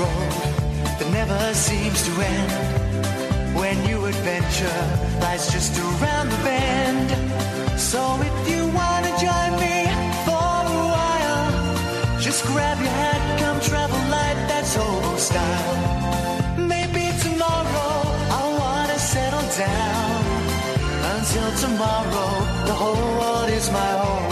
Road that never seems to end. When new adventure lies just around the bend. So if you wanna join me for a while, just grab your hat, come travel light, that's hobo style. Maybe tomorrow I'll wanna settle down. Until tomorrow, the whole world is my home.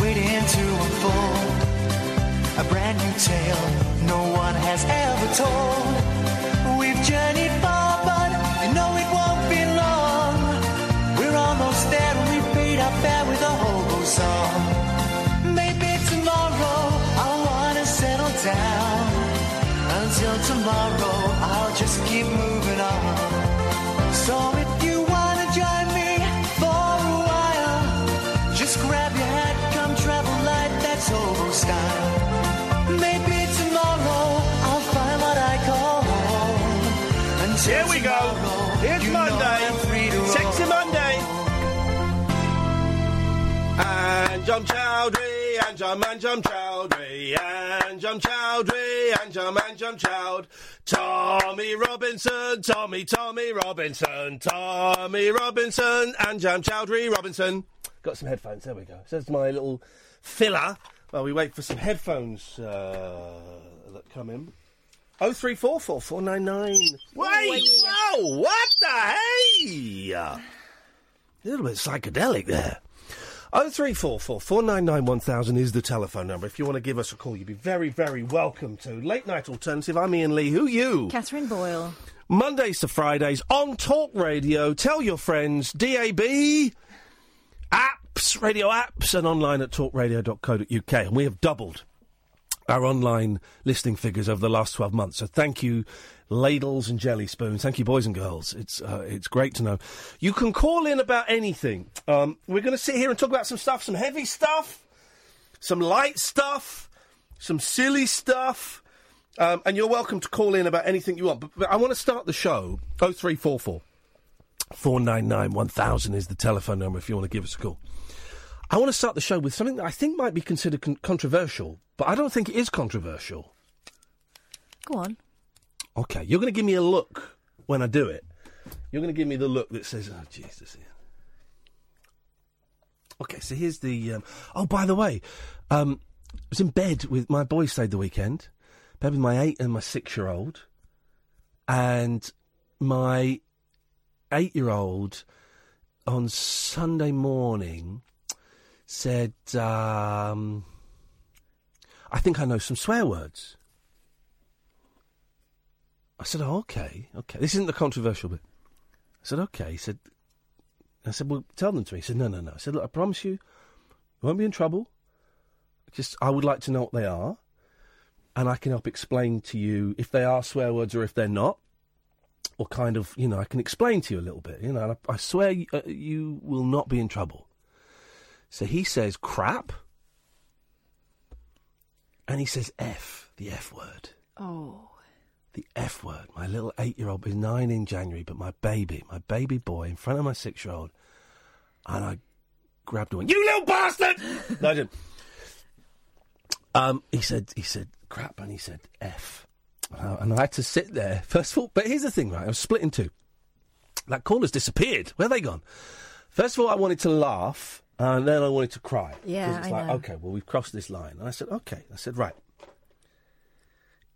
Waiting to unfold. A brand new tale no one has ever told. We've journeyed far, but you know it won't be long. We're almost there and we paid our fare with a hobo song. Maybe tomorrow I'll wanna settle down. Until tomorrow, I'll just keep moving on. So And Jum Choudary, and Jum and Jum Choudary, and Jum Choudary, and Jum and Jum Chowd. Tommy Robinson, Tommy, Tommy Robinson, Tommy Robinson, and Jum Choudary Robinson. Got some headphones, there we go. So that's my little filler while we wait for some headphones uh, that come in. Oh three four four four nine nine. Wait! Whoa! What the hey? A little bit psychedelic there. Oh three four four four nine nine one thousand is the telephone number. If you want to give us a call, you'd be very very welcome to Late Night Alternative. I'm Iain Lee. Who you? Katherine Boyle. Mondays to Fridays on Talk Radio. Tell your friends. DAB apps, radio apps, and online at talkradio.co.uk. And we have doubled our online listening figures over the last 12 months. So thank you, ladles and jelly spoons. Thank you, boys and girls. It's uh, it's great to know. You can call in about anything. Um, we're going to sit here and talk about some stuff, some heavy stuff, some light stuff, some silly stuff. Um, and you're welcome to call in about anything you want. But, but I want to start the show. 0344 499 1000 is the telephone number if you want to give us a call. I want to start the show with something that I think might be considered con- controversial, but I don't think it is controversial. Go on. Okay, you're going to give me a look when I do it. You're going to give me the look that says, "Oh Jesus." Okay, so here's the. Um, oh, by the way, um, I was in bed with my boy. Stayed the weekend. Bed with my eight and my six-year-old, and my eight-year-old on Sunday morning said, um, "I think I know some swear words." I said, oh, okay, okay. This isn't the controversial bit. I said, okay. He said, I said, well, tell them to me. He said, no, no, no. I said, look, I promise you, you won't be in trouble. Just, I would like to know what they are. And I can help explain to you if they are swear words or if they're not. Or kind of, you know, I can explain to you a little bit. You know, I, I swear you, uh, you will not be in trouble. So he says crap. And he says F, the F word. Oh. The F word. My little eight year old is nine in January, but my baby, my baby boy, in front of my six year old, and I grabbed and you little bastard. no, I didn't. Um, he said, he said crap, and he said F, Uh, and I had to sit there first of all. But here's the thing, right? I was split in two. That caller's disappeared. Where are they gone? First of all, I wanted to laugh, and then I wanted to cry. Yeah, it's I like, know. okay, well, we've crossed this line. And I said, okay. I said, right.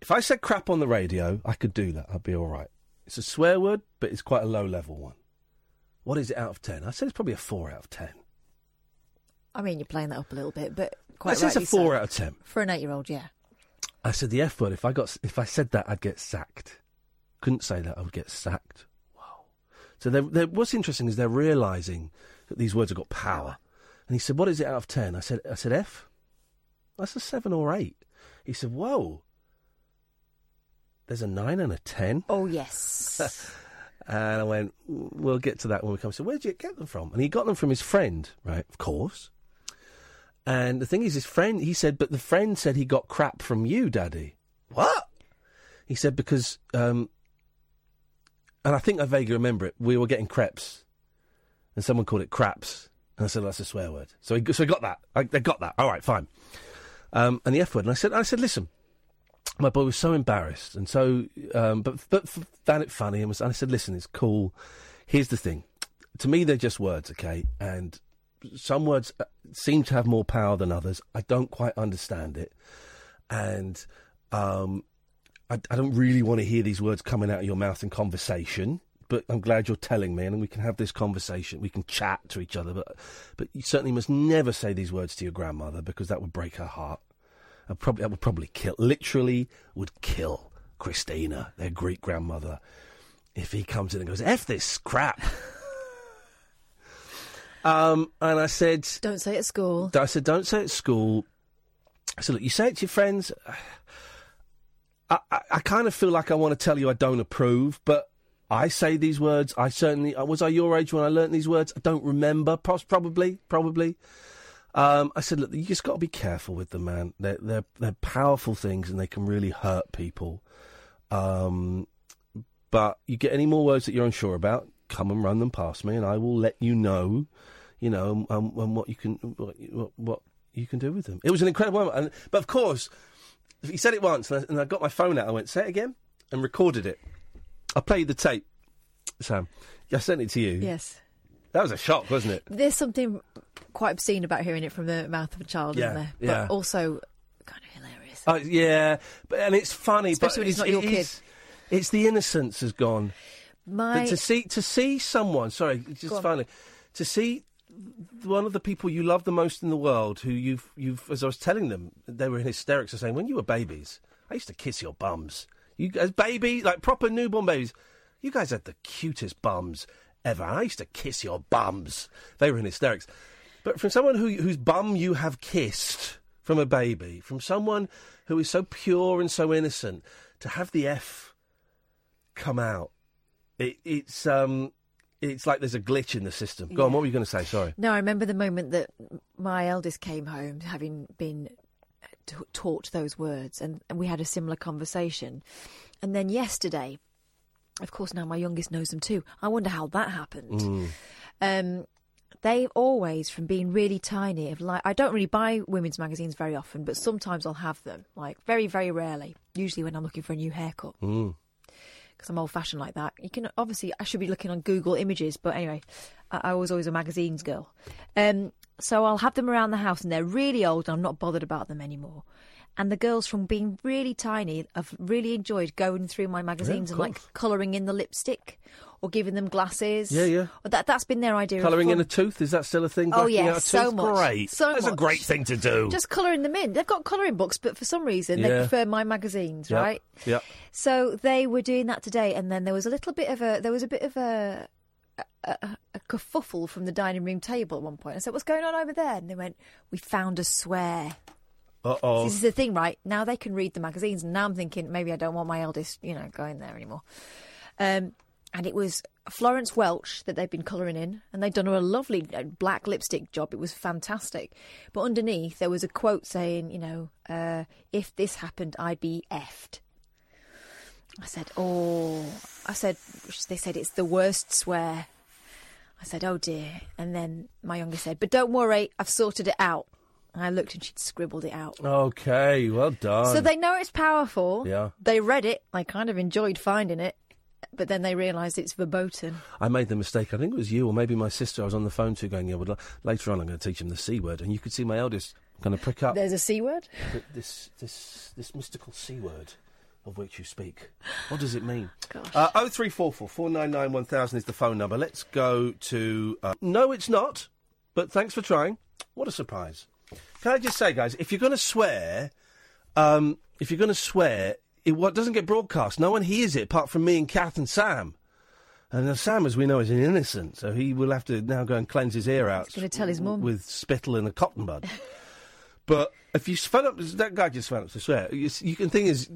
If I said crap on the radio, I could do that. I'd be all right. It's a swear word, but it's quite a low level one. What is it out of 10? I said it's probably a 4 out of 10. I mean, you're playing that up a little bit, but quite I said it's a 4 so. out of 10. For an eight-year-old, yeah. I said the F word. If I got, if I said that, I'd get sacked. Couldn't say that. I would get sacked. Wow. So they're, they're, what's interesting is they're realizing that these words have got power. And he said, "What is it out of 10? I said, "I said F. That's a seven or eight. He said, "Whoa." There's a nine and a ten. Oh, yes. And I went, we'll get to that when we come. So where'd you get them from? And he got them from his friend, right? Of course. And the thing is, his friend, he said, but the friend said he got crap from you, Daddy. What? He said, because, um, and I think I vaguely remember it, we were getting crepes, and someone called it craps. And I said, that's a swear word. So he, so he got that. I, they got that. All right, fine. Um, and the F word. And I said, I said, listen, my boy was so embarrassed and so, um, but but found it funny and was. And I said, "Listen, it's cool. Here's the thing. To me, they're just words, okay? And some words uh, seem to have more power than others. I don't quite understand it, and um, I, I don't really want to hear these words coming out of your mouth in conversation." But I'm glad you're telling me, and we can have this conversation. We can chat to each other, but but you certainly must never say these words to your grandmother because that would break her heart. Probably, that would probably kill, literally would kill Christina, their great grandmother, if he comes in and goes, F this crap. um, and I said, Don't say it at school. I said, don't say it at school. I said, look, you say it to your friends. I, I, I kind of feel like I want to tell you I don't approve, but I say these words. I certainly was I your age when I learnt these words. I don't remember. Probably, probably. Um, I said, look, you just got to be careful with them, man. They're they're they're powerful things, and they can really hurt people. Um, but you get any more words that you're unsure about, come and run them past me, and I will let you know, you know, um, um, what you can what, what you can do with them. It was an incredible moment, and, but of course, he said it once, and I, and I got my phone out. I went, say it again, and recorded it. I played the tape, Sam. I sent it to you. Yes. That was a shock, wasn't it? There's something quite obscene about hearing it from the mouth of a child, Yeah, isn't there? But yeah. also kind of hilarious. Uh, yeah, but and it's funny, Especially but when it's not it your kid. is- It's the innocence has gone. My But to see to see someone, sorry, just finally, to see one of the people you love the most in the world, who you've you've, as I was telling them, they were in hysterics, saying, when you were babies, I used to kiss your bums. You as baby, like proper newborn babies, you guys had the cutest bums ever. I used to kiss your bums. They were in hysterics. But from someone who whose bum you have kissed from a baby, from someone who is so pure and so innocent, to have the F come out, it, it's um, it's like there's a glitch in the system. Go on, what were you going to say? Sorry. No, I remember the moment that my eldest came home, having been t- taught those words, and, and we had a similar conversation. And then yesterday, of course, now my youngest knows them too. I wonder how that happened. Um, they always, from being really tiny, have like. I don't really buy women's magazines very often, but sometimes I'll have them. Like very, very rarely. Usually when I'm looking for a new haircut Mm. because I'm old fashioned like that. You can obviously I should be looking on Google Images, but anyway, I, I was always a magazines girl. Um, so I'll have them around the house, and they're really old, and I'm not bothered about them anymore. And the girls from being really tiny have really enjoyed going through my magazines and like colouring in the lipstick or giving them glasses. Yeah, yeah. Or That that's been their idea. Colouring in a tooth is that still a thing? Oh, yeah, so much. Great. So That's a great thing to do. just colouring them in. They've got colouring books, but for some reason they Yeah. prefer my magazines, Yep, right? Yep. So they were doing that today, and then there was a little bit of a there was a bit of a a, a, a kerfuffle from the dining room table at one point. I said, "What's going on over there?" And they went, "We found a swear." Uh oh. This is the thing, right? Now they can read the magazines, and now I'm thinking maybe I don't want my eldest, you know, going there anymore. Um, and it was Florence Welch that they'd been colouring in, and they'd done her a lovely uh, black lipstick job. It was fantastic. But underneath there was a quote saying, you know, uh, if this happened, I'd be effed. I said, "Oh," I said. They said it's the worst swear. I said, "Oh dear," and then my youngest said, "But don't worry, I've sorted it out." I looked, and she'd scribbled it out. Okay, well done. So they know it's powerful. Yeah. They read it. I kind of enjoyed finding it, but then they realised it's verboten. I made the mistake. I think it was you or maybe my sister. I was on the phone to going, yeah, well, later on I'm going to teach him the C word. And you could see my eldest kind of prick up. There's a c word. This, this, this mystical C word of which you speak. What does it mean? Gosh. Uh, 0344 499 1000 is the phone number. Let's go to. Uh, no, it's not, but thanks for trying. What a surprise. Can I just say, guys, if you're going to swear, um, if you're going to swear, it what doesn't get broadcast. No one hears it apart from me and Kath and Sam. And uh, Sam, as we know, is an innocent, so he will have to now go and cleanse his ear out. gonna tell his mum. with spittle and a cotton bud. but if you phone up, that guy just phoned up to swear. You, you can think is,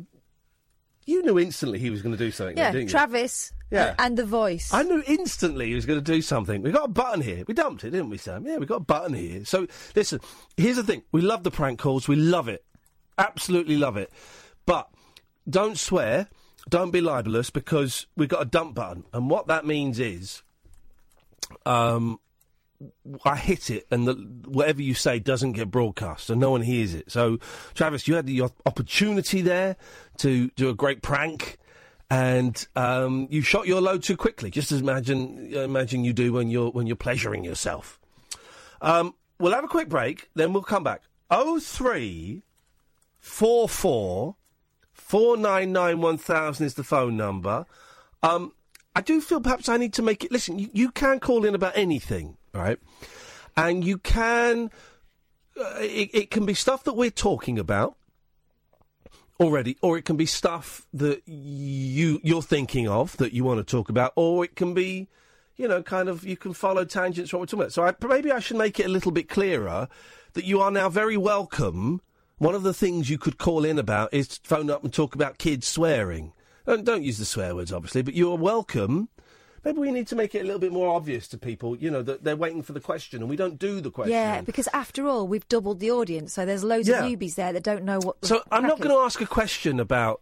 you knew instantly he was going to do something, Yeah, didn't you? Travis. Yeah. and- and the voice. I knew instantly he was going to do something. We got a button here. We dumped it, didn't we, Sam? Yeah, we got a button here. So listen, here's the thing: we love the prank calls. We love it, absolutely love it. But don't swear. Don't be libelous because we've got a dump button, and what that means is, um, I hit it, and the, whatever you say doesn't get broadcast, and no one hears it. So, Travis, you had the opportunity there to do a great prank, and um, you shot your load too quickly. Just as imagine, imagine you do when you're when you're pleasuring yourself. Um, we'll have a quick break, then we'll come back. Oh three four four four nine nine one thousand is the phone number. Um, I do feel perhaps I need to make it. Listen, you, you can call in about anything, right? And you can. Uh, it, it can be stuff that we're talking about already, or it can be stuff that you you're thinking of that you want to talk about, or it can be, you know, kind of you can follow tangents what we're talking about. So I, maybe I should make it a little bit clearer that you are now very welcome. One of the things you could call in about is phone up and talk about kids swearing. Don't, don't use the swear words, obviously, but you are welcome. Maybe we need to make it a little bit more obvious to people, you know, that they're waiting for the question and we don't do the question. yeah, because after all, we've doubled the audience, so there's loads Yeah. of newbies there that don't know what. The So I'm not going to ask a question about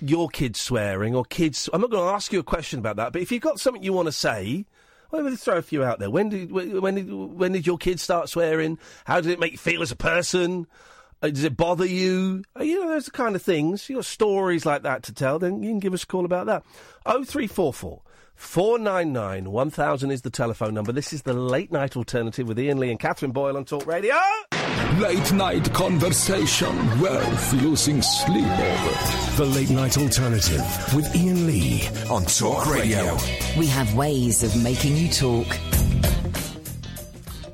your kids swearing or kids. I'm not going to ask you a question about that. But if you've got something you want to say, well, let me throw a few out there. When did when when did when did your kids start swearing? How did it make you feel as a person? Uh, does it bother you? Uh, you know, those are the kind of things. You got stories like that to tell. Then you can give us a call about that. Oh three four four. 499 1000 is the telephone number. This is the late night alternative with Iain Lee and Katherine Boyle on Talk Radio. Late night conversation worth losing sleep over. The late night alternative with Iain Lee on Talk Radio. We have ways of making you talk.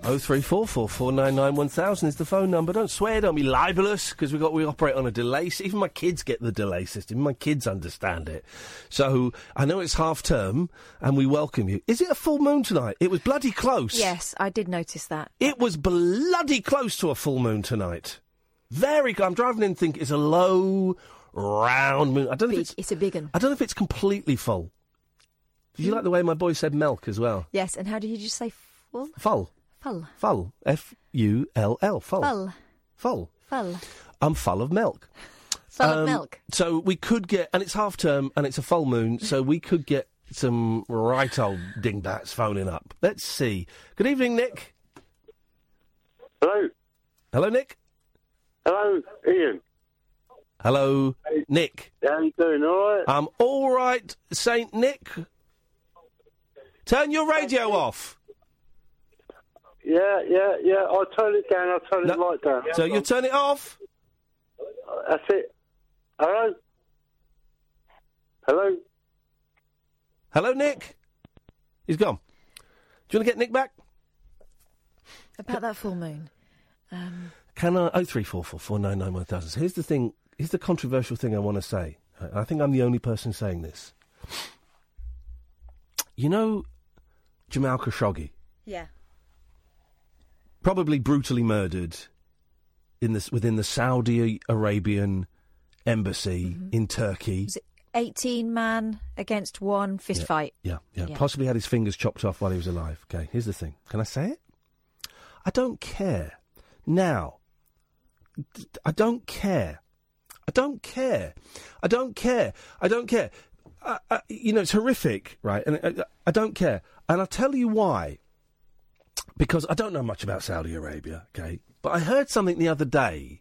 03444991000 is the phone number. Don't swear, don't be libelous, because we got we operate on a delay. Even my kids get the delay system. My kids understand it. So I know it's half term, and we welcome you. Is it a full moon tonight? It was bloody close. Yes, I did notice that. It was bloody close to a full moon tonight. Very. I'm driving in, think it's a low, round moon. I don't know if it's, it's a big one. I don't know if it's completely full. Did you hmm. like the way my boy said milk as well? Yes, and how did you just say full? Full. Full. Full. F U L L. Full. Full. Full. Full. I'm full of milk. Full Um, of milk. So we could get, and it's half term, and it's a full moon, so we could get some right old dingbats phoning up. Let's see. Good evening, Nick. Hello, Hello, Nick. hello, Ian. Hello, Nick. How you doing? All right? I'm all right, Saint Nick. Turn your radio off. Yeah, yeah, yeah. I'll turn it down. I'll turn it No. right down. So you turn it off. That's it. Hello, hello. Hello, Nick. He's gone. Do you want to get Nick back? About that full moon. Um, Can I? Oh three four four four nine nine one thousand. So here's the thing. Here's the controversial thing I want to say. I I think I'm the only person saying this. You know, Jamal Khashoggi, yeah. Probably brutally murdered in this within the Saudi Arabian embassy in Turkey. Was it 18 man against one fist Yeah. fight? Yeah, yeah, Yeah. Possibly had his fingers chopped off while he was alive. Okay, here's the thing. Can I say it? I don't care. Now, I don't care. I don't care. I don't care. I don't care. Uh, uh, you know, it's horrific, right? And I, I don't care. And I'll tell you why. Because I don't know much about Saudi Arabia, okay? But I heard something the other day,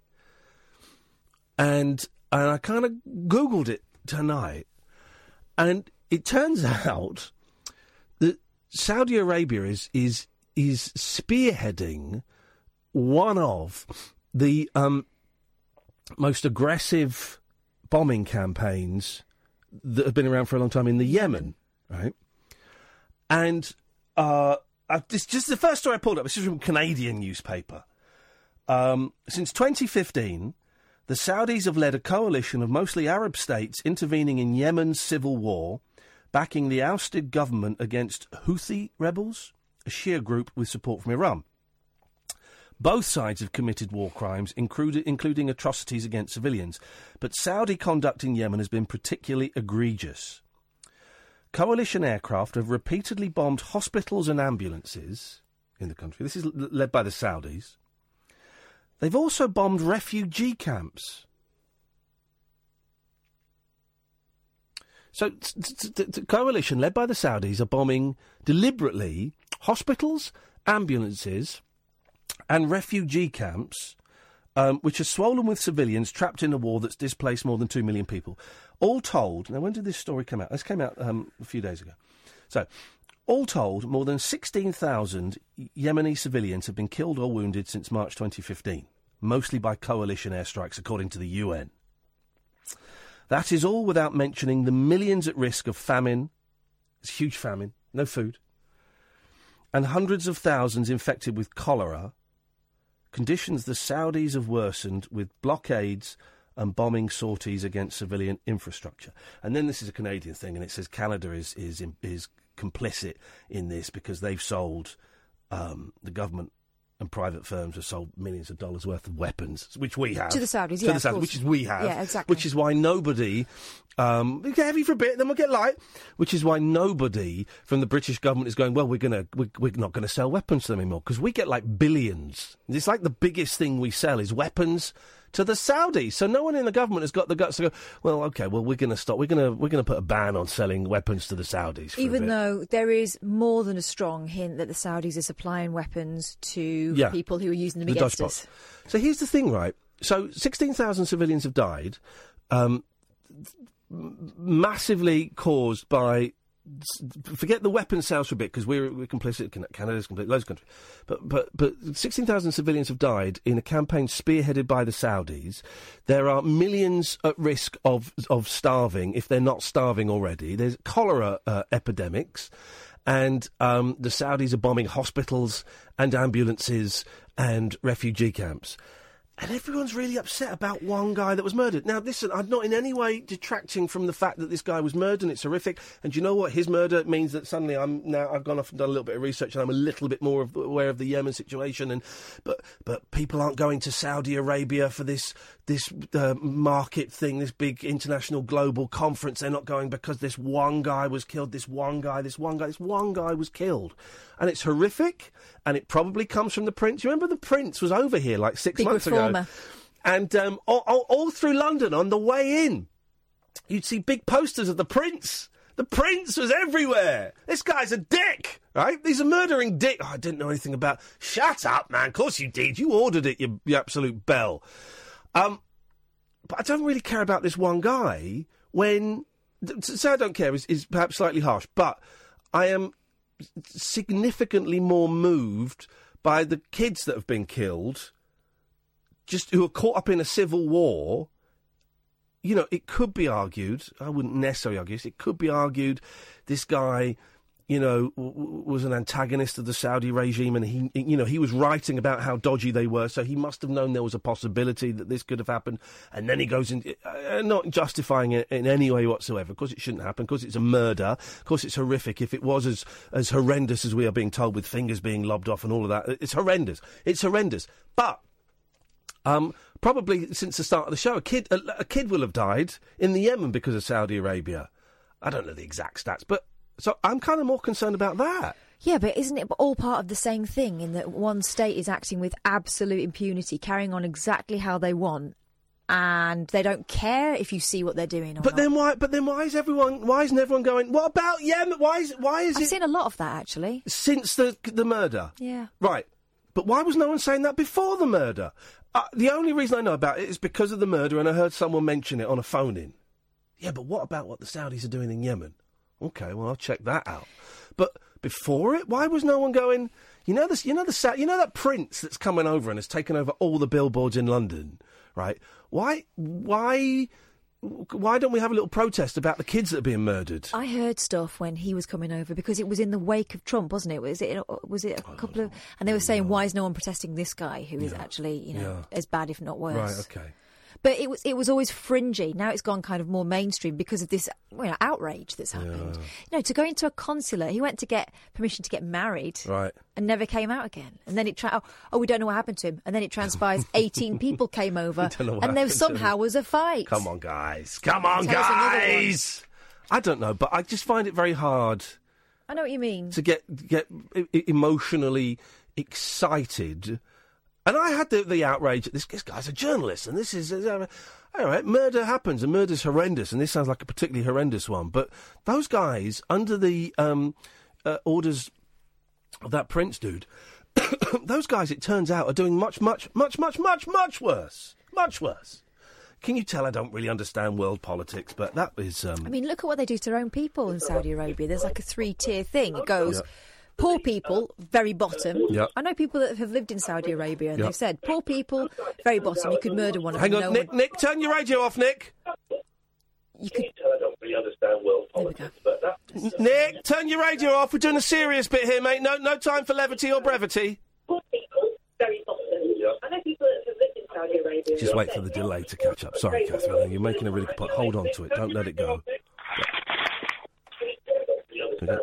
and and I kind of googled it tonight, and it turns out that Saudi Arabia is is is spearheading one of the um, most aggressive bombing campaigns that have been around for a long time in the Yemen, right? And uh, This just the first story I pulled up. This is from a Canadian newspaper. Um, since 2015, the Saudis have led a coalition of mostly Arab states intervening in Yemen's civil war, backing the ousted government against Houthi rebels, a Shia group with support from Iran. Both sides have committed war crimes, including atrocities against civilians. But Saudi conduct in Yemen has been particularly egregious. Coalition aircraft have repeatedly bombed hospitals and ambulances in the country. This is l- led by the Saudis. They've also bombed refugee camps. So, t- t- t- coalition led by the Saudis are bombing deliberately hospitals, ambulances, and refugee camps, um, which are swollen with civilians trapped in a war that's displaced more than 2 million people. All told, now when did this story come out? This came out um, a few days ago. So, all told, more than 16,000 Yemeni civilians have been killed or wounded since March 2015, mostly by coalition airstrikes, according to the UN. That is all without mentioning the millions at risk of famine. It's huge famine, no food. And hundreds of thousands infected with cholera. Conditions the Saudis have worsened with blockades and bombing sorties against civilian infrastructure. And then this is a Canadian thing, and it says Canada is is is complicit in this because they've sold um, the government and private firms have sold millions of dollars worth of weapons, which we have To the Saudis, to yeah, the Saudis, course. which is we have, Yeah, exactly. Which is why nobody. Um, we get heavy for a bit, then we'll get light. Which is why nobody from the British government is going. Well, we're gonna we're, we're not going to sell weapons to them anymore because we get like billions. It's like the biggest thing we sell is weapons to the Saudis. So no one in the government has got the guts to go. Well, okay, well we're going to stop. We're going to we're going to put a ban on selling weapons to the Saudis. Even though there is more than a strong hint that the Saudis are supplying weapons to Yeah. people who are using them the against us. So here's the thing, right? So 16,000 civilians have died, um, massively caused by. Forget the weapons sales for a bit because we're, we're complicit. Can- Canada's complicit. Loads of countries, but but but 16,000 civilians have died in a campaign spearheaded by the Saudis. There are millions at risk of of starving if they're not starving already. There's cholera uh, epidemics and um, the Saudis are bombing hospitals and ambulances and refugee camps. And everyone's really upset about one guy that was murdered. Now, listen, I'm not in any way detracting from the fact that this guy was murdered and it's horrific. And do you know what? His murder means that suddenly I'm now, I've gone off and done a little bit of research and I'm a little bit more aware of the Yemen situation. And, but, but people aren't going to Saudi Arabia for this, this uh, market thing, this big international global conference. They're not going because this one guy was killed, this one guy, this one guy, this one guy was killed. And it's horrific, and it probably comes from the prince. You remember the prince was over here like six Big months reformer. ago, and um, all, all, all through London on the way in, you'd see big posters of the prince. The prince was everywhere. This guy's a dick, right? He's a murdering dick. Oh, I didn't know anything about. Shut up, man. Of course you did. You ordered it, you, you absolute bell. Um, but I don't really care about this one guy. When to say I don't care is, is perhaps slightly harsh, but I am significantly more moved by the kids that have been killed, just who are caught up in a civil war. You know, it could be argued. I wouldn't necessarily argue this. It could be argued this guy, you know, w- was an antagonist of the Saudi regime, and he, you know, he was writing about how dodgy they were. So he must have known there was a possibility that this could have happened. And then he goes in, uh, not justifying it in any way whatsoever. Of course, it shouldn't happen. Of course, it's a murder. Of course, it's horrific. If it was as as horrendous as we are being told, with fingers being lobbed off and all of that, it's horrendous. It's horrendous. But um, probably since the start of the show, a kid a, a kid will have died in the Yemen because of Saudi Arabia. I don't know the exact stats, but so I'm kind of more concerned about that. Yeah, but isn't it all part of the same thing in that one state is acting with absolute impunity, carrying on exactly how they want, and they don't care if you see what they're doing or But not. then why? But then why is everyone? Why isn't everyone going? What about Yemen? Why is? Why is I've it seen a lot of that actually. since the the murder? Yeah. Right. But why was no one saying that before the murder? Uh, the only reason I know about it is because of the murder, and I heard someone mention it on a phone in. Yeah, but what about what the Saudis are doing in Yemen? Okay, well I'll check that out. But before it, why was no one going? You know this. You know the Sa- You know that prince that's coming over and has taken over all the billboards in London, right? Why? Why? Why don't we have a little protest about the kids that are being murdered? I heard stuff when he was coming over because it was in the wake of Trump, wasn't it? Was it? Was it a couple of? And they were saying, why is no one protesting this guy who is actually, you know, Yeah. as bad if not worse? Right. Okay. But it was it was always fringy. Now it's gone kind of more mainstream because of this you know, outrage that's happened. You know, to go into a consulate, he went to get permission to get married, Right. and never came out again. And then it tra- oh, oh, we don't know what happened to him. And then it transpires eighteen people came over, don't know what and there somehow was a fight. Come on, guys. Come on, Tell us another one. guys. I don't know, but I just find it very hard I know what you mean. to get get emotionally excited. And I had the, the outrage that this, this guy's a journalist, and this is. Uh, all right, murder happens, and murder's horrendous, and this sounds like a particularly horrendous one. But those guys, under the um, uh, orders of that Prince dude, those guys, it turns out, are doing much, much, much, much, much, much worse. Much worse. Can you tell I don't really understand world politics, but that is. Um, I mean, look at what they do to their own people in Saudi Arabia. There's like a three tier thing. It goes poor people, very bottom. Yep. I know people that have lived in Saudi Arabia and Yep. they've said poor people, very bottom. You could murder one of hang them. Hang on, no Nick, one- Nick, turn your radio off, Nick. you could. I don't really understand world There we go. but that Nick, turn your radio off. We're doing a serious bit here, mate. No, no time for levity or brevity. Poor people, very bottom. Yep. I know people that have lived in Saudi Arabia. Just wait for the delay to catch up. Sorry, Katherine. You're making a really good point. Hold on to it. Don't let it go. Okay.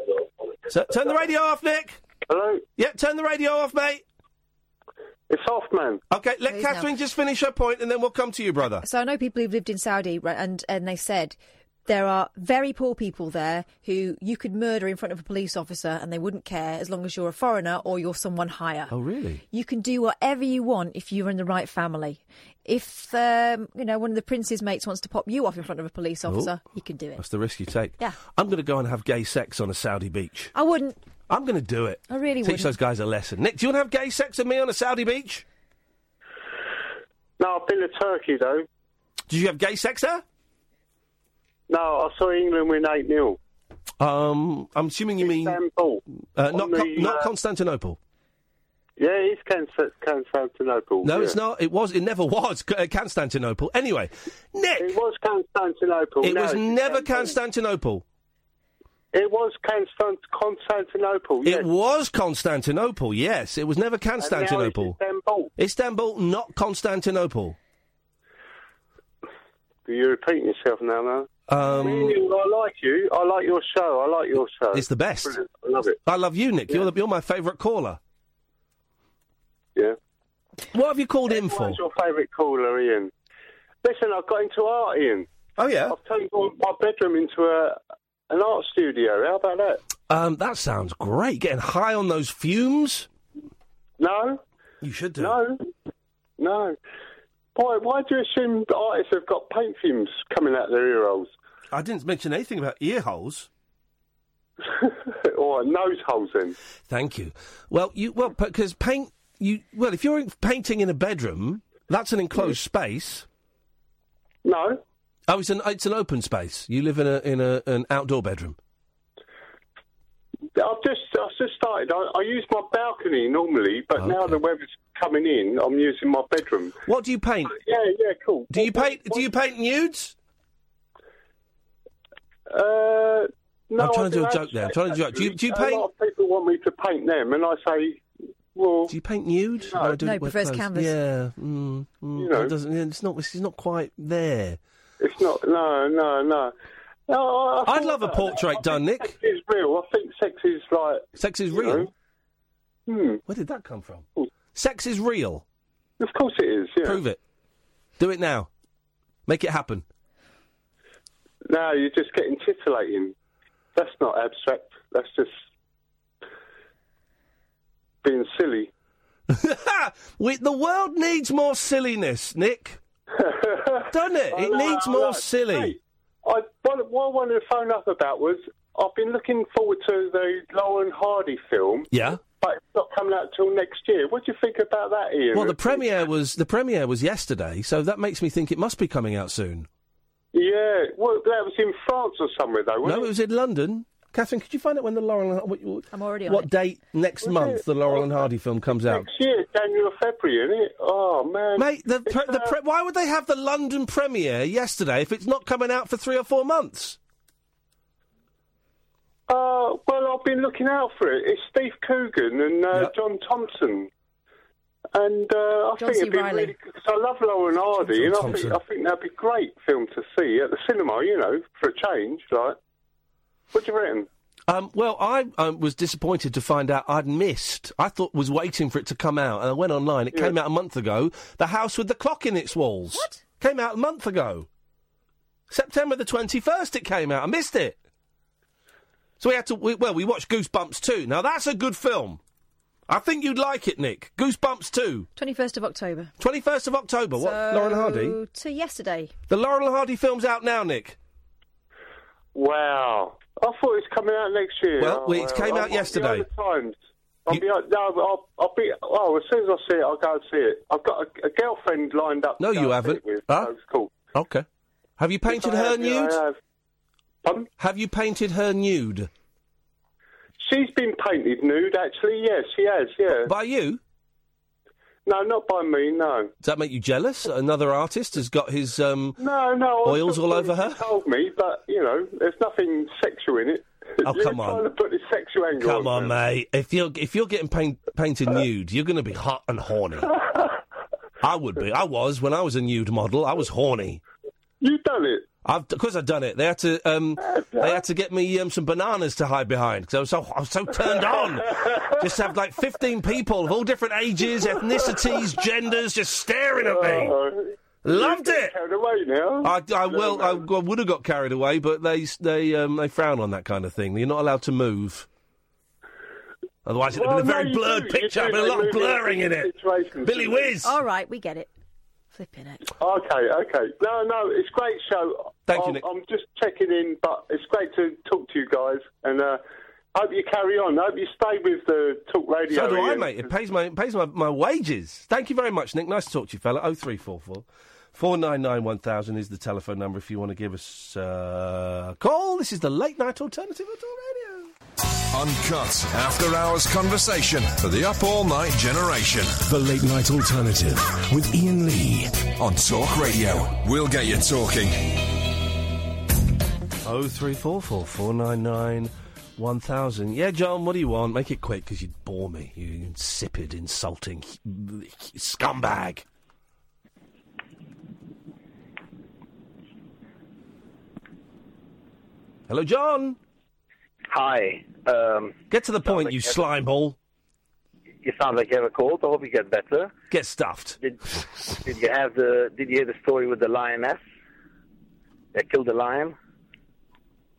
So, turn the radio off, Nick. Hello, Yeah, turn the radio off, mate. it's off, man. Okay, let Please, no. Katherine just finish her point, and then we'll come to you, brother. So I know people who've lived in Saudi, right, and and they said there are very poor people there who you could murder in front of a police officer and they wouldn't care as long as you're a foreigner or you're someone higher. Oh, really? You can do whatever you want if you're in the right family. If um, you know one of the prince's mates wants to pop you off in front of a police officer, you can do it. That's the risk you take. Yeah. I'm going to go and have gay sex on a Saudi beach. I wouldn't. I'm going to do it. I really Teach wouldn't. those guys a lesson. Nick, do you want to have gay sex with me on a Saudi beach? No, I've been to Turkey though. Did you have gay sex there? No, I saw England win eight 0 Um, I'm assuming you mean Istanbul. uh, not on Con- the, not uh, Constantinople. Yeah, it's Const- Constantinople. No, yeah. it's not. It was. It never was uh, Constantinople. Anyway, Nick, It was Constantinople. it No, was never Constantinople. It was Constant- Constantinople. Yes. It was Constantinople. Yes, it was never And now it's Constantinople. Istanbul. Istanbul, not Constantinople. You're repeating yourself now, man. Um, I like you. I like your show. I like your show. it's the best. Brilliant. I love it. I love you, Nick. You're the, you're my favourite caller. Yeah. What have you called in for? What's your favourite caller, Ian? Listen, I got into art, Ian. Oh yeah. I've turned my bedroom into a an art studio. How about that? Um, that sounds great. Getting high on those fumes. No, You should do. no, no. Why? Why do you assume artists have got paint fumes coming out their ear holes I didn't mention anything about ear holes. or nose holes? Then Thank you. Well, you well because paint you well if you're painting in a bedroom, that's an enclosed space. no. Oh, it's an it's an open space. You live in a in a an outdoor bedroom. I've just I've just started. I, I use my balcony normally, but now the weather's coming in. I'm using my bedroom. What do you paint? Yeah, yeah, cool. Do you What- paint? Do you paint nudes? Uh, no, I'm trying to do a joke there. I'm trying to do a joke. Do you- do you paint? A lot of people want me to paint them, and I say, well, Do you paint nude? No. I do No, wear prefers clothes. canvas. Yeah, mm, mm, You know. it doesn't. yeah, It's not. It's not quite there. it's not. No, no, no. No, I, I I'd thought love a portrait I done, Nick. Sex is real. I think sex is like. Sex is real. Hmm. Where did that come from? Sex is real. Of course it is. Yeah. Prove it. Do it now. Make it happen. No, you're just getting titillating. That's not abstract. That's just being silly. we, the world needs more silliness, Nick. Doesn't it? It know, needs more silly. Hey, I, what, what I wanted to phone up about was I've been looking forward to the Lauren Hardy film, Yeah. but it's not coming out till next year. What do you think about that, Ian? Well, the premiere was the premiere was yesterday, so that makes me think it must be coming out soon. Yeah, well, that was in France or somewhere, though, No, wasn't it was in London. Katherine, could you find out when the Laurel and what, what- I'm already on what it. date next Was month it? the Laurel and Hardy film comes out? Next year, January or February, isn't it? Oh, man. Mate, the, pre- It's, the uh, pre- why would they have the London premiere yesterday if it's not coming out for three or four months? Uh, well, I've been looking out for it. It's Steve Coogan and uh, Yep. John Thompson. And uh, I John think it'd be Reilly. really because I love Lauren Hardy, John and I think I think that'd be a great film to see at the cinema. You know, for a change, like. What do you reckon? Um, well, I um, was disappointed to find out I'd missed. I thought was waiting for it to come out, and I went online. It Yeah. came out a month ago. The House with the Clock in its walls. What? Came out a month ago. September the twenty first. It came out. I missed it. So we had to. We, well, we watched Goosebumps too. Now that's a good film. I think you'd like it, Nick. Goosebumps too. 21st of October. Twenty first of October. What? So, Lauren Hardy. To yesterday. The Laurel Hardy film's out now, Nick. Wow, I thought it's coming out next year. Well, Oh, it came I'll- out I'll yesterday. Times. I'll You- be no, I'll, I'll be. Oh, as soon as I see it, I'll go and see it. I've got a, a girlfriend lined up. No, you haven't. it With, Huh? so it's cool. Okay. Have you painted her have, yeah, nude? I have. Pardon? Have you painted her nude? She's been painted nude, actually. Yes, she has. Yeah. By you? No, not by me. No. Does that make you jealous? Another artist has got his. Um, No, no. Oils all over her? Told me, but you know, there's nothing sexual in it. Oh, You're come on. Trying to put the sexual angle. come on, mate. If you're if you're getting paint, painted nude, you're going to be hot and horny. I would be. I was when I was a nude model. I was horny. You done it. I've, of course, I've done it. They had to, um, they had to get me um, some bananas to hide behind because I was so, I was so turned on. just have like fifteen people of all different ages, ethnicities, genders, just staring at me. Uh, Loved you it. Carried away now. I, I No, well, I. I would have got carried away, but they they um, they frown on that kind of thing. You're not allowed to move. Otherwise, it'd have Well, been a very blurred picture. do. There'd been a lot of move in blurring in it. Billy don't? Whiz. All right, we get it. Flipping it. Okay, okay. No, no, it's great show. Thank you, I'm, Nick. I'm just checking in, but it's great to talk to you guys, and uh, hope you carry on. hope you stay with the talk radio. So do I, Ian. mate. It pays my it pays my, my wages. Thank you very much, Nick. Nice to talk to you, fella. Oh three four four. 499 is the telephone number if you want to give us uh, a call. This is the late night alternative at All Radio. Uncut after hours conversation for the up all night generation. The Late Night Alternative with Iain Lee. On Talk Radio. We'll get you talking. Oh three four four four nine nine one thousand. Yeah, John. What do you want? Make it quick because you'd bore me. You insipid, insulting scumbag. Hello, John. Hi. Um, Get to the point, like you every- slime ball. you sound like you have a cold. I hope you get better. Get stuffed. Did, did you have the? Did you hear the story with the lioness that killed the lion?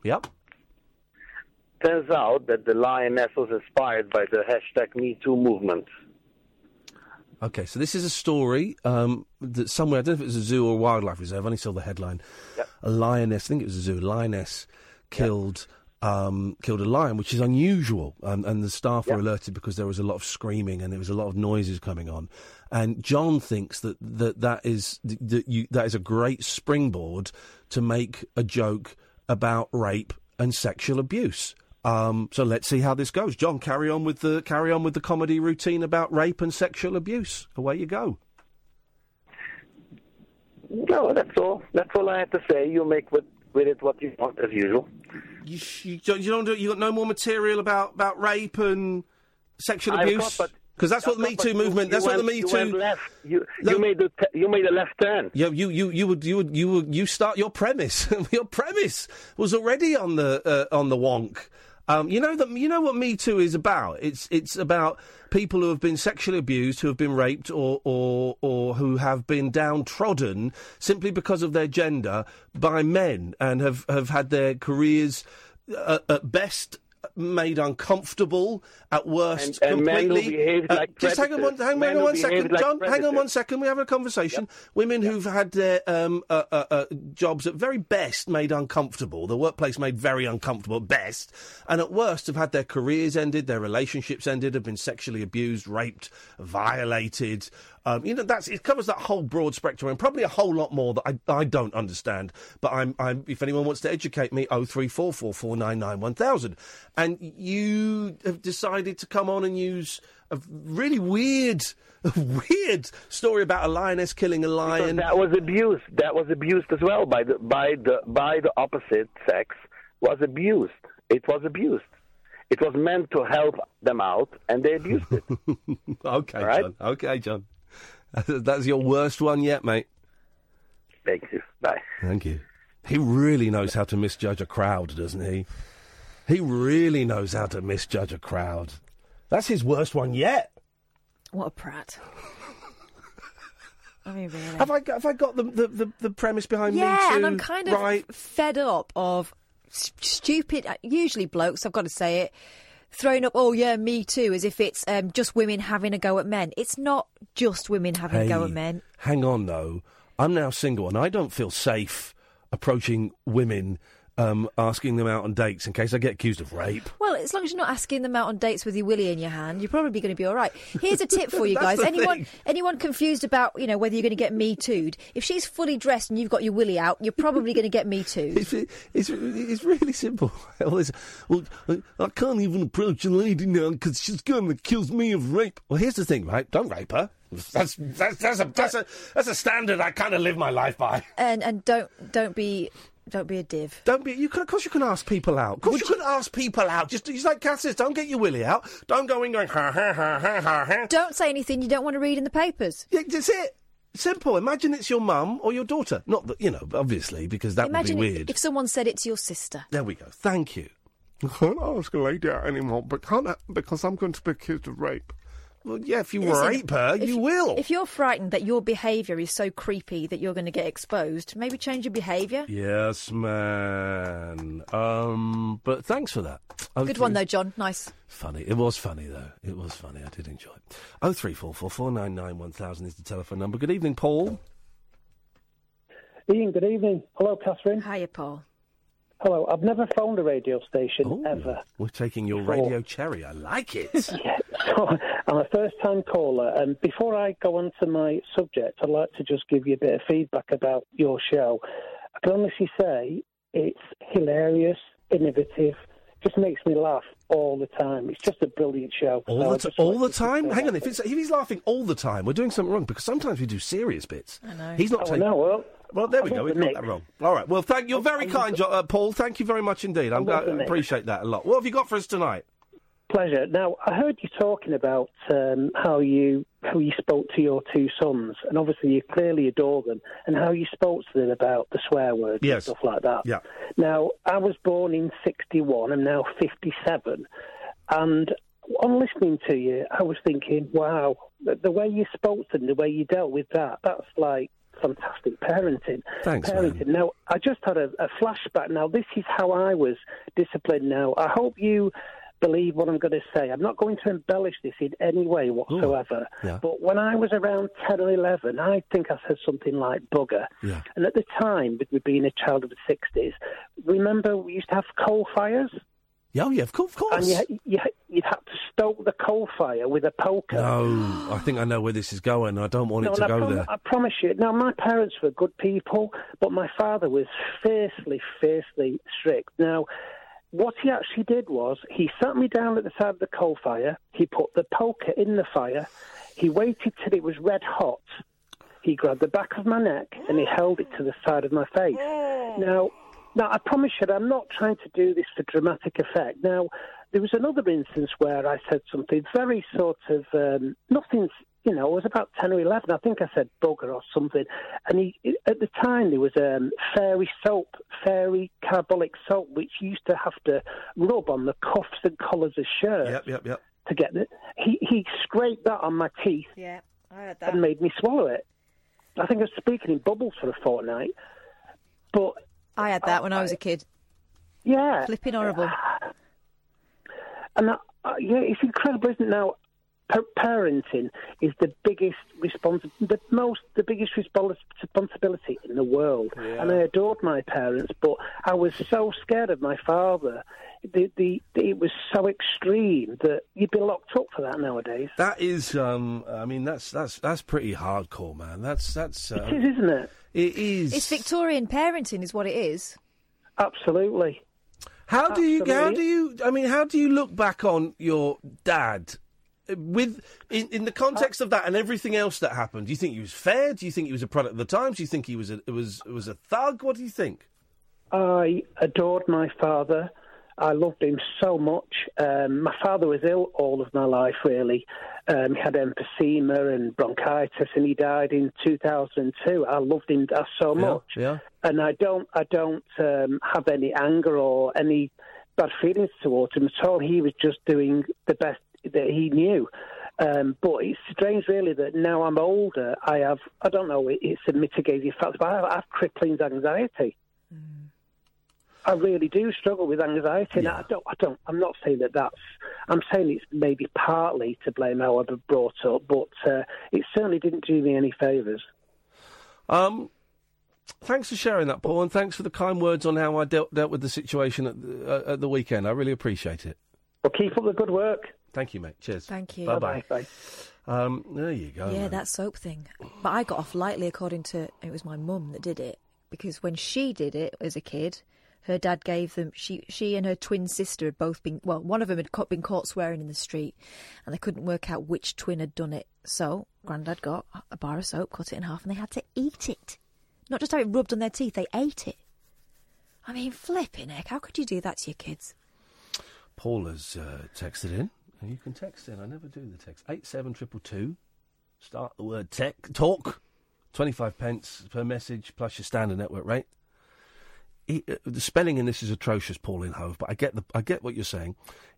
Yep. Turns out that the lioness was inspired by the hashtag Me Too movement. Okay, so this is a story um, that somewhere, I don't know if it was a zoo or a wildlife reserve, I only saw the headline. Yep. A lioness, I think it was a zoo, a lioness killed um, killed a lion, which is unusual. Um, and the staff were alerted because there was a lot of screaming and there was a lot of noises coming on. And John thinks that that, that, is, that, you, that is a great springboard to make a joke about rape and sexual abuse. Um, so let's see how this goes. John, carry on with the carry on with the comedy routine about rape and sexual abuse. Away you go. No, that's all. That's all I had to say. You make with with it what you want, as usual. You, you don't you don't do, you got no more material about, about rape and sexual I've abuse got, because that's what the Me Too movement. That's what the Me Too. left. You, No. you made the te- you made a left turn. Yeah, you, you, you would, you would, you would, you start your premise. your premise was already on the uh, on the wonk. Um, you know that you know what Me Too is about. It's it's about people who have been sexually abused, who have been raped, or or or who have been downtrodden simply because of their gender by men, and have have had their careers uh, at best made uncomfortable, at worst And- and completely. uh, like just hang on one, predators. hang Men on who one behaved second, like John. Hang on one second. We have a conversation. Women who've had their um, uh, uh, uh, jobs at very best made uncomfortable, the workplace made very uncomfortable at best, and at worst have had their careers ended, their relationships ended, have been sexually abused, raped, violated. Um, you know, that's it covers that whole broad spectrum and probably a whole lot more that I, I don't understand. But I'm, I'm if anyone wants to educate me, oh three four four four nine nine one thousand. And you have decided to come on and use a really weird, weird story about a lioness killing a Because lion. that was abused. That was abused as well by the by the by the opposite sex. Was abused. It was abused. It was meant to help them out, and they abused it. okay, right? John. Okay, John. That's your worst one yet, mate. Thank you. Bye. Thank you. He really knows how to misjudge a crowd, doesn't he? He really knows how to misjudge a crowd. That's his worst one yet. What a prat. I mean, really. Have I got, have I got the, the, the, the premise behind me yeah, too? and I'm kind of right. fed up of stupid, uh, usually blokes, I've got to say it, throwing up, oh yeah, me too, as if it's um, just women having a go at men. It's not just women having a go at men. Hang on, though. I'm now single, and I don't feel safe approaching women, um, asking them out on dates in case I get accused of rape. Well, as long as you're not asking them out on dates with your willy in your hand, you're probably going to be all right. Here's a tip for you guys. Anyone thing. anyone confused about you know whether you're going to get me too'd? If she's fully dressed and you've got your willy out, you're probably going to get me too'd. It's, it's, it's really simple. All this, well, I- I can't even approach a lady now because she's going to accuse me of rape. Well, here's the thing, right? Don't rape her. That's that's that's a that's a that's a standard I kind of live my life by. And and don't don't be don't be a div. Don't be. You can, of course, you can ask people out. Of course, you can ask people out. Just, just like Kath says, don't get your willy out. Don't go in going ha ha ha ha ha ha. Don't say anything you don't want to read in the papers. Yeah, that's it. Simple. Imagine it's your mum or your daughter. Not that you know, obviously, because that Imagine would be weird. if someone said it to your sister. There we go. Thank you. I can't ask a lady out anymore, but can't I, because I'm going to be accused of rape. Well, yeah, if you Listen, rape her, if- you will. If you're frightened that your behaviour is so creepy that you're going to get exposed, maybe change your behaviour. Yes, man. Um, but thanks for that. Oh, Good three- one though, John. Nice. Funny. It was funny though. It was funny. I did enjoy it. Oh three four four four nine nine one thousand is the telephone number. Good evening, Paul. Iain, good evening. Hello, Katherine. Hiya, Paul. Hello. I've never phoned a radio station ever. We're taking your Before. radio cherry. I like it. Yeah, so I'm a first-time caller, and before I go on to my subject, I'd like to just give you a bit of feedback about your show. I can honestly say it's hilarious, innovative, just makes me laugh all the time. It's just a brilliant show. All I the, t- all wanted the time? Hang on, if, it's, if he's laughing all the time, we're doing something wrong because sometimes we do serious bits. I know. He's not Oh, I taking. know, well, Well, there I we go. We the got that wrong. All right. Well, thank you're very I love kind, the- uh, Paul. Thank you very much indeed. I'm, love I the appreciate that a lot. What have you got for us tonight? Pleasure. Now, I heard you talking about um, how you how you spoke to your two sons, and obviously you clearly adore them, and how you spoke to them about the swear words Yes. and stuff like that. Yeah. Now, I was born in '61. I'm now 57, and on listening to you, I was thinking, wow, the, the way you spoke to them, the way you dealt with that, that's like fantastic parenting. Thanks, parenting. Now, I just had a, a flashback. Now, this is how I was disciplined. Now, I hope you believe what I'm going to say. I'm not going to embellish this in any way whatsoever. yeah. But when I was around 10 or 11, I think I said something like bugger. Yeah. And at the time, with being a child of the 60s, remember we used to have coal fires? Yeah, oh, yeah, of course. Of course. And you, you, you'd have to stoke the coal fire with a poker. No, I think I know where this is going. I don't want No, it to I, go prom- there. I promise you. Now, my parents were good people, but my father was fiercely, fiercely strict. Now, what he actually did was he sat me down at the side of the coal fire. He put the poker in the fire. He waited till it was red hot. He grabbed the back of my neck and he held it to the side of my face. Now, now I promise you, I'm not trying to do this for dramatic effect. Now, there was another instance where I said something very sort of um, nothing. You know, I was about ten or eleven. I think I said bugger or something. And he, at the time, there was um, fairy soap, fairy carbolic soap, which you used to have to rub on the cuffs and collars of shirts Yep, yep, yep. to get it. He he scraped that on my teeth Yeah, I heard that. and made me swallow it. I think I was speaking in bubbles for a fortnight. But I had that when I was a kid. yeah, Flipping horrible. and I, I, yeah, it's incredible, isn't it? Now, pa- parenting is the biggest respons- the most, the biggest respons- responsibility in the world. And I adored my parents, but I was so scared of my father. The, the, it was so extreme that you'd be locked up for that nowadays. That is, um, I mean, that's that's that's pretty hardcore, man. That's that's. Uh, It is, isn't it? It is. It's Victorian parenting, is what it is. Absolutely. How do you? How do you? I mean, how do you look back on your dad with in, in the context of that and everything else that happened? Do you think he was fair? Do you think he was a product of the times? Do you think he was a was was a thug? What do you think? I adored my father. I loved him so much. Um, my father was ill all of my life, really. Um, he had emphysema and bronchitis, and he died in 2002. I loved him uh, so much, Yeah. and I don't, I don't um, have any anger or any bad feelings towards him at all. He was just doing the best that he knew. Um, but it's strange, really, that now I'm older, I have, I don't know, it's a mitigating factor, but I have, I have crippling anxiety. I really do struggle with anxiety, and I don't, I don't, I'm not saying that that's, I'm saying it's maybe partly to blame how I was brought up, but uh, it certainly didn't do me any favours. Um, thanks for sharing that, Paul, and thanks for the kind words on how I dealt dealt with the situation at the, uh, at the weekend. I really appreciate it. Well, keep up the good work. Thank you, mate. Cheers. Thank you. Bye bye. Bye. Um, there you go. yeah, man. that soap thing. But I got off lightly, according to it was my mum that did it because when she did it as a kid, her dad gave them. She she and her twin sister had both been well. One of them had been caught swearing in the street, and they couldn't work out which twin had done it. So Grandad got a bar of soap, cut it in half, and they had to eat it. Not just have it rubbed on their teeth; they ate it. I mean, flipping heck! How could you do that to your kids? Paul has uh, texted in. And You can text in. I never do the text. Eight seven triple two. Start the word tech talk. Twenty five pence per message plus your standard network rate. E- uh, the spelling in this is atrocious, Paul in Hove, but I get the I get what you're saying.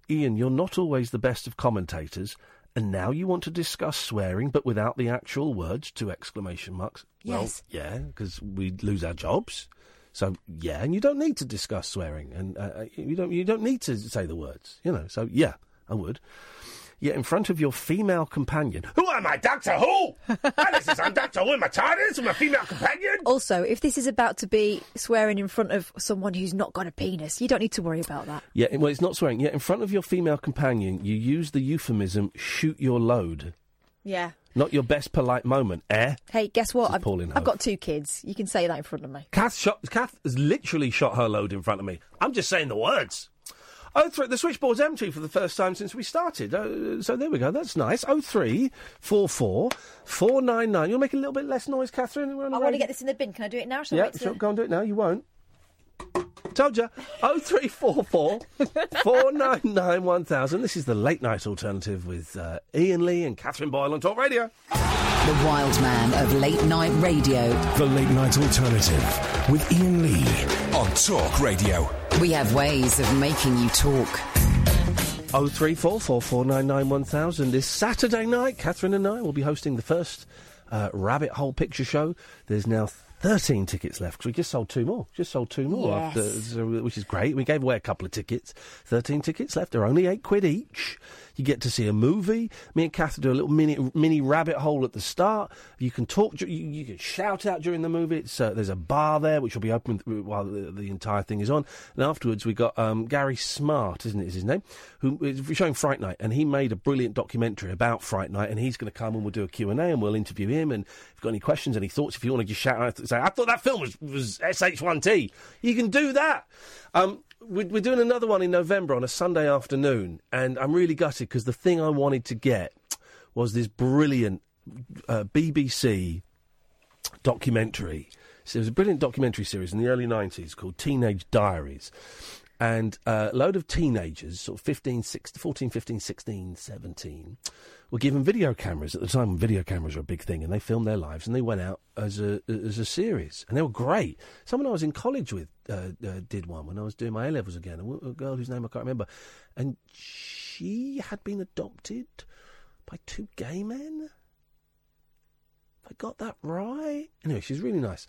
Iain, you're not always the best of commentators, and now you want to discuss swearing, but without the actual words. Two exclamation marks. Yes. Well, yeah, because we lose our jobs. So yeah, and you don't need to discuss swearing, and uh, you don't you don't need to say the words, you know. So yeah, I would. Yet in front of your female companion, who am I, Doctor Who? Alice is I'm Doctor Who. Am I TARDIS? Am I female companion? Also, if this is about to be swearing in front of someone who's not got a penis, you don't need to worry about that. Yeah, well, it's not swearing. Yet in front of your female companion, you use the euphemism "shoot your load," Yeah. not your best polite moment, eh? Hey, guess what? I've, Pauline I've got two kids. You can say that in front of me. Kath shot. Kath has literally shot her load in front of me. I'm just saying the words. Oh, three, the switchboard's empty for the first time since we started. Uh, so there we go. That's nice. Oh three four four four nine nine. You'll make a little bit less noise, Katherine. We're on I want to get this in the bin. Can I do it now? Yeah, sure, the- go and do it now. You won't. Told you. Oh three four four four nine nine one thousand. This is the late night alternative with uh, Iain Lee and Katherine Boyle on Talk Radio. The wild man of late night radio. The Late Night Alternative with Iain Lee on Talk Radio. We have ways of making you talk. Oh three four four four nine nine one thousand. This Saturday night, Katherine and I will be hosting the first uh, Rabbit Hole Picture Show. There's now thirteen tickets left because we just sold two more. Just sold two more, Yes. after, so, which is great. We gave away a couple of tickets. Thirteen tickets left. They're only eight quid each. You get to see a movie. Me and Kath do a little mini mini rabbit hole at the start. You can talk. You, you can shout out during the movie. Uh, there's a bar there which will be open th- while the, the entire thing is on. And afterwards, we got um, Gary Smart, isn't it? Is his name? Who is showing Fright Night, and he made a brilliant documentary about Fright Night. And he's going to come and we'll do a Q and A, and we'll interview him. And if you've got any questions, any thoughts, if you want to just shout out, say, "I thought that film was was SH1T," you can do that. Um, we're, we're doing another one in November on a Sunday afternoon, and I'm really gutted because the thing I wanted to get was this brilliant uh, BBC documentary. So it was a brilliant documentary series in the early 90s called Teenage Diaries. And uh, a load of teenagers, sort of 15, 16, 14, 15, 16, 17, were given video cameras. At the time, video cameras were a big thing, and they filmed their lives, and they went out as a as a series, and they were great. Someone I was in college with uh, uh, did one when I was doing my A levels again. A, a girl whose name I can't remember, and she had been adopted by two gay men. I got that right? Anyway, she's really nice.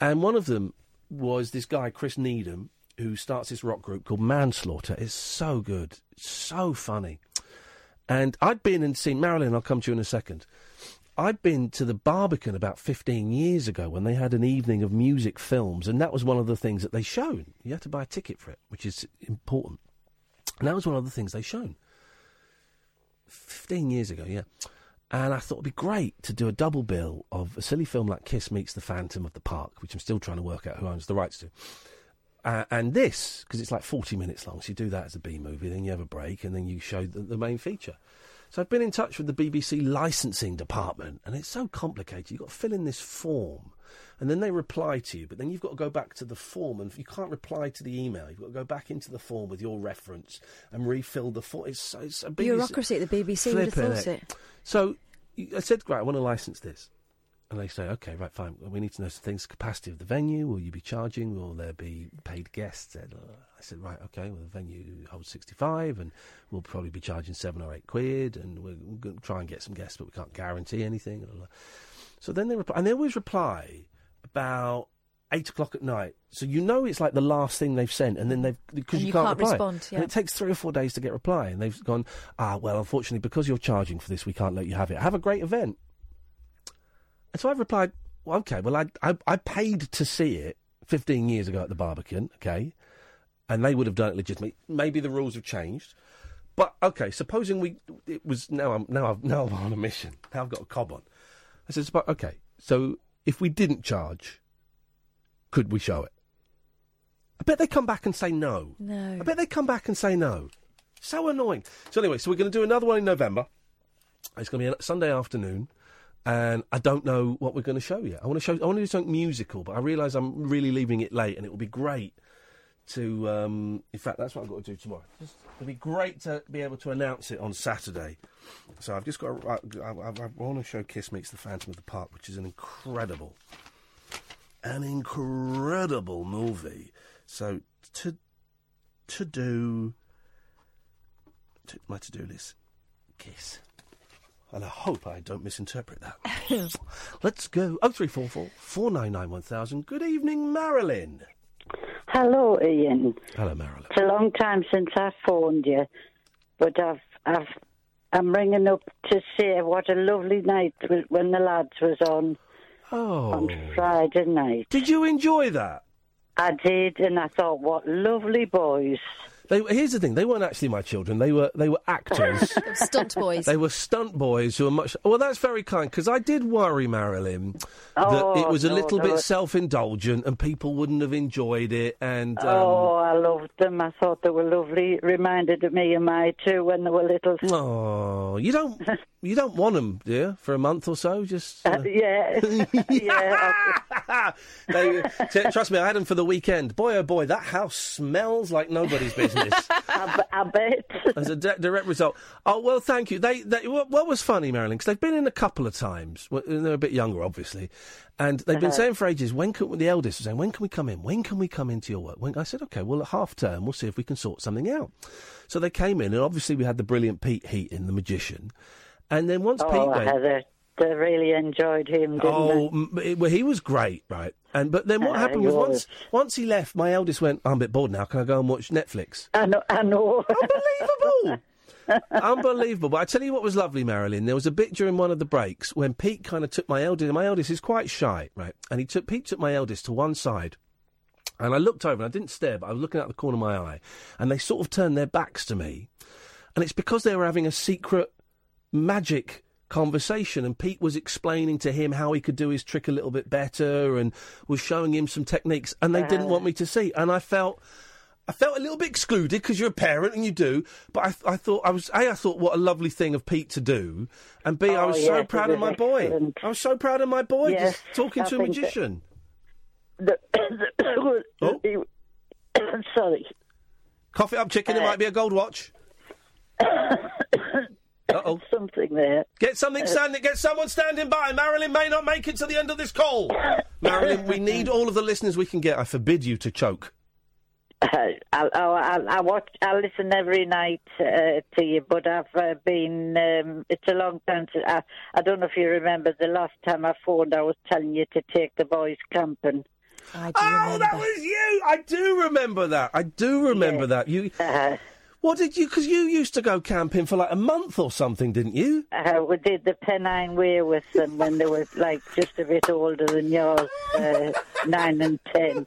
And one of them was this guy, Chris Needham, who starts this rock group called Manslaughter. It's so good, so funny. And I'd been and seen Marilyn. I'll come to you in a second. I'd been to the Barbican about 15 years ago when they had an evening of music films, and that was one of the things that they showed. You had to buy a ticket for it, which is important. And that was one of the things they shown. 15 years ago, yeah. And I thought it'd be great to do a double bill of a silly film like Kiss Meets the Phantom of the Park, which I'm still trying to work out who owns the rights to. Uh, and this, because it's like 40 minutes long, so you do that as a B movie, then you have a break, and then you show the, the main feature. So I've been in touch with the BBC licensing department, and it's so complicated. You've got to fill in this form, and then they reply to you, but then you've got to go back to the form, and you can't reply to the email. You've got to go back into the form with your reference and refill the form. It's, so, it's a BBC, Bureaucracy at the BBC would have thought it. So I said, right, I want to license this. And they say, okay, right, fine. We need to know some things. Capacity of the venue. Will you be charging? Will there be paid guests? I said, right, okay. Well, the venue holds sixty-five, and we'll probably be charging seven or eight quid, and we're going to try and get some guests, but we can't guarantee anything. So then they reply, and they always reply about eight o'clock at night. So you know it's like the last thing they've sent, and then they've because you, you can't, can't reply. respond, yeah. And it takes three or four days to get reply, and they've gone, ah, well, unfortunately, because you're charging for this, we can't let you have it. Have a great event. And so I've replied, well, okay, well, I, I I paid to see it 15 years ago at the Barbican, okay, and they would have done it legitimately. Maybe the rules have changed. But okay, supposing we it was now I'm now I'm now I'm on a mission. Now I've got a cob on. I said, okay, so if we didn't charge, could we show it? I bet they come back and say no. No. I bet they come back and say no. So annoying. So anyway, so we're going to do another one in November. It's going to be a Sunday afternoon, and I don't know what we're going to show yet. I want to show. I want to do something musical, but I realise I'm really leaving it late, and it will be great to. Um, in fact, that's what I've got to do tomorrow. Just, it'll be great to be able to announce it on Saturday. So I've just got. To, I, I, I want to show Kiss Meets the Phantom of the Park, which is an incredible, an incredible movie. So to to do to, my to do list, Kiss. And I hope I don't misinterpret that. Let's go. Oh three four four four nine nine one thousand. Good evening, Marilyn. Hello, Iain. Hello, Marilyn. It's a long time since I phoned you, but I've, I've, I'm ringing up to say what a lovely night when the lads was on Oh. on Friday night. Did you enjoy that? I did, and I thought, what lovely boys. They, here's the thing: they weren't actually my children. They were they were actors. Stunt boys. They were stunt boys who were much. Well, that's very kind because I did worry, Marilyn, that Oh, it was a no, little no. bit self-indulgent and people wouldn't have enjoyed it. And um, oh, I loved them. I thought they were lovely. Reminded me of my two when they were little. oh, you don't you don't want them, do you? For a month or so, just. Uh, yeah, yeah. They, t- trust me, I had them for the weekend. Boy, oh boy, that house smells like nobody's business. I, b- I bet. As a di- direct result. Oh well, thank you. They, they what, what was funny, Marilyn, because they've been in a couple of times. Well, they're a bit younger, obviously, and they've been Uh-huh. saying for ages, when can the eldest was saying, when can we come in? When can we come into your work? When, I said, okay, well at half term, we'll see if we can sort something out. So they came in, and obviously we had the brilliant Pete Heat in the magician, and then once Oh, Pete went, Heather, they really enjoyed him, didn't Oh, they? m- it- well, he was great, right? And but then what Uh, happened was was. once once he left, my eldest went, "I'm a bit bored now. Can I go and watch Netflix?" I know. I know. Unbelievable. Unbelievable. But I tell you what was lovely, Marilyn. There was a bit during one of the breaks when Pete kind of took my eldest. My eldest is quite shy, right? And he took Pete took my eldest to one side. And I looked over and I didn't stare, but I was looking out the corner of my eye. And they sort of turned their backs to me. And it's because they were having a secret magic conversation and Pete was explaining to him how he could do his trick a little bit better and was showing him some techniques and they didn't want me to see and I felt I felt a little bit excluded because you're a parent and you do but I, I thought I was a I thought what a lovely thing of Pete to do and B I Oh, was yes, so proud of my boy excellent. I was so proud of my boy Yes, just talking I to a think that- magician The, Oh. Sorry. cough it up chicken it Uh, might be a gold watch Uh-oh. Something there. Get something standing. Get someone standing by. Marilyn may not make it to the end of this call. Marilyn, we need all of the listeners we can get. I forbid you to choke. Uh, I, I, I, I watch. I listen every night uh, to you, but I've uh, been. Um, it's a long time. To, I, I don't know if you remember the last time I phoned. I was telling you to take the boys camping. I do oh, remember. that was you. I do remember that. I do remember that. You. What did you? Because you used to go camping for like a month or something, didn't you? Uh, we did the Pennine Way with them when they were like just a bit older than yours, uh, nine and ten.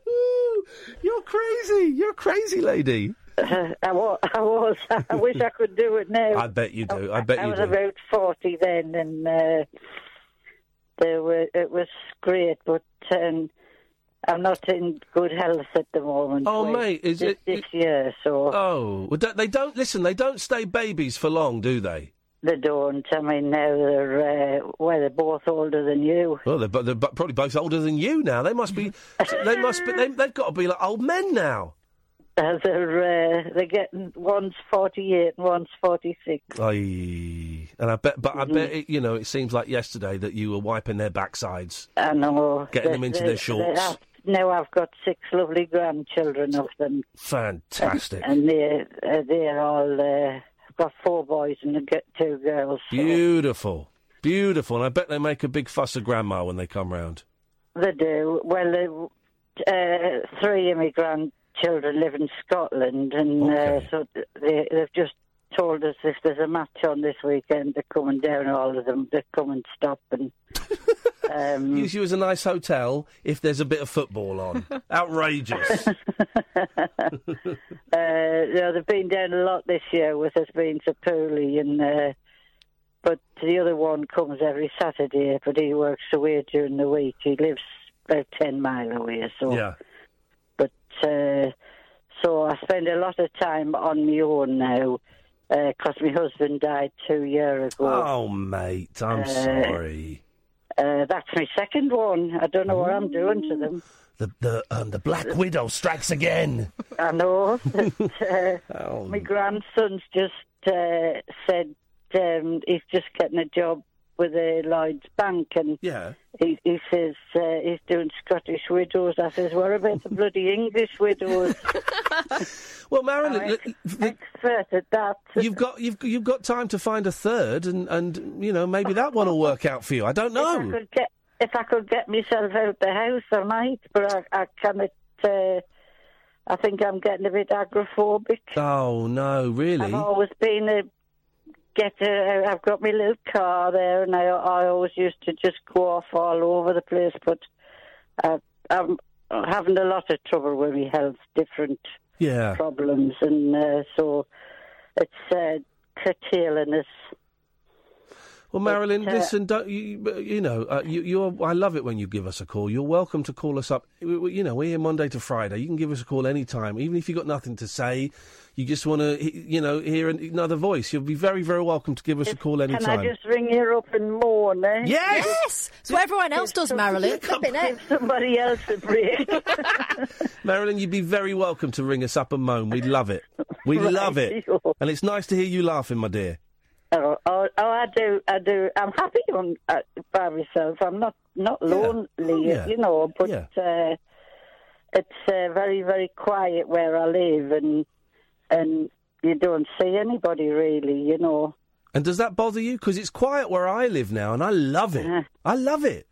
You're crazy. You're a crazy lady. Uh, I, wa- I was. I wish I could do it now. I bet you do. I bet you I was do. about forty then, and uh, there were. It was great, but um, I'm not in good health at the moment. Oh, mate, is this, it- this year? So Oh, well, don't, they don't listen. They don't stay babies for long, do they? they don't. I mean, now they're uh, well, they're both older than you. Well, they're, they're probably both older than you now. They must be. they must be. They, they've got to be like old men now. Uh, they're uh, they're getting one's forty eight and one's forty six. Aye. And I bet, but I bet Mm-hmm. it, you know, it seems like yesterday that you were wiping their backsides. I know. Getting They- them into they- their shorts. Now I've got six lovely grandchildren of them. Fantastic. And they're, uh, they're all, uh, I've got four boys and two girls. Beautiful. Beautiful. And I bet they make a big fuss of grandma when they come round. They do. Well, uh, three of my grandchildren live in Scotland, and uh, so they, they've just told us if there's a match on this weekend, they're coming down, all of them. They come and stop and. Um, Use you as a nice hotel if there's a bit of football on. Outrageous. Uh, they've been down a lot this year with us being so poorly, and uh, but the other one comes every Saturday, but he works away during the week. He lives about ten mile away, so yeah. but uh, so I spend a lot of time on my own now because my husband died two years ago. Oh, mate, I'm Uh, sorry. Uh, that's my second one. I don't know what I'm doing to them. The the um, the Black Widow strikes again. I know. uh, Oh. My grandson's just uh, said um, he's just getting a job with a Lloyd's Bank, and yeah. he, he says uh, he's doing Scottish widows. I says, what about the bloody English widows? Well, Marilyn, look, expert at that. you've got you've you've got time to find a third, and and you know maybe that one will work out for you. I don't If I know. could get if I could get myself out of the house, I might, but I, I cannot. Uh, I think I'm getting a bit agoraphobic. Oh no, really? I've always been a get a, I've got my little car there, and I I always used to just go off all over the place. But uh, I'm having a lot of trouble with my health, different Yeah. problems, and uh, so it's uh, curtailing us. Well, Marilyn, But, uh, listen, don't you? You know, uh, you, you're. I love it when you give us a call. You're welcome to call us up. We- we- You know, we're here Monday to Friday. You can give us a call any time, even if you've got nothing to say. You just want to, you know, hear another voice. You'll be very, very welcome to give us a call any Can time. I just ring you up and moan? Eh? Yes! Yes! So everyone else does, Marilyn. Give somebody else a break. Marilyn, you'd be very welcome to ring us up and moan. We'd love it. We Right, love it. sure. And it's nice to hear you laughing, my dear. Oh, oh, oh, I do, I do. I'm happy on uh, by myself. I'm not not lonely, Oh, yeah. you know. But Yeah. uh, it's uh, very very quiet where I live, and and you don't see anybody really, you know. And does that bother you? Because it's quiet where I live now, and I love it. I love it.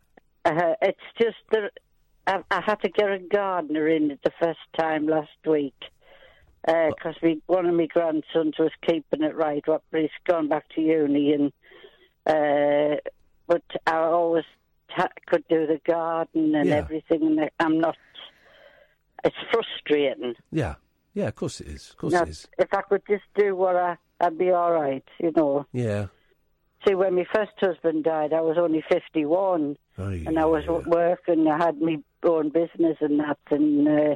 Uh, it's just that I, I had to get a gardener in the first time last week because me one of my grandsons was keeping it right, but he's gone back to uni, and uh, but I always ha- could do the garden and Yeah. everything, and I'm not. It's frustrating. Yeah. Yeah, of course it is. Of course Now, it is. If I could just do what I, I'd be all right, you know. Yeah. See, when my first husband died, I was only 51, Aye, and I was working. I had my own business and that, and uh,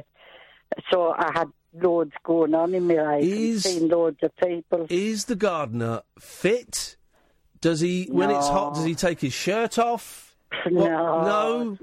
so I had loads going on in my life. Is- and seen loads of people. Is the gardener fit? Does he, when it's hot, does he take his shirt off? What? No, No?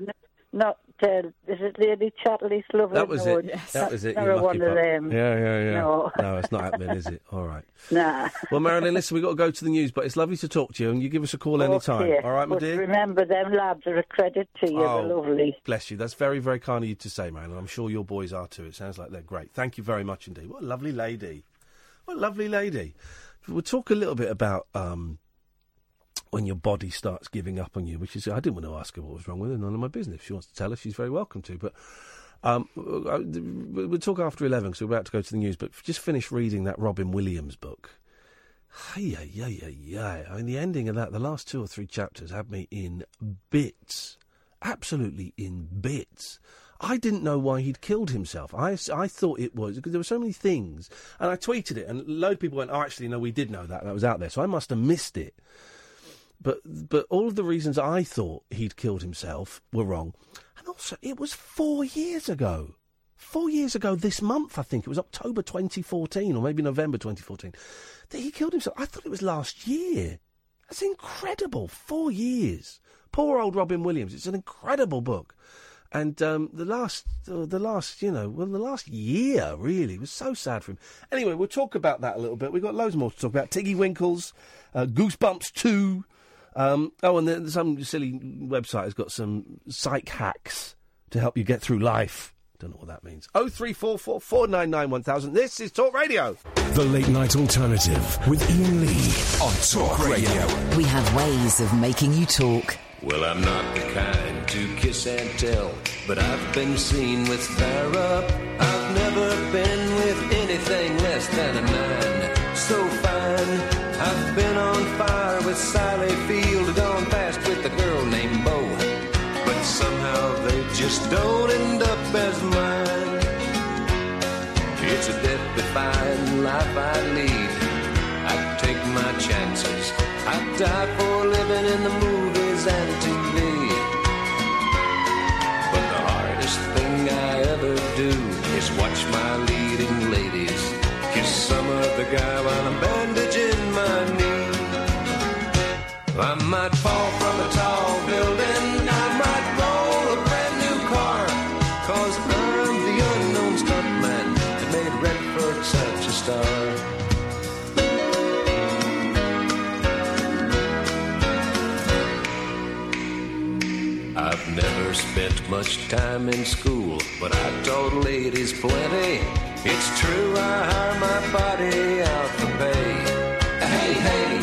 not. Uh, is it Lady Chatterley's lovely? That was no, it. That was it. Not you lucky one of them. Yeah, yeah, yeah. No. no, it's not happening, is it? All right. Nah. Well, Marilyn, listen, we've got to go to the news, but it's lovely to talk to you, and you give us a call any time. All right, my But dear? Remember, them lads are a credit to you. Oh, They're lovely. Bless you. That's very, very kind of you to say, Marilyn. I'm sure your boys are too. It sounds like they're great. Thank you very much indeed. What a lovely lady. What a lovely lady. We'll talk a little bit about um, when your body starts giving up on you, which is I didn't want to ask her what was wrong with her. None of my business. If she wants to tell us, she's very welcome to. But um, we'll talk after eleven because we're about to go to the news. But just finish reading that Robin Williams book. Yeah, yeah, yeah, yeah. I mean, the ending of that, the last two or three chapters, had me in bits, absolutely in bits. I didn't know why he'd killed himself. I, I thought it was because there were so many things, and I tweeted it, and a load of people went, "Oh, actually, no, we did know that. That was out there." So I must have missed it. But but all of the reasons I thought he'd killed himself were wrong, and also it was four years ago. Four years ago this month, I think it was October 2014 or maybe November 2014, that he killed himself. I thought it was last year. That's incredible. Four years. Poor old Robin Williams. It's an incredible book. And um, the last, uh, the last, you know, well, the last year really was so sad for him. Anyway, we'll talk about that a little bit. We've got loads more to talk about. Tiggywinkles, uh, Goosebumps two. Um, oh, and then some silly website has got some psych hacks to help you get through life. Don't know what that means. Oh three four four four nine nine one thousand. This is Talk Radio. The late night alternative with Iain Lee on Talk Radio. We have ways of making you talk. Well, I'm not the kind to kiss and tell, but I've been seen with fire up. I've never been with anything less than a don't end up as mine. It's a death-defying life I lead. I take my chances. I die for living in the movies and TV. But the hardest thing I ever do is watch my leading ladies kiss some other guy while much time in school, but I taught ladies plenty. It's true, I hire my body out for pay. Hey, hey,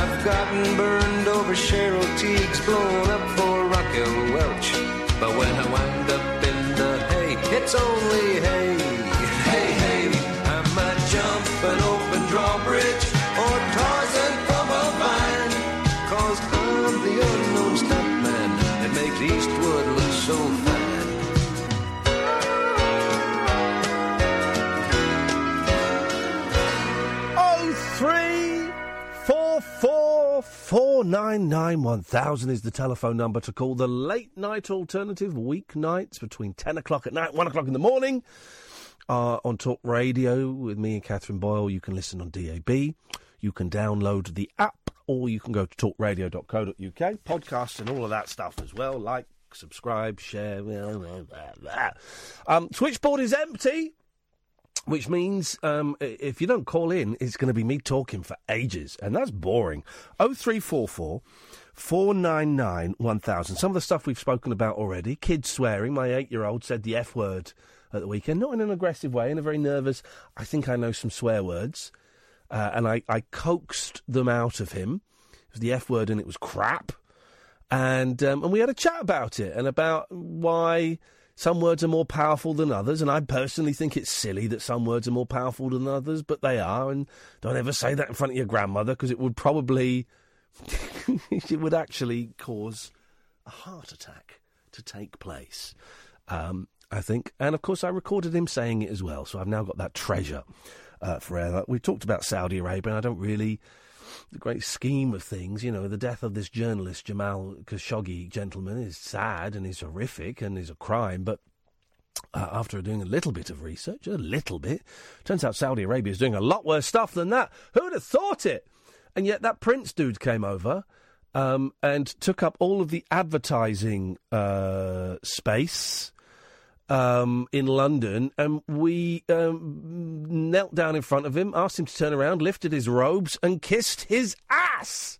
I've gotten burned over Cheryl Tiegs, blown up for Raquel Welch. But when I wind up in the hay, it's only hay. Hey, hey, I might jump an open drawbridge 4999 1000 is the telephone number to call the late night alternative, weeknights between 10 o'clock at night, 1 o'clock in the morning. Uh, on Talk Radio with me and Katherine Boyle. You can listen on DAB. You can download the app, or you can go to talkradio.co.uk. Podcasts and all of that stuff as well. Like, subscribe, share. Blah, blah, blah, um, switchboard is empty. Which means um, if you don't call in, it's going to be me talking for ages, and that's boring. Oh three four four four nine nine one thousand. Some of the stuff we've spoken about already. Kids swearing. My eight-year-old said the f word at the weekend, not in an aggressive way, in a very nervous. I think I know some swear words, uh, and I, I coaxed them out of him. It was the f word, and it was crap. And um, and we had a chat about it and about why some words are more powerful than others. And I personally think it's silly that some words are more powerful than others, but they are. And don't ever say that in front of your grandmother because it would probably it would actually cause a heart attack to take place. Um, I think, and of course, I recorded him saying it as well, so I've now got that treasure uh, forever. We talked about Saudi Arabia, and I don't really the great scheme of things, you know, the death of this journalist Jamal Khashoggi gentleman is sad and is horrific and is a crime, but uh, after doing a little bit of research, a little bit, turns out Saudi Arabia is doing a lot worse stuff than that. Who'd have thought it? And yet that Prince dude came over um, and took up all of the advertising uh, space um, in London, and we um, knelt down in front of him, asked him to turn around, lifted his robes, and kissed his ass.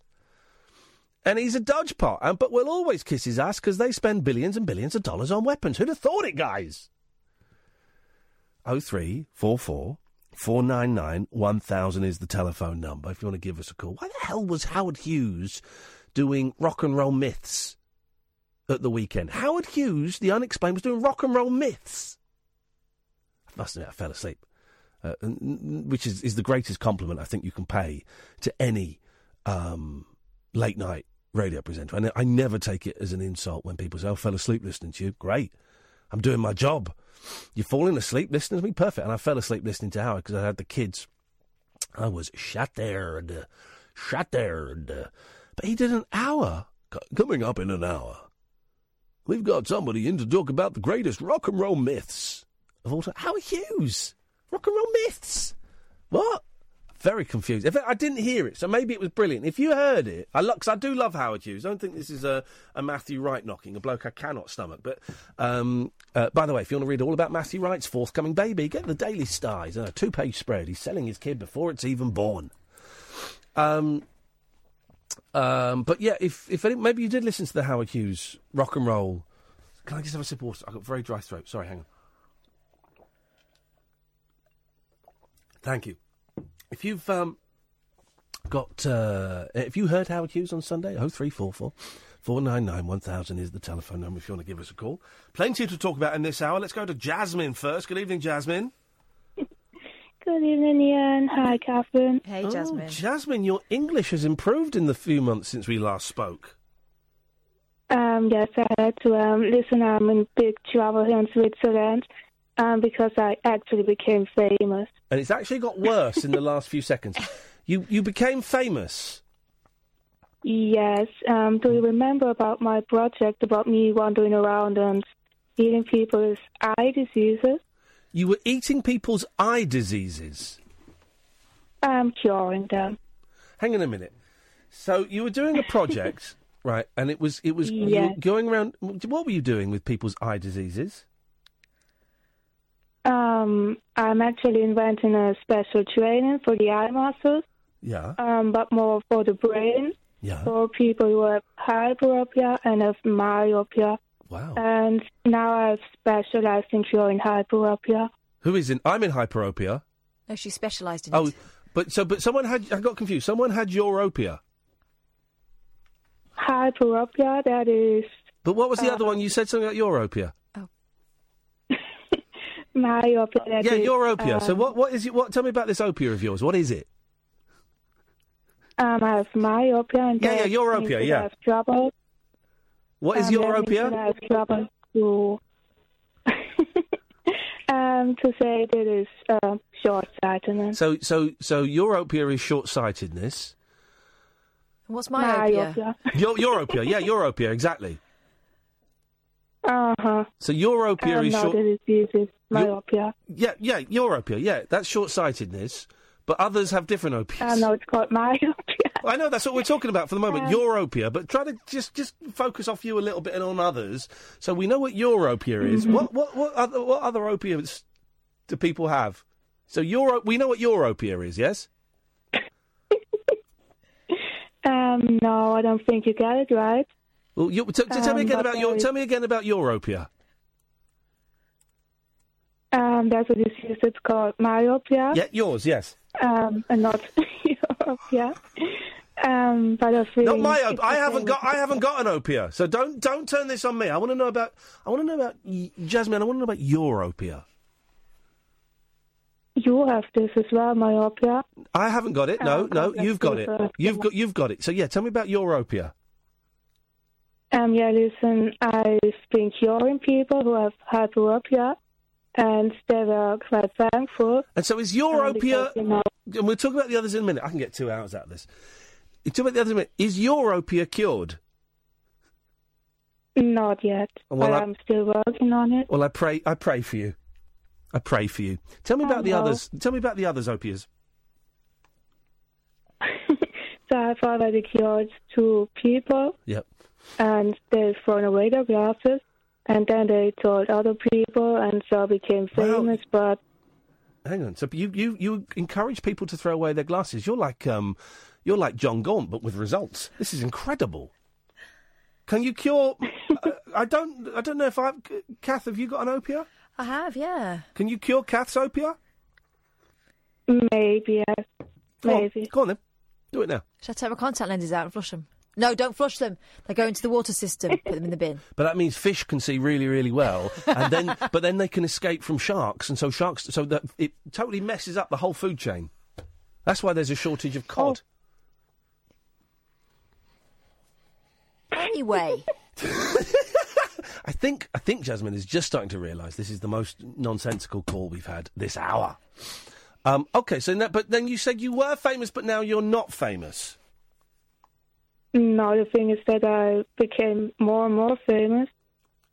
And he's a dodge pot, and, but we'll always kiss his ass because they spend billions and billions of dollars on weapons. Who'd have thought it, guys? Oh three four four 499 1000 is the telephone number if you want to give us a call. Why the hell was Howard Hughes doing rock and roll myths at the weekend? Howard Hughes, the unexplained, was doing rock and roll myths. I must admit, I fell asleep, uh, which is, is the greatest compliment I think you can pay to any um, late night radio presenter. Ne- I never take it as an insult when people say, I fell asleep listening to you. Great. I'm doing my job. You're falling asleep listening to me? Perfect. And I fell asleep listening to Howard because I had the kids. I was shattered. Shattered. But he did an hour. Coming up in an hour, we've got somebody in to talk about the greatest rock and roll myths of all time. Howard Hughes. Rock and roll myths. What? Very confused. If I didn't hear it, so maybe it was brilliant. If you heard it, I because I do love Howard Hughes. I don't think this is a, a Matthew Wright knocking, a bloke I cannot stomach. But um, uh, by the way, if you want to read all about Matthew Wright's forthcoming baby, get the Daily Star. He's a two-page spread. He's selling his kid before it's even born. Um, um, but yeah, if if any, maybe you did listen to the Howard Hughes rock and roll. Can I just have a sip of water? I've got very dry throat. Sorry, hang on. Thank you. If you've um, got, uh, if you heard Howard Hughes on Sunday, oh three four four. 499 1000 is the telephone number if you want to give us a call. Plenty to talk about in this hour. Let's go to Jasmin first. Good evening, Jasmin. Good evening, Iain. Hi, Katherine. Hey, Oh, Jasmin, your English has improved in the few months since we last spoke. Um, yes, I had to um, listen. I'm in big trouble here in Switzerland um, because I actually became famous. And it's actually got worse in the last few seconds. You you became famous. Yes. Um, do you remember about my project about me wandering around and healing people's eye diseases? You were eating people's eye diseases. I'm curing them. Hang on a minute. So you were doing a project, right? And it was it was you were Yeah. going around. What were you doing with people's eye diseases? Um, I'm actually inventing a special training for the eye muscles, Yeah. um, but more for the brain. Yeah. For people who have hyperopia and have myopia. Wow. And now I've specialized in curing hyperopia. Who is in? I'm in hyperopia. No, she specialised in Oh, it. but so but someone had. I got confused. Someone had europia. Hyperopia, that is But what was the Uh, other one? You said something about europia. Oh. myopia. That yeah, is, europia. so what what is it? What? Tell me about this opia of yours. What is it? Um, I have myopia and Yeah, yeah, that europia, yeah. I have trouble. What is um, that means europia? that trouble to um to say that is uh, short sightedness. So so so europia is short sightedness. What's myopia? Myopia. Eu- Europia, yeah, Europia, exactly. Uh huh. So Europia Um, is no, short. the disease is myopia. Yeah, yeah, Europia, yeah, that's short sightedness. But others have different opias. Uh, no, it's called myopia. I know that's what we're talking about for the moment. Um, Europia, but try to just just focus off you a little bit and on others, so we know what Europia is. Mhm. What what what other what other opiates do people have? So Euro, we know what Europia is, yes? Um, no, I don't think you got it right. Well, you, t- t- tell me Um, again about your is- tell me again about Europia. Um, there's a disease that's called myopia. Yeah, yours, yes. Um, and not myopia. Um, but I think Not my I haven't got I haven't got an opia. So don't don't turn this on me. I want to know about I want to know about y- Jasmin. I want to know about your opia. You have this as well, myopia. I haven't got it. No, Um, no, complex you've got it. disorder. You've got you've got it. So yeah, tell me about your opia. Um, yeah, listen, I've been curing people who have hyperopia, and they were quite thankful. And so is your Um, because, opia? you know- And we'll talk about the others in a minute. I can get two hours out of this. You talk about the others in a minute. Is your opia cured? Not yet, Well, I- I'm still working on it. Well, I pray. I pray for you. I pray for you. Tell me I about the others. Tell me about the others opias. So I've already cured two people, Yep. and they've thrown away their glasses, and then they told other people, and so I became famous. But Hang on. So you you you encourage people to throw away their glasses. You're like um, you're like Jon Gaunt, but with results. This is incredible. Can you cure? uh, I don't. I don't know if I've. Kath, have you got an opia? I have, yeah. Can you cure Kath's opia? Maybe, yes. Maybe. Go on then. Do it now. Should I take my contact lenses out and flush them? No, don't flush them. They go into the water system. Put them in the bin. But that means fish can see really, really well, and then but then they can escape from sharks, and so sharks so that it totally messes up the whole food chain. That's why there's a shortage of cod. Anyway, I think I think Jasmin is just starting to realise this is the most nonsensical call we've had this hour. Um, okay, so but then you said you were famous, but now you're not famous. No, the thing is that I became more and more famous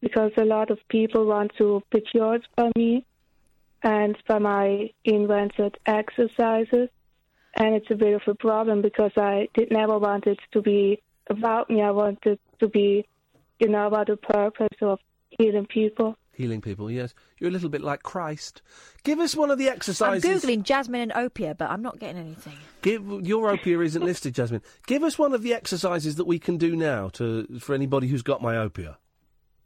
because a lot of people want to be cured by me and by my invented exercises. And it's a bit of a problem because I did never want it to be about me. I wanted to be, you know, about the purpose of healing people. Healing people, yes. You're a little bit like Christ. Give us one of the exercises. I'm googling Jasmin and Opia, but I'm not getting anything. Give your opia isn't listed, Jasmin. Give us one of the exercises that we can do now to for anybody who's got myopia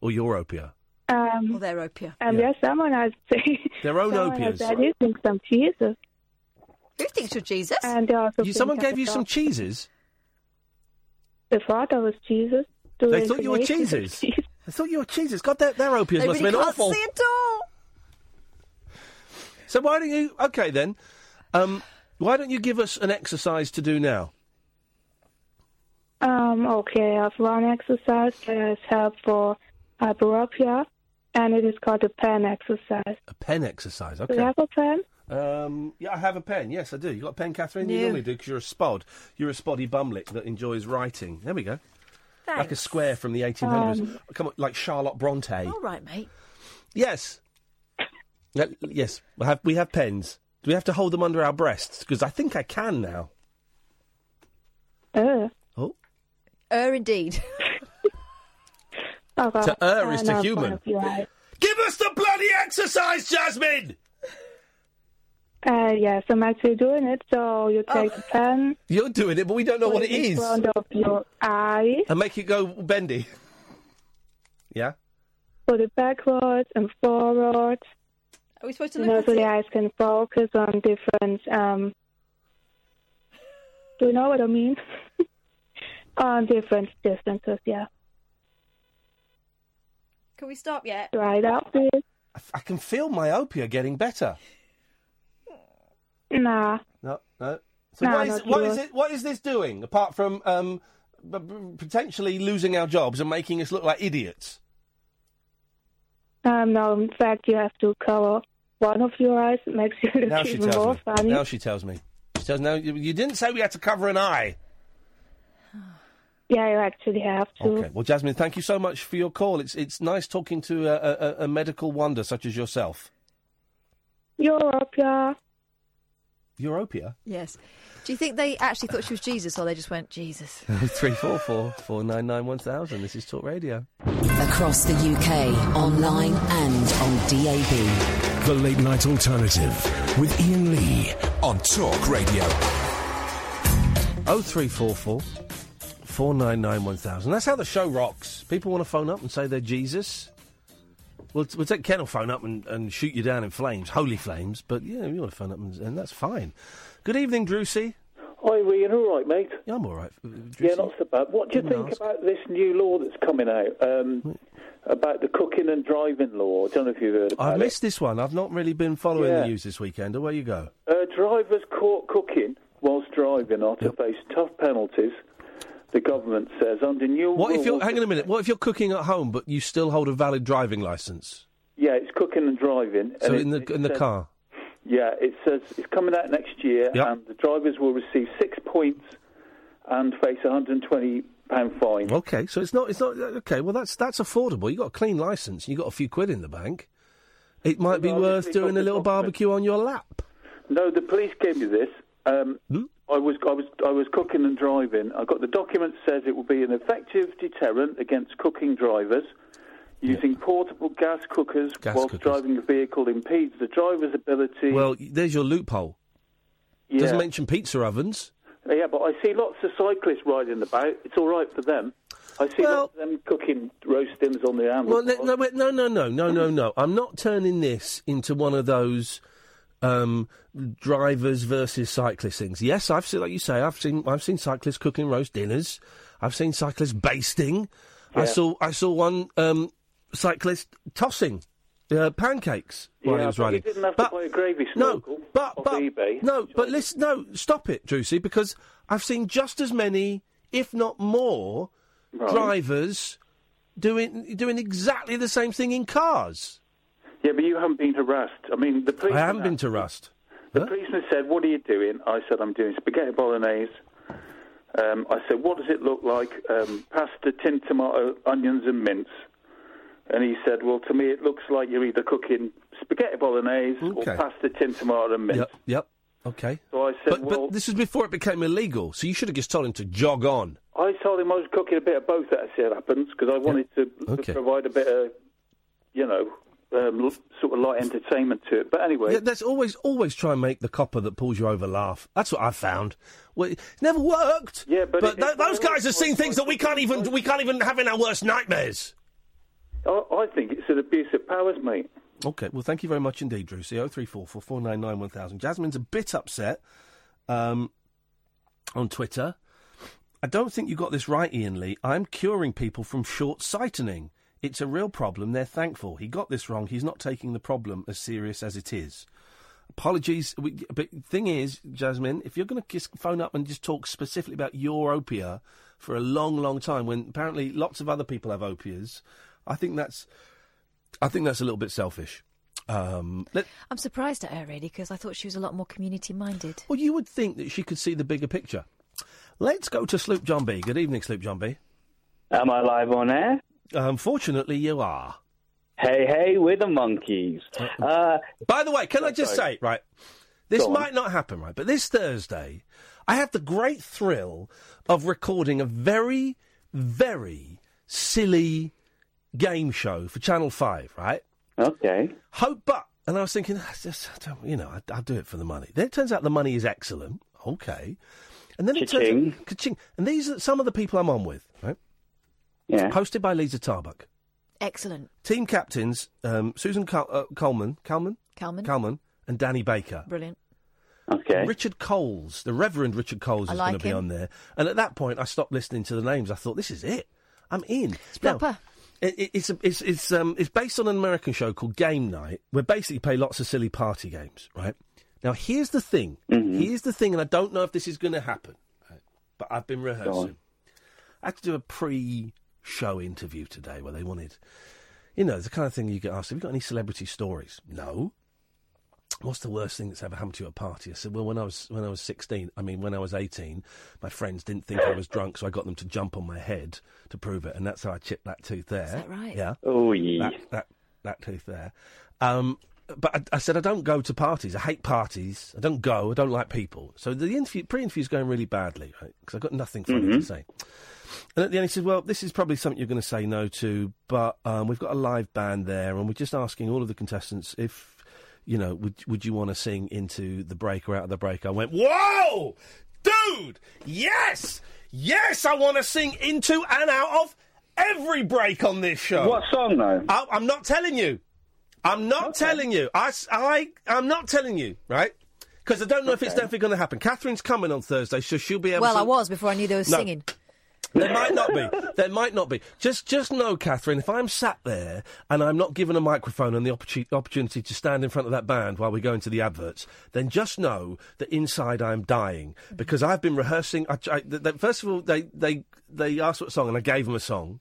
or your opia. Um, Or their Opia. and yes, someone has Their own someone has opias. said he thinks I'm Jesus. Who thinks you're Jesus? And also You, someone gave you some cheeses. The father was Jesus. They thought you were information cheeses. They thought you were Jesus. God, their, their opias They must really have been can't awful. see at all. So why don't you? Okay then. Um, why don't you give us an exercise to do now? Um, okay, I have one exercise that is has help for hyperopia, and it is called a pen exercise. A pen exercise. Okay. Do you have a pen? Um, yeah, I have a pen. Yes, I do. You got a pen, Katherine? You normally do because you're a spod. You're a spoddy bumlick that enjoys writing. There we go. Like a square from the 1800s. Um, Come on, like Charlotte Bronte. All right, mate. Yes. Uh, yes, we have, we have pens. Do we have to hold them under our breasts? Because I think I can now. Uh. Oh. Er, indeed. Oh, To err is to know human. one of you are. Give us the bloody exercise, Jasmin! Uh, yes, I'm actually doing it. So you take Oh. the pen. You're doing it, but we don't know what it in is. front of your eye. And make it go bendy. Yeah? Put it backwards and forwards. Are we supposed to You look know, at so the eyes can focus on different. Um, do you know what I mean? on different distances, yeah. Can we stop yet? Try it out, please. I, I can feel myopia getting better. Nah. No, no. So No, what, is, what is it? What is this doing apart from um, b- b- potentially losing our jobs and making us look like idiots? Um, no, in fact, you have to cover one of your eyes. It makes you look Now she even tells more me. funny. Now she tells me. She tells now you, you didn't say we had to cover an eye. Yeah, you actually have to. Okay. Well, Jasmin, thank you so much for your call. It's it's nice talking to a, a, a medical wonder such as yourself. Europia. Europia. Yes. Do you think they actually thought she was Jesus, or they just went Jesus? Three four four four nine nine one thousand. This is Talk Radio. Across the UK, online and on DAB. The Late Night Alternative with Iain Lee on Talk Radio. Oh three four four four nine nine one thousand. That's how the show rocks. People want to phone up and say they're Jesus. We'll, we'll take Ken will phone up and, and shoot you down in flames, holy flames. But yeah, you want to phone up and, and that's fine. Good evening, Drewsy. Hi, Iain. All right, mate. Yeah, I'm all right. Yeah, not so bad. What do you Didn't think ask. about this new law that's coming out um, about the cooking and driving law? I don't know if you've heard about I it. missed this one. I've not really been following Yeah. the news this weekend. Away you go. Uh, drivers caught cooking whilst driving are to face tough penalties. The government says under new What if you're? Hang on a minute. What if you're cooking at home but you still hold a valid driving license? Yeah, it's cooking and driving. So and in it- the in the says- car. Yeah, it says it's coming out next year, Yep. and the drivers will receive six points and face a hundred and twenty pound fine. Okay, so it's not. It's not. Okay, well that's that's affordable. You got a clean license. You got a few quid in the bank. It might be worth doing a little barbecue on your lap. No, the police gave me this. Um, Hmm? I was I was I was cooking and driving. I got the document says it will be an effective deterrent against cooking drivers. Using portable gas cookers Gas whilst cookers. driving a vehicle impedes the driver's ability. Well, there's your loophole. yeah. Doesn't mention pizza ovens. yeah, but I see lots of cyclists riding about. It's all right for them. I see lots of them cooking roast dims on the handle. Well, no, no, no, no, no, no, no, no. I'm not turning this into one of those um, drivers versus cyclists things. Yes, I've seen, like you say, I've seen I've seen cyclists cooking roast dinners. I've seen cyclists basting. I saw I saw one um, cyclist tossing uh, pancakes while he yeah, was riding. you didn't have But- to buy a gravy no, but but eBay. no, but listen, no, stop it, Drusy, because I've seen just as many, if not more, Right. drivers doing doing exactly the same thing in cars. Yeah, but you haven't been to Rust. I mean, the I haven't been to Rust. The policeman said, "What are you doing?" I said, "I'm doing spaghetti bolognese." Um, I said, "What does it look like?" Um, pasta, tin tomato, onions, and mince. And he said, "Well, to me, it looks like you're either cooking spaghetti bolognese Okay. or pasta, tin tomato, and mince." Yep, yep. Okay. So I said, But, "Well, but this was before it became illegal, so you should have just told him to jog on. I told him I was cooking a bit of both as it happens because I wanted to Okay. provide a bit of, you know, um, sort of light entertainment to it. But anyway, Yeah, that's always always try and make the copper that pulls you over laugh. That's what I've found. Well, it never worked. Yeah, but it- th- those guys have seen things that we can't even we can't even have in our worst nightmares. I, I think it's an abuse of powers, mate. Okay, well, thank you very much indeed, Drew. C three four four four nine nine one thousand. Jasmin's a bit upset um, on Twitter. I don't think you got this right, Iain Lee. I'm curing people from short sightening. It's a real problem. They're thankful. He got this wrong. He's not taking the problem as serious as it is. Apologies, we, but thing is, Jasmin, if you're going to phone up and just talk specifically about your opia for a long, long time, when apparently lots of other people have opias, I think that's, I think that's a little bit selfish. Um, let, I'm surprised at her really because I thought she was a lot more community minded. well, you would think that she could see the bigger picture. Let's go to Sloop John B. Good evening, Sloop John B. Am I live on air? Unfortunately, you are. Hey, hey, we're the monkeys. Uh, By the way, can I just sorry. say, right, this might not happen, right, but this Thursday, I have the great thrill of recording a very, very silly game show for Channel 5, right? Okay. Hope, but, and I was thinking, "Ah, just, I you know, I, I'll do it for the money. Then it turns out the money is excellent. Okay. And then it Cha-ching. turns out, ka-ching. And these are some of the people I'm on with, right? Yeah. Hosted by Liza Tarbuck. Excellent. Team captains, um, Susan Col- uh, Coleman, Coleman? Calman. Coleman, and Danny Baker. Brilliant. Okay. Richard Coles, the Reverend Richard Coles I is like going to be him. on there. And at that point, I stopped listening to the names. I thought, this is it. I'm in. It's proper. it, it- it's a, it's it's um it's based on an American show called Game Night, where basically you play lots of silly party games, right? Now here's the thing. Here's the thing, and I don't know if this is going to happen, right? but I've been rehearsing. I had to do a pre-show interview today where they wanted, you know, the kind of thing you get asked. Have you got any celebrity stories? No. What's the worst thing that's ever happened to you at a party? I said, well, when I was when I was sixteen, I mean, when I was eighteen, my friends didn't think I was drunk, so I got them to jump on my head to prove it, and that's how I chipped that tooth there. Is that right? Yeah. Oh, yeah. That that, that tooth there. Um, but I, I said I don't go to parties. I hate parties. I don't go. I don't like people. So the interview, pre-interview's going really badly, right? Because I've got nothing funny to Mhm. say. And at the end, he says, "Well, this is probably something you're going to say no to, but um, we've got a live band there, and we're just asking all of the contestants if, you know, would would you want to sing into the break or out of the break?" I went, "Whoa, dude, yes, yes, I want to sing into and out of every break on this show." What song, though? I, I'm not telling you. I'm not telling you. I, I, I'm not telling you, right? Because I don't know if it's Okay. definitely going to happen. Katherine's coming on Thursday, so she'll be able Well, to. I was before I knew they were No. singing. There might not be. There might not be. Just, just know, Katherine, if I'm sat there and I'm not given a microphone and the opportu- opportunity to stand in front of that band while we go into the adverts, then just know that inside I'm dying because I've been rehearsing. I, I, th- th- first of all, they, they, they asked what song, and I gave them a song.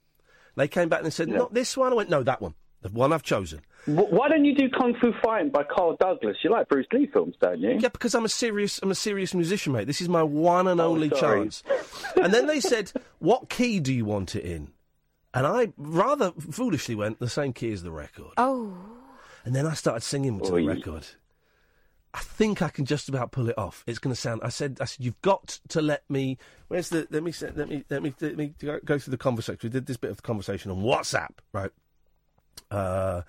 They came back and said, "Not this one." I went, "No, that one. The one I've chosen." W- Why don't you do Kung Fu Fighting by Carl Douglas? You like Bruce Lee films, don't you? Yeah, because I'm a serious, I'm a serious musician, mate. This is my one and oh, only Oh, chance. and then they said, "What key do you want it in?" And I rather foolishly went the same key as the record. Oh. And then I started singing to the record. I think I can just about pull it off. It's going to sound. I said, I said, you've got to let me. Where's the? Let me. Let me. Let me. Let me go go through the conversation. We did this bit of the conversation on WhatsApp, right? Uh,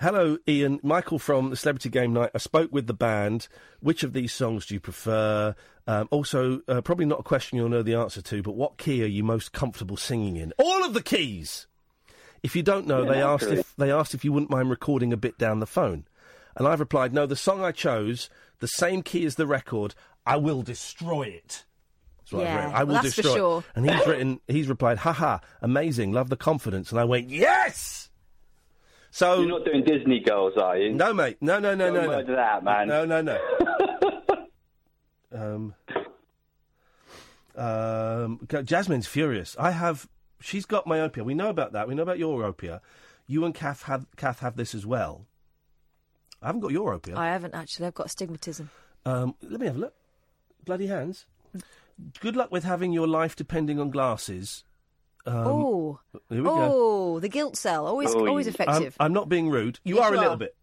hello, Iain. Michael from the Celebrity Game Night. I spoke with the band. Which of these songs do you prefer? Um, also, uh, probably not a question you'll know the answer to, but what key are you most comfortable singing in? All of the keys. If you don't know, Yeah, they asked if they asked if you wouldn't mind recording a bit down the phone. And I've replied, no, the song I chose, the same key as the record, I will destroy it. That's what I've Yeah, written. I well, will that's for destroy sure. it. And he's written, he's replied, haha, amazing, love the confidence. And I went, yes! So You're not doing Disney girls, are you? No, mate. No, no, no, Don't no, no. that, man. No, no, no. um, um, Jasmin's furious. I have. She's got myopia. We know about that. We know about your opia. You and Kath have Kath have this as well. I haven't got your opia. I haven't actually. I've got astigmatism. Um, let me have a look. Bloody hands. Good luck with having your life depending on glasses. Um, oh, here we go. oh, the guilt cell always always effective. I'm, I'm not being rude. You Yes, are a you little are. bit.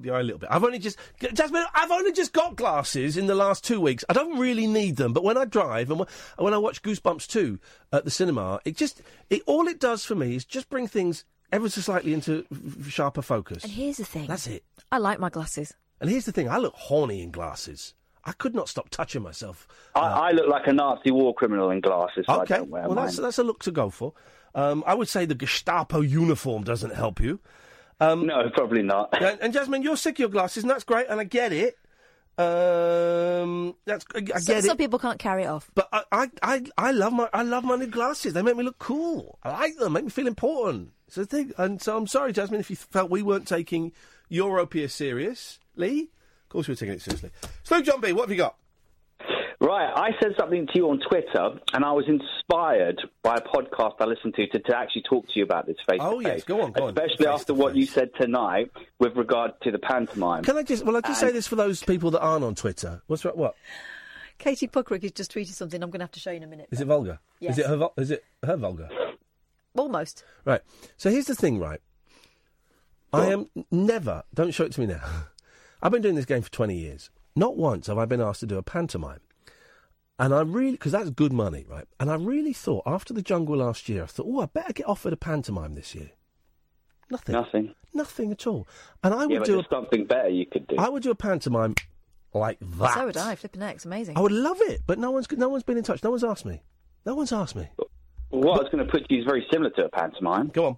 You are a little bit. I've only just, Jasmin. I've only just got glasses in the last two weeks. I don't really need them, but when I drive and when, and when I watch Goosebumps two at the cinema, it just, it all it does for me is just bring things ever so slightly into f- sharper focus. and here's the thing. That's it. I like my glasses. And here's the thing: I look horny in glasses. I could not stop touching myself. I, I look like a Nazi war criminal in glasses, so okay, I don't wear well mine. that's that's a look to go for. Um, I would say the Gestapo uniform doesn't help you. Um, no, probably not. and, and Jasmin, you're sick of your glasses, and that's great, and I get it. Um, that's I, I So- get some it. people can't carry it off. But I, I, I, I love my I love my new glasses. They make me look cool. I like them. Make me feel important. It's a thing. And so I'm sorry, Jasmin, if you felt we weren't taking Europea seriously. Of course, we're taking it seriously. Sloop John B, what have you got? Right, I said something to you on Twitter, and I was inspired by a podcast I listened to to, to actually talk to you about this face Oh, yes, go on, go on. Especially after what you said tonight with regard to the pantomime. Can I just? Well, I just say this for those people that aren't on Twitter. What's right? What Katie Puckrick has just tweeted something. I'm going to have to show you in a minute. is it? Vulgar? Yes. Is it her? vul- Is it her vulgar? Almost. Right. So here's the thing, right? I am never. Don't show it to me now. I've been doing this game for 20 years. Not once have I been asked to do a pantomime. And I really, because that's good money, right? And I really thought after the jungle last year, I thought, oh, I better get offered a pantomime this year. Nothing. Nothing. Nothing at all. And I yeah, would but do. there's something better you could do. A, I would do a pantomime like that. So would I. Flipping X, amazing. I would love it, but no one's no one's been in touch. No one's asked me. No one's asked me. What I was going to put to you is very similar to a pantomime. Go on.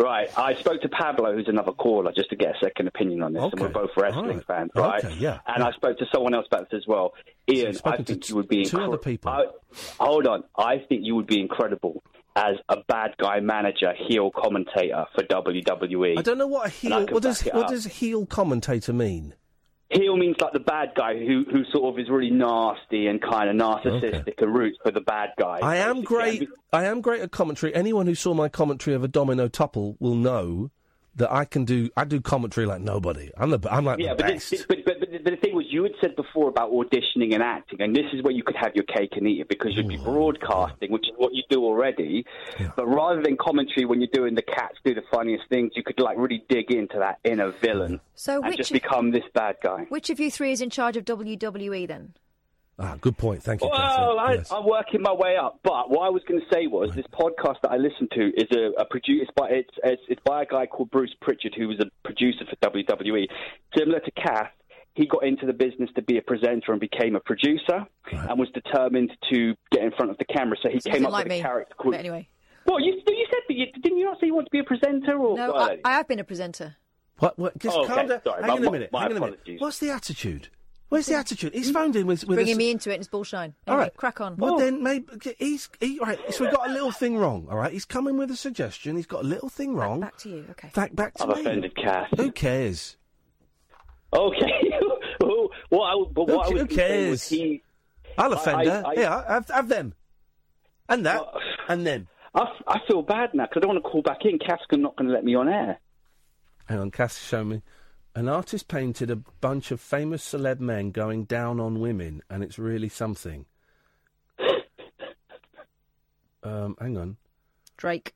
Right, I spoke to Pablo, who's another caller, just to get a second opinion on this. And we're both wrestling right. fans, right? Okay, yeah. And I spoke to someone else about this as well. Iain, I think t- you would be two other people. I, hold on, I think you would be incredible as a bad guy manager, heel commentator for WWE. I don't know what a heel. What does what does heel commentator mean? Heel means like the bad guy who who sort of is really nasty and kind of narcissistic and roots for the bad guy. I am great. I am great at commentary. Anyone who saw my commentary of a domino tuple will know that I can do. I do commentary like nobody. I'm the. I'm like yeah, the but, best. this, but, but, but the thing you had said before about auditioning and acting, and this is where you could have your cake and eat it because you'd be broadcasting, which is what you do already. But rather than commentary, when you're doing the cats do the funniest things, you could like really dig into that inner villain So and which just of- become this bad guy. Which of you three is in charge of WWE then? ah, good point. Thank you. Well, Katherine. I, Yes. I'm working my way up. But what I was going to say was this podcast that I listen to is a, a producer. By it's, it's it's by a guy called Bruce Pritchard, who was a producer for WWE. Similar to Kath, he got into the business to be a presenter and became a producer, and was determined to get in front of the camera. So he Something came up like with me. a character called. But anyway, Well, you you said that you, didn't you not say you want to be a presenter? Or no, Well, I, I have been a presenter. What? what just Oh, okay. calm down. Sorry, hang on a minute. my hang on a minute. What's the attitude? Where's the attitude? He's phoned in with, with Bringing us- me into it and it's bullshine. All Anyway, right, crack on. Well, then maybe he's he, right. So we got a little thing wrong. All right, he's coming with a suggestion. He's got a little thing wrong. Back to you, okay. Back back to you. I've me. offended Kath. Who cares? Okay. well, what I, but Who what I ca- was who gonna say was cares? he. I'll I- offend her. I- I- yeah, have, have them, and that, and then. I feel bad now because I don't want to call back in. Kath's not going to let me on air. Hang on, Kath, show me. An artist painted a bunch of famous celeb men going down on women, and it's really something. Um, hang on. Drake.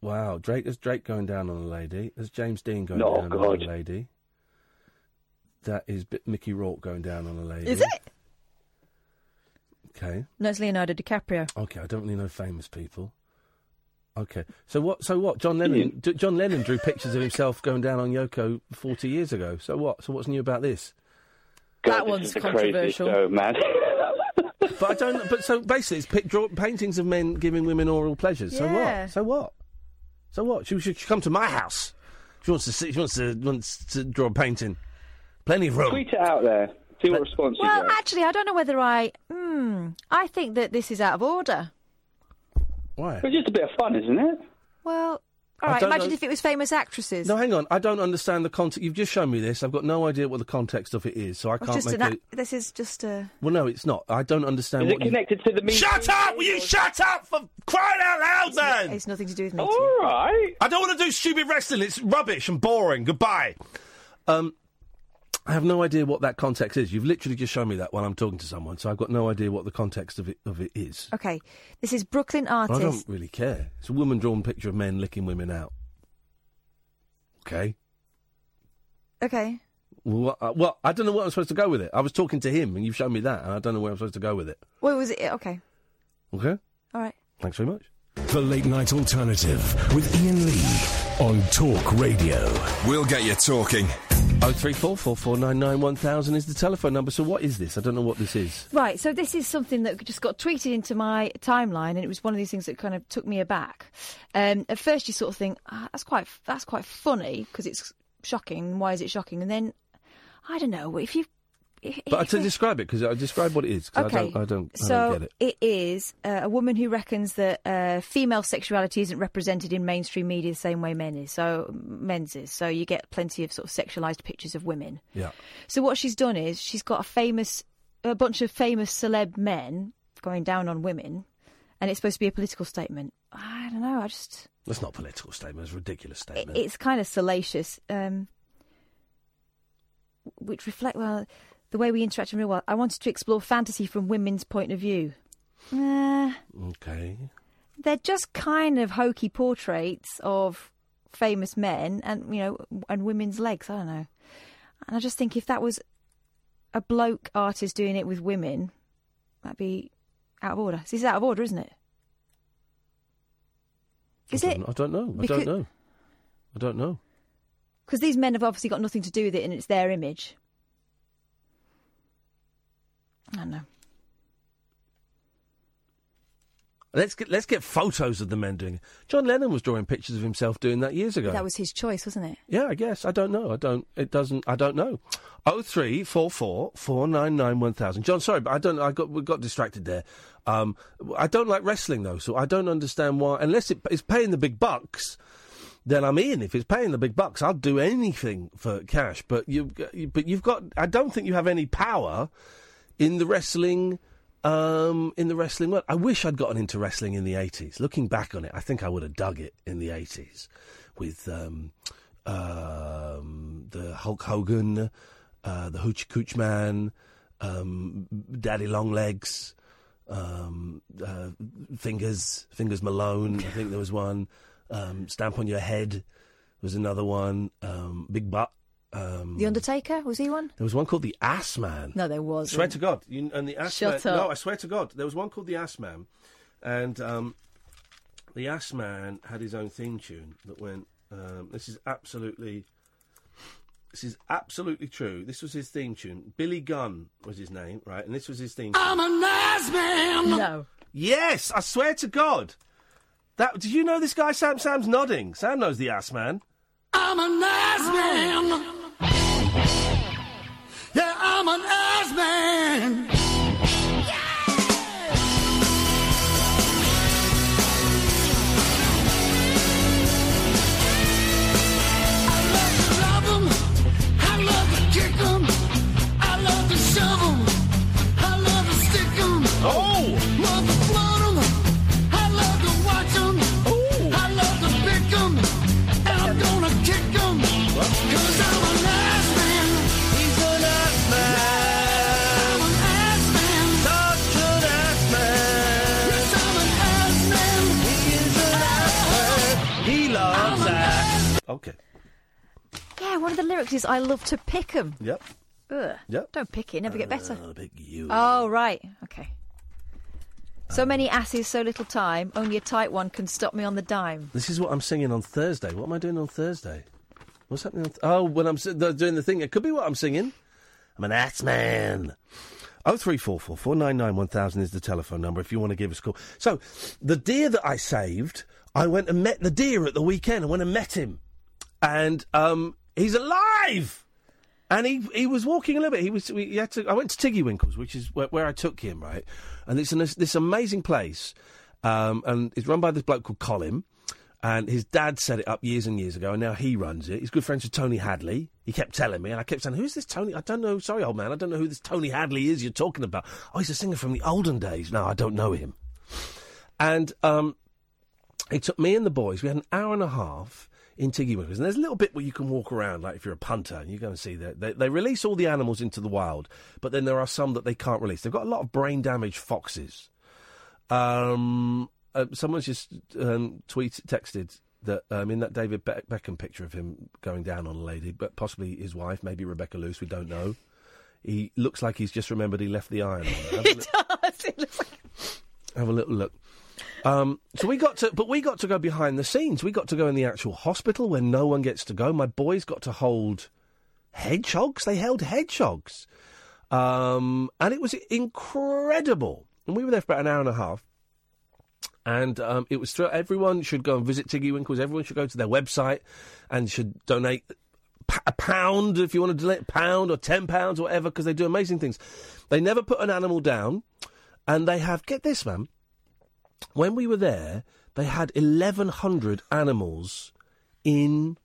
Wow, Drake is Drake going down on a lady. There's James Dean going Oh, down God. on a lady. That is B- Mickey Rourke going down on a lady. Is it? Okay. No, it's Leonardo DiCaprio. Okay, I don't really know famous people. Okay, so what? So what? John Lennon. Hmm. D- John Lennon drew pictures of himself going down on Yoko forty years ago. So what? So what's new about this? God, That this one's is the craziest controversial. show, man. But I don't. But so basically, it's pic- draw, paintings of men giving women oral pleasures. So Yeah. what? So what? So what? She should come to my house. She wants to see, she wants to wants to draw a painting. Plenty of room. Tweet it out there. See what response you Well, get. actually, I don't know whether I. Hmm. I think that this is out of order. Why? It's just a bit of fun, isn't it? Well, I all right. don't Imagine know- if it was famous actresses. No, hang on. I don't understand the context. You've just shown me this. I've got no idea what the context of it is, so I It's can't just make an, it. ac- This is just a. Well, no, it's not. I don't understand Is it what you. connected to the Me Shut Too up! Will you shut up for crying out loud, then? It's nothing to do with me. All right. I don't want to do stupid wrestling. It's rubbish and boring. Goodbye. Um, I have no idea what that context is. You've literally just shown me that while I'm talking to someone, so I've got no idea what the context of it of it is. Okay, this is Brooklyn artist. I don't really care. It's a woman-drawn picture of men licking women out. Okay. Okay. Well, uh, well, I don't know what I'm supposed to go with it. I was talking to him, and you've shown me that, and I don't know where I'm supposed to go with it. What was it? Okay. Okay. All right. Thanks very much. The Late Night Alternative with Iain Lee on Talk Radio. We'll get you talking. Oh three four four four nine nine one thousand is the telephone number. So what is this? I don't know what this is. Right, so this is something that just got tweeted into my timeline, and it was one of these things that kind of took me aback. Um, at first, you sort of think ah, that's quite that's quite funny because it's shocking. Why is it shocking? And then I don't know if you. But to describe it because I describe what it is. Okay. I don't. I don't. I so don't get it. is uh, a woman who reckons that uh, female sexuality isn't represented in mainstream media the same way men is. So men's is. So you get plenty of sort of sexualized pictures of women. Yeah. So what she's done is she's got a famous, a bunch of famous celeb men going down on women, and it's supposed to be a political statement. I don't know. I just That's not a political statement. It's a ridiculous statement. it's kind of salacious, um, which reflect well the way we interact in real world. I wanted to explore fantasy from women's point of view. Uh, okay. they're just kind of hokey portraits of famous men and you know and women's legs. I don't know, and I just think if that was a bloke artist doing it with women, that'd be out of order. This is out of order, isn't it? Is I it? I don't know. I don't know. I don't know. Because these men have obviously got nothing to do with it, and it's their image. I know. Let's get let's get photos of the men doing it. John Lennon was drawing pictures of himself doing that years ago. That was his choice, wasn't it? Yeah, I guess. I don't know. I don't. It doesn't. I don't know. Oh three four four four nine nine one thousand. John, sorry, but I don't. I got we got distracted there. Um, I don't like wrestling though, so I don't understand why. Unless it, it's paying the big bucks, then I'm in. If it's paying the big bucks, I'll do anything for cash. But you, but you've got. I don't think you have any power in the wrestling. Um, in the wrestling world, I wish I'd gotten into wrestling in the eighties. Looking back on it, I think I would have dug it in the eighties with um, um, the Hulk Hogan, uh, the Hoochie Cooch Man, um, Daddy Longlegs, um, uh, Fingers Fingers Malone. I think there was one. Um, Stamp on Your Head was another one. Big Butt. Um, The Undertaker was he one? there was one called the Ass Man. No, there was. Swear to God, you, and the Ass Shut Man. up. No, I swear to God, there was one called the Ass Man, and um, the Ass Man had his own theme tune that went. Um, this is absolutely. This is absolutely true. This was his theme tune. Billy Gunn was his name, right? And this was his theme tune. I'm a nice man. No. Yes, I swear to God. That did you know this guy? Sam Sam's nodding. Sam knows the Ass Man. I'm a nice man. Yeah, I'm an nice man. Okay. Yeah, one of the lyrics is "I love to pick 'em." Yep. Ugh. Yep. Don't pick it, never get better. Uh, big you. Oh right, okay. So many asses, so little time. Only a tight one can stop me on the dime. This is what I'm singing on Thursday. What am I doing on Thursday? What's happening on th- Oh, when I'm si- doing the thing, it could be what I'm singing. I'm an ass man. Oh three four four four nine nine one thousand is the telephone number if you want to give us a call. So, the deer that I saved, I went and met the deer at the weekend. I went and met him, and um, he's alive. And he he was walking a little bit. He was. We, had to. I went to Tiggywinkles, which is where, where I took him, right? And it's an, this amazing place, um, and it's run by this bloke called Colin. And his dad set it up years and years ago, and now he runs it. He's good friends with Tony Hadley. He kept telling me, and I kept saying, "Who's this Tony? I don't know. Sorry, old man, I don't know who this Tony Hadley is you're talking about. Oh, he's a singer from the olden days. No, I don't know him." And um, took me and the boys. We had an hour and a half in Tiggywinkles, and there's a little bit where you can walk around, like if you're a punter, and you go and see that they, they release all the animals into the wild, but then there are some that they can't release. They've got a lot of brain damaged foxes. Um, uh, someone's just um, tweet texted that um, in that David Be- Beckham picture of him going down on a lady, but possibly his wife, maybe Rebecca Loos, we don't know. He looks like he's just remembered he left the iron on. Have a It li- does. It looks like have a little look. Um, so we got to, but we got to go behind the scenes. We got to go in the actual hospital where no one gets to go. My boys got to hold hedgehogs. They held hedgehogs, um, and it was incredible. And we were there for about an hour and a half. And um, it was through, everyone should go and visit Tiggywinkles. Everyone should go to their website and should donate a pound if you want to donate a pound or ten pounds or whatever because they do amazing things. They never put an animal down, and they have get this man. When we were there, they had eleven hundred animals in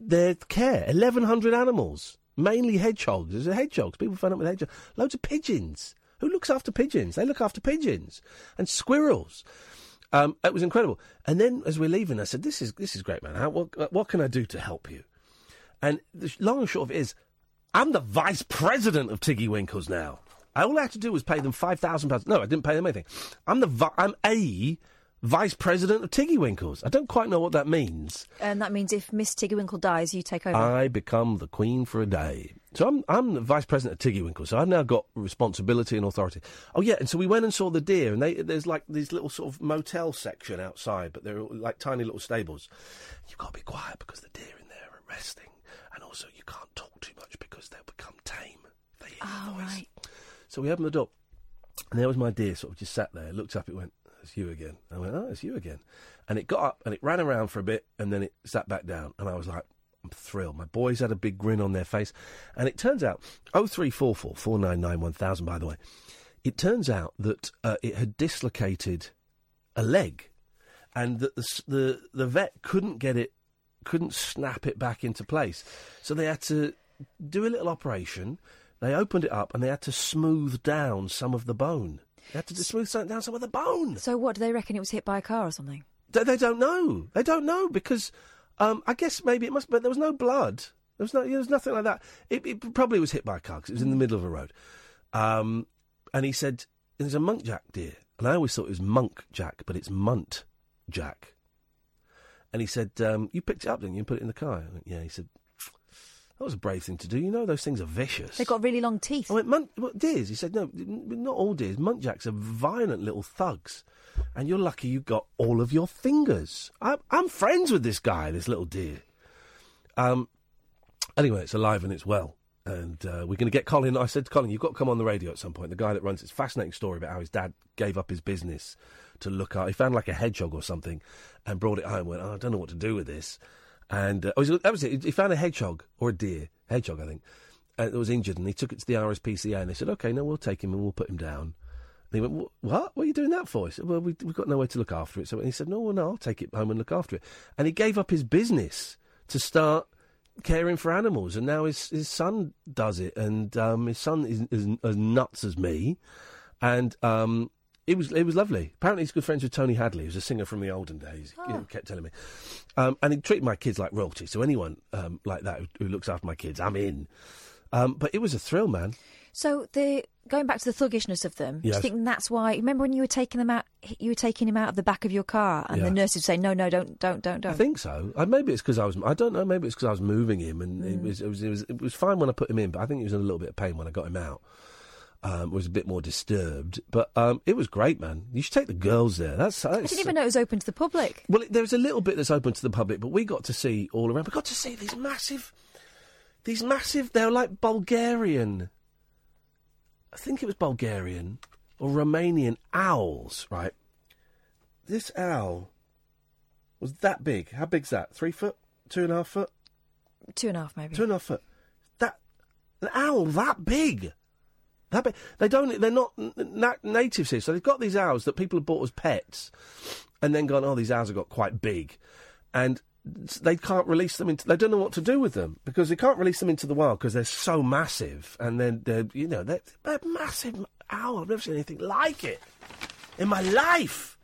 their care. Eleven hundred animals, mainly hedgehogs. There's hedgehogs. People fed up with hedgehogs. Loads of pigeons. Who looks after pigeons? They look after pigeons and squirrels. Um, it was incredible. And then as we're leaving, I said, "This is this is great, man. How, what what can I do to help you?" And the long and short of it is, I'm the vice president of Tiggywinkles now. All I had to do was pay them five thousand pounds. No, I didn't pay them anything. I'm the vi- I'm a vice president of Tiggywinkles. I don't quite know what that means. And that means if Miss Tiggerwinkle dies, you take over. I become the queen for a day. So I'm I'm the vice president of Tiggy Winkle. So I've now got responsibility and authority. Oh yeah, and so we went and saw the deer, and they, there's like these little sort of motel section outside, but they're like tiny little stables. You've got to be quiet because the deer in there are resting, and also you can't talk too much because they'll become tame. They hear oh, your voice. right. So we opened the door, and there was my deer, sort of just sat there, looked up, it went, "It's you again." I went, "Oh, it's you again," and it got up and it ran around for a bit, and then it sat back down, and I was like, "I'm thrilled." My boys had a big grin on their face, and it turns out, oh three four four four nine nine one thousand. By the way, it turns out that uh, it had dislocated a leg, and that the the the vet couldn't get it, couldn't snap it back into place, so they had to do a little operation. They opened it up and they had to smooth down some of the bone. They had to smooth down some of the bone. So what do they reckon it was hit by a car or something? They, they don't know. They don't know because um, I guess maybe it must. But there was no blood. There was no. There was nothing like that. It, it probably was hit by a car because it was in the middle of a road. Um, and he said, "There's a monk jack deer," and I always thought it was monk jack, but it's munt jack. And he said, um, "You picked it up, didn't you? And put it in the car." Went, yeah. He said, "That was a brave thing to do. You know those things are vicious." They've got really long teeth. I went, Munt, what, deers? He said, no, not all deers. Muntjacks are violent little thugs. And you're lucky you got all of your fingers. I'm, I'm friends with this guy, this little deer. Um, anyway, it's alive and it's well. And uh, we're going to get Colin. I said to Colin, you've got to come on the radio at some point. The guy that runs it's fascinating story about how his dad gave up his business to look at. He found like a hedgehog or something and brought it home. Went, oh, I don't know what to do with this. And uh, oh, that was it. He found a hedgehog or a deer, hedgehog, I think, and it was injured. And he took it to the RSPCA, and they said, "Okay, no, we'll take him and we'll put him down." And he went, "What? What are you doing that for?" Said, "Well, we, we've got nowhere to look after it." So he said, "No, well, no, I'll take it home and look after it." And he gave up his business to start caring for animals, and now his his son does it, and um, his son is, is as nuts as me, and um, it was it was lovely. Apparently, he's good friends with Tony Hadley, who's a singer from the olden days. He kept telling me, um, and he treated my kids like royalty. So anyone um, like that who, who looks after my kids, I'm in. Um, but it was a thrill, man. So the going back to the thuggishness of them, do Yes. you think that's why? Remember when you were taking them out? You were taking him out of the back of your car, and Yeah. the nurses would say, "No, no, don't, don't, don't, I don't." I think so. Uh, maybe it's because I was. I don't know. Maybe it's because I was moving him, and it, Mm. was, it was it was it was fine when I put him in. But I think he was in a little bit of pain when I got him out. Um, was a bit more disturbed, but um, it was great, man. You should take the girls there. That's, I didn't even know it was open to the public. Well, there's a little bit that's open to the public, but we got to see all around. We got to see these massive, these massive. They're like Bulgarian. I think it was Bulgarian or Romanian owls, right? This owl was that big. How big's that? Three foot, two and a half foot. Two and a half, maybe. Two and a half foot. That an owl that big. That big. They don't. They're not na- natives here, so they've got these owls that people have bought as pets, and then gone. Oh, these owls have got quite big, and they can't release them into. They don't know what to do with them because they can't release them into the wild because they're so massive, and then they're you know they're, they're massive owl. I've never seen anything like it in my life.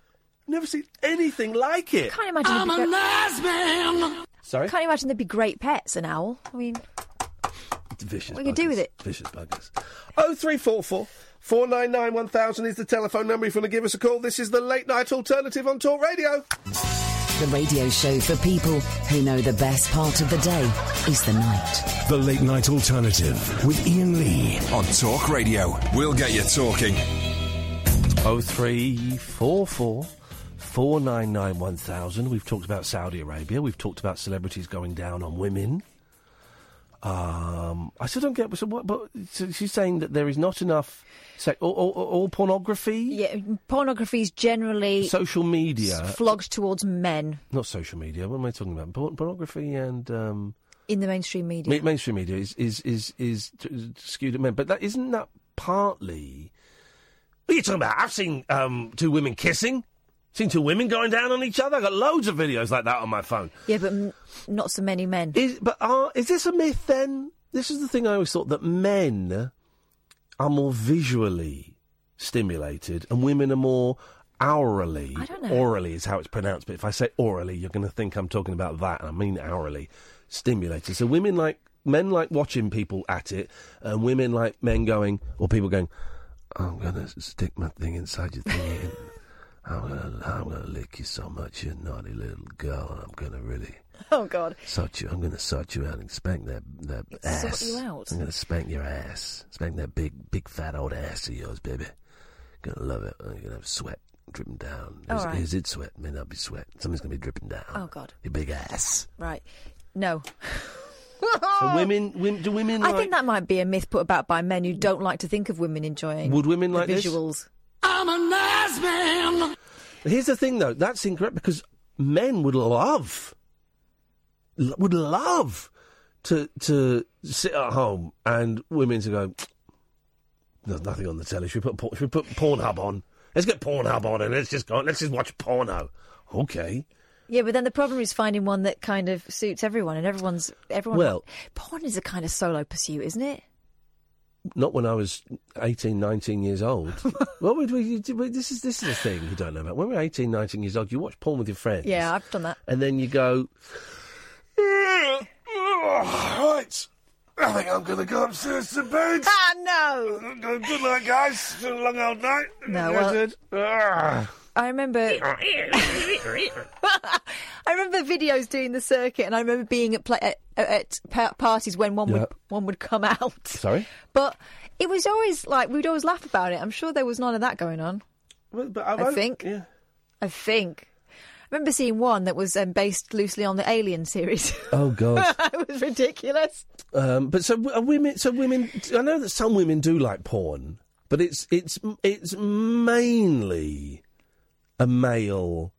Never seen anything like it. Can't imagine. I'm a nice man. Sorry. Can't imagine they'd be great pets. An owl. I mean, Vicious. What you do with it? Vicious buggers. Oh three four four four nine nine one thousand is the telephone number if you want to give us a call. This is the late night alternative on Talk Radio. The radio show for people who know the best part of the day is the night. The Late Night Alternative with Iain Lee on Talk Radio. We'll get you talking. Oh three four four four nine nine one thousand. We've talked about Saudi Arabia. We've talked about celebrities going down on women. Um, I still don't get. So what? But so she's saying that there is not enough. All, all, all pornography, yeah, pornography is generally social media, flogged towards men not social media. What am I talking about? Por- pornography and um, in the mainstream media. Ma- mainstream media is is is is t- skewed at men, but that isn't that partly. What are you talking about? I've seen um, two women kissing. Seen two women going down on each other. I got loads of videos like that on my phone. Yeah, but m- not so many men. Is but are, is this a myth then? This is the thing I always thought that men are more visually stimulated and women are more aurally. I don't know. Orally is how it's pronounced, but if I say orally, you're going to think I'm talking about that, and I mean aurally stimulated. So women like men like watching people at it, and women like men going or people going. Oh, I'm gonna stick my thing inside your thing. I'm gonna, I'm gonna lick you so much, you naughty little girl, and I'm gonna really Oh God. sort you. I'm gonna sort you out and spank that that Sort ass. you out? I'm gonna spank your ass, spank that big, big fat old ass of yours, baby. Gonna love it. You're gonna have sweat dripping down. All Is, right. is it sweat? May not be sweat. Something's gonna be dripping down. Oh God. Your big ass. Right. No. So women, women, do women I like? think that might be a myth put about by men who don't like to think of women enjoying. Would women like this? Visuals? I'm a nice man. Here's the thing, though. That's incorrect because men would love, would love to to sit at home and women to go. There's nothing on the telly. Should we put por- should we put Pornhub on? Let's get Pornhub on and let's just go. Let's just watch porno. Okay. Yeah, but then the problem is finding one that kind of suits everyone, and everyone's everyone. Well- porn is a kind of solo pursuit, isn't it? Not when I was 18, 19 years old. what would we? you- This is this is a thing you don't know about. When we we're 18, 19 years old, you watch porn with your friends. Yeah, I've done that. and then you go, right, I think I'm going to go upstairs to bed. Ah, no! Good night, guys. It's been a long old night. No, well-. I remember. I remember videos doing the circuit, and I remember being at play, at, at pa- parties when one would one would come out. Sorry? But it was always like we'd always laugh about it. I'm sure there was none of that going on. Well, but I think. Yeah. I think. I remember seeing one that was um, based loosely on the Alien series. Oh God. it was ridiculous. Um, but so are women. So women. I know that some women do like porn, but it's it's it's mainly a male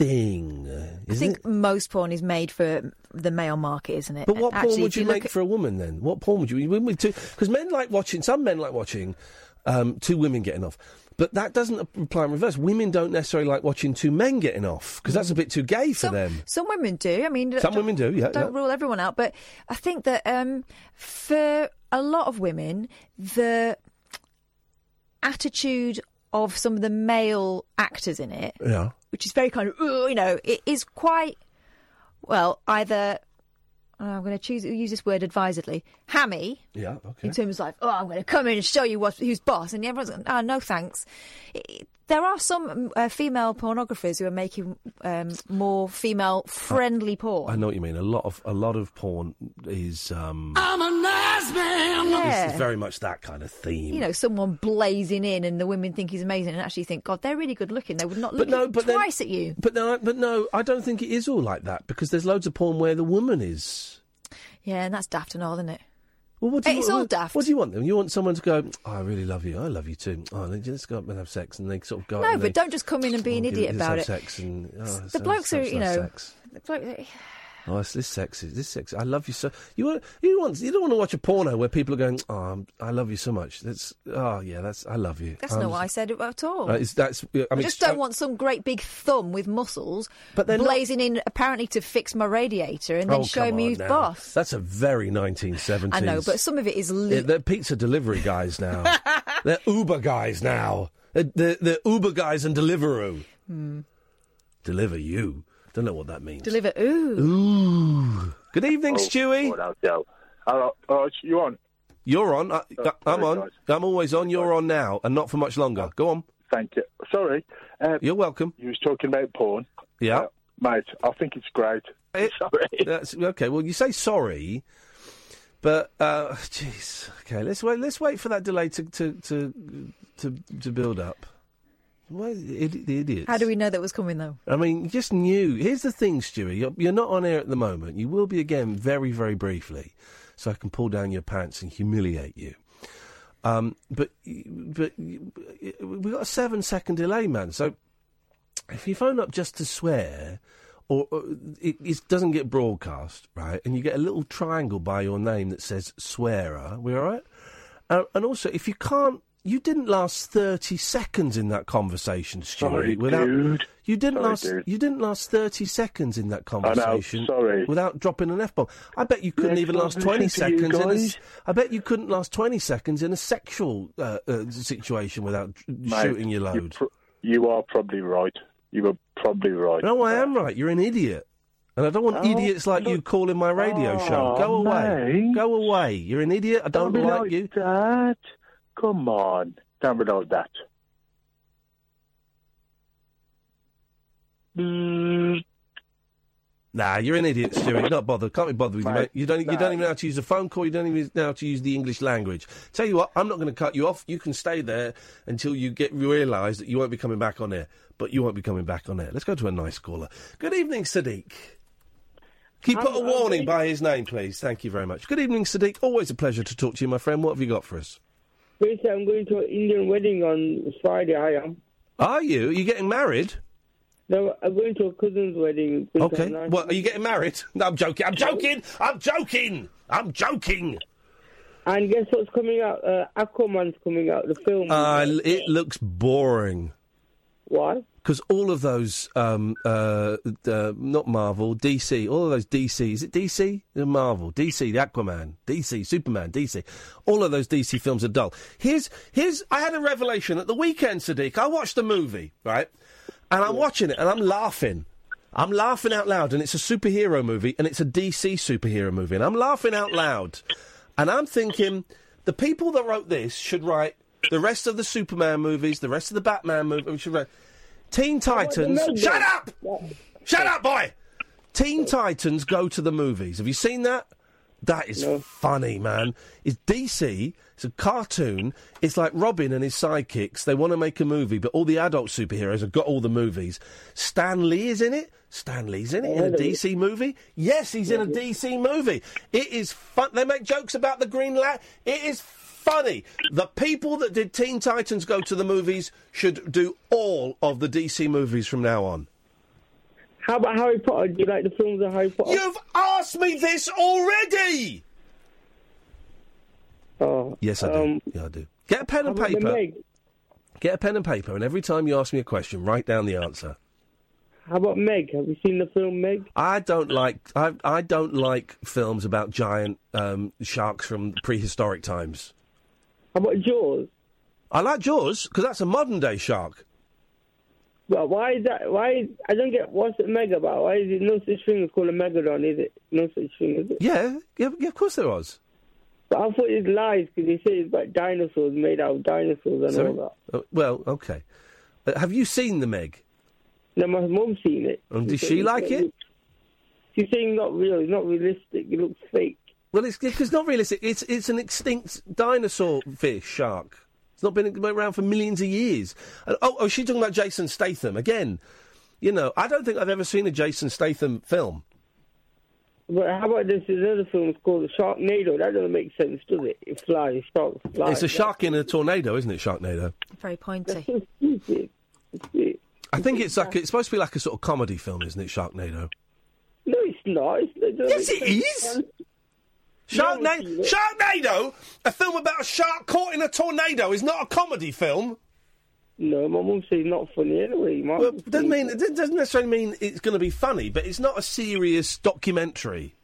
thing. I think it? most porn is made for the male market, isn't it? But what Actually, porn would if you, make at- for a woman then? What porn would you? Because men like watching. Some men like watching um, two women getting off. But that doesn't apply in reverse. Women don't necessarily like watching two men getting off because that's a bit too gay for them. Some women do. I mean, Some women do, yeah, Don't yeah. rule everyone out, but I think that um, for a lot of women, the attitude of some of the male actors in it, Yeah. which is very kind of, you know, it is quite well either. uh, I'm going to choose use this word advisedly. Hammy, Yeah. Okay. in terms of like, oh, I'm going to come in and show you what, who's boss, and everyone's going, oh, no thanks. It- there are some um, uh, female pornographers who are making um, more female-friendly porn. I know what you mean. A lot of a lot of porn is um, I'm a nice man. Yeah. is, is very much that kind of theme. you know, someone blazing in, and the women think he's amazing, and actually think, God, they're really good looking. They would not look But no, at- but then- twice at you. But no, but no, I don't think it is all like that because there's loads of porn where the woman is. Yeah, and that's daft and all, isn't it? Well, what do you, It's what, all daft. What do you want them? You want someone to go? Oh, I really love you. I love you too. Oh, let's go up and have sex, and they sort of go. No, but they, don't just come in and be an "Oh, idiot about it. Sex and, oh, the blokes are, you know, sex." the bloke, eh, Oh, it's this sexy. This sexy. I love you so. You want you want you don't want to watch a porno where people are going, "Oh, I'm- I love you so much." That's oh yeah, that's I love you. That's Um, not what I said it at all. uh, it's, that's I I just don't want some great big thumb with muscles But they're not- blazing in apparently to fix my radiator and then oh, showing me who's now. boss. That's a very 1970s. I know, but some of it is. Li- Yeah, they're pizza delivery guys now. they're Uber guys now. They're, they're, they're Uber guys and Deliveroo. Hmm. Deliver you. Don't know what that means. Deliver. Ooh. Ooh. Good evening, Oh, Stewie. Hello, uh, you on? You're on. I, Oh, I'm on. guys. I'm always on. You're on now, and not for much longer. Go on. Thank you. Sorry. Uh, You're welcome. You was talking about porn. Yeah. Uh, mate, I think it's great. Sorry. That's okay. Well, you say sorry, but uh, jeez. Okay, let's wait. Let's wait for that delay to to to to, to build up. Why the idiots? How do we know that was coming though? I mean, just knew. Here's the thing, Stewie. You're, you're not on air at the moment. You will be again very, very briefly, so I can pull down your pants and humiliate you. Um, but but we got a seven second delay, man. So if you phone up just to swear, or, or it, it doesn't get broadcast, right, and you get a little triangle by your name that says swearer, we all right? Uh, and also, if you can't, you didn't last thirty seconds in that conversation, Stuart. Sorry, without dude. you didn't Sorry, last. dude. You didn't last thirty seconds in that conversation. sorry. Without dropping an f bomb. I bet you couldn't Next even last twenty you seconds. In a, I bet you couldn't last twenty seconds in a sexual uh, uh, situation without Mate, shooting your you load. pro- You are probably right. You are probably right. No, I am right. You're an idiot. And I don't want Oh, idiots like you calling my radio show. Oh, Go away. mate. Go away. You're an idiot. I don't be like like you. that. Come on. Don't be that. Mm, Nah, you're an idiot, Stuart. You're not bothered. Can't be bothered with you, Mate, mate. You don't. You don't even know how to use a phone call. You don't even know how to use the English language. Tell you what, I'm not going to cut you off. You can stay there until you get realise that you won't be coming back on air. But you won't be coming back on air. Let's go to a nice caller. Good evening, Sadiq. Can you put a I'm- I'm warning by his name, please? Thank you very much. Good evening, Sadiq. Always a pleasure to talk to you, my friend. What have you got for us? Basically, I'm going to an Indian wedding on Friday. I am. Are you? Are you getting married? No, I'm going to a cousin's wedding. Okay. nice- What? Are you getting married? No, I'm joking. I'm joking. I'm joking. I'm joking. And guess what's coming out? Uh, Aquaman's coming out. The film. Uh, it looks boring. Why? Because all of those, um, uh, uh, not Marvel, DC, all of those DC, is it DC? Marvel, DC, the Aquaman, DC, Superman, DC. All of those DC films are dull. Here's, here's, I had a revelation at the weekend, Sadiq. I watched a movie, right? And I'm watching it and I'm laughing. I'm laughing out loud, and it's a superhero movie, and it's a DC superhero movie, and I'm laughing out loud. And I'm thinking, the people that wrote this should write the rest of the Superman movies, the rest of the Batman movies, should write Teen Titans. Shut up! Shut up, boy! Teen Titans go to the movies. Have you seen that? That is funny, man. It's DC. It's a cartoon. It's like Robin and his sidekicks. They want to make a movie, but all the adult superheroes have got all the movies. Stan Lee is in it. Stan Lee's in it in a DC movie. Yes, he's in a DC movie. It is fun. They make jokes about the Green Lantern. It is funny. The people that did Teen Titans go to the movies should do all of the DC movies from now on. How about Harry Potter? Do you like the films of Harry Potter? You've asked me this already. Oh, Yes, I do. um, yeah, I do. Get a pen and how about the paper. Get a pen and paper, and every time you ask me a question, write down the answer. How about Meg? Have you seen the film Meg? I don't like I I don't like films about giant um, sharks from prehistoric times. How about Jaws? I like Jaws because that's a modern day shark. Well, why is that? Why is, I don't get what's the Meg about? Why is it no such thing as called a megalodon? Is it no such thing? Is it? Yeah, yeah, yeah of course there was. But I thought it's lies because they say it's about dinosaurs made out of dinosaurs and Sorry? all that. Uh, well, okay. Uh, have you seen the Meg? No, my mum's seen it. And did said she like it? She's saying not real. It's not realistic. It looks fake. Well, it's it's not realistic. It's it's an extinct dinosaur fish shark. It's not been around for millions of years. And, oh, oh, she's talking about Jason Statham again. You know, I don't think I've ever seen a Jason Statham film. But how about this? There's another film called The Sharknado. That doesn't make sense, does it? It flies, sharks fly. It's a shark in a tornado, isn't it? Sharknado. Very pointy. so stupid. It's- I think it's like it's supposed to be like a sort of comedy film, isn't it? Sharknado. No, it's not. It's, it Yes, it make is. sense. Sharknado, Sharknado, a film about a shark caught in a tornado, is not a comedy film. No, my mum says it's not funny anyway. My Well, doesn't mean it doesn't necessarily mean it's going to be funny, but it's not a serious documentary.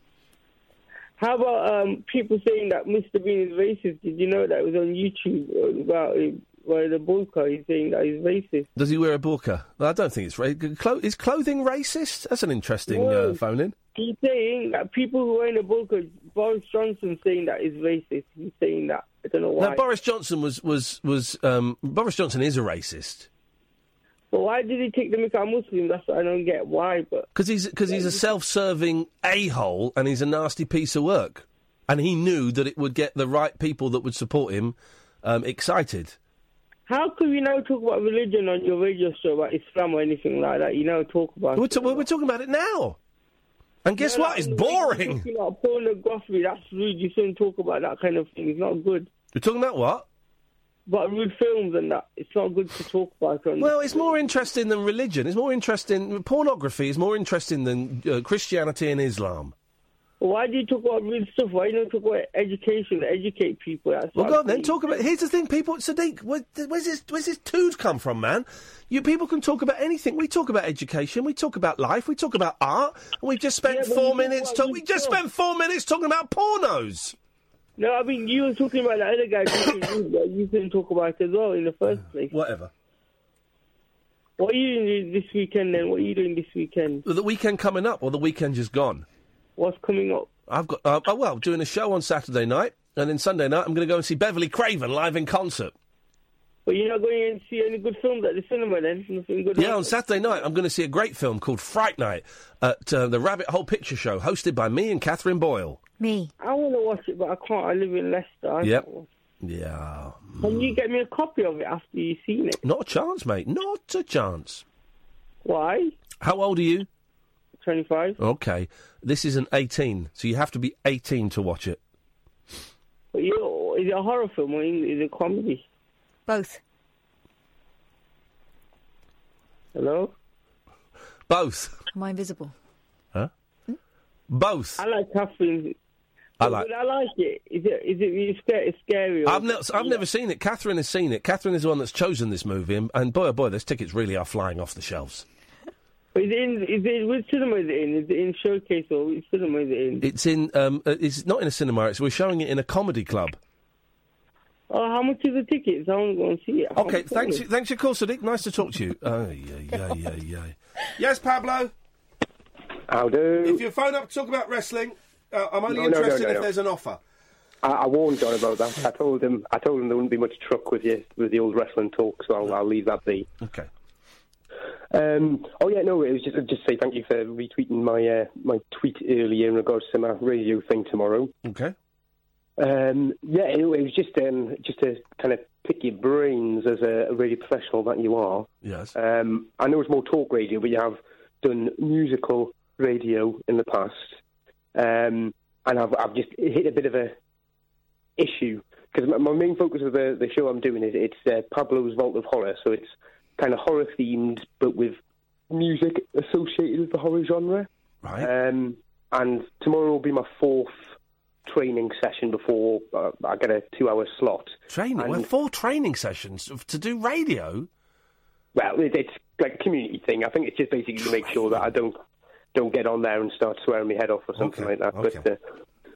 How about um, people saying that Mr. Bean is racist? Did you know that it was on YouTube uh, about uh, by the Bulka? He's saying that he's racist. Does he wear a burqa? Well, I don't think it's ra- clo- is clothing racist. That's an interesting uh, phone in. He's saying that people who are in a Bulka, Boris Johnson saying that is racist. He's saying that. I don't know why. Now, Boris Johnson was was was um, Boris Johnson is a racist but why did he take the mick out Muslim? That's what I don't get. Why? But because he's because he's a self-serving a hole and he's a nasty piece of work, and he knew that it would get the right people that would support him um, excited. how could you now talk about religion on your radio show about Islam or anything like that? You never talk about. We're, ta- we're talking about it now, and guess No, what? It's on the radio, boring. Talking about pornography, that's rude. You shouldn't talk about that kind of thing. It's not good. You're talking about what? But rude films and that, it's not good to talk about. Well, it's more interesting than religion. It's more interesting. Pornography is more interesting than uh, Christianity and Islam. Why do you talk about real stuff? Why don't you talk about education, educate people? That's Well, go on then. Talk about. Here's the thing, people. Sadiq, where, where's this? Where's this tood come from, man? You people can talk about anything. We talk about education. We talk about life. We talk about art. And we just spent Yeah, four minutes. about Talk, we just spent four minutes talking about pornos. No, I mean, you were talking about the other guy. talking you couldn't talk about it as well in the first place. Whatever. What are you doing this weekend then? What are you doing this weekend? The weekend coming up, or the weekend just gone. What's coming up? I've got. Uh, oh, well, doing a show on Saturday night, and then Sunday night I'm going to go and see Beverly Craven live in concert. But you're not going to see any good films at the cinema then? Nothing good. Yeah, on Saturday night, I'm going to see a great film called Fright Night at uh, the Rabbit Hole Picture Show, hosted by me and Katherine Boyle. Me. I want to watch it, but I can't. I live in Leicester. I Yep. Yeah. Can you get me a copy of it after you've seen it? Not a chance, mate. Not a chance. Why? How old are you? 25. Okay. This is an 18, so you have to be 18 to watch it. But you, is it a horror film or is it a comedy? Both. Hello? Both. Am I invisible? Huh? Hmm? Both. I like Katherine. I like. I like it. Is it? Is it? It's scary. It's scary I've, ne- I've never seen it. Katherine has seen it. Katherine is the one that's chosen this movie, and, and boy, oh boy, those tickets really are flying off the shelves. But Is it in? Is it which cinema is it in? Is it in Showcase or which cinema is it in? It's in. Um, uh, it's not in a cinema. It's we're showing it in a comedy club. Oh, how much is the tickets? I want to go and see it. How Okay, thanks. is it? Thanks for your call, Sadiq. Nice to talk to you. Oh, yeah, yeah, yeah, yeah. Yes, Pablo. How do? If you phone up to talk about wrestling, uh, I'm only No, no, no, interested no, if no. there's an offer. I, I warned John about that. I told him. I told him there wouldn't be much truck with you with the old wrestling talk, so I'll, I'll leave that be. Okay. Um, oh yeah, no, it was just just say thank you for retweeting my uh, my tweet earlier in regards to my radio thing tomorrow. Okay. Um, yeah, it, it was just um, just to kind of pick your brains as a, a radio professional that you are. Yes. Um, I know it's more talk radio, but you have done musical radio in the past, um, and I've, I've just hit a bit of a issue because my, my main focus of the, the show I'm doing is it's uh, Pablo's Vault of Horror, so it's kind of horror themed, but with music associated with the horror genre. Right. Um, and tomorrow will be my fourth training session before uh, I get a two-hour slot. Training. And- well, four training sessions to do radio. Well, it, it's like a community thing. I think it's just basically to make sure that I don't don't get on there and start swearing my head off or something like that. But uh,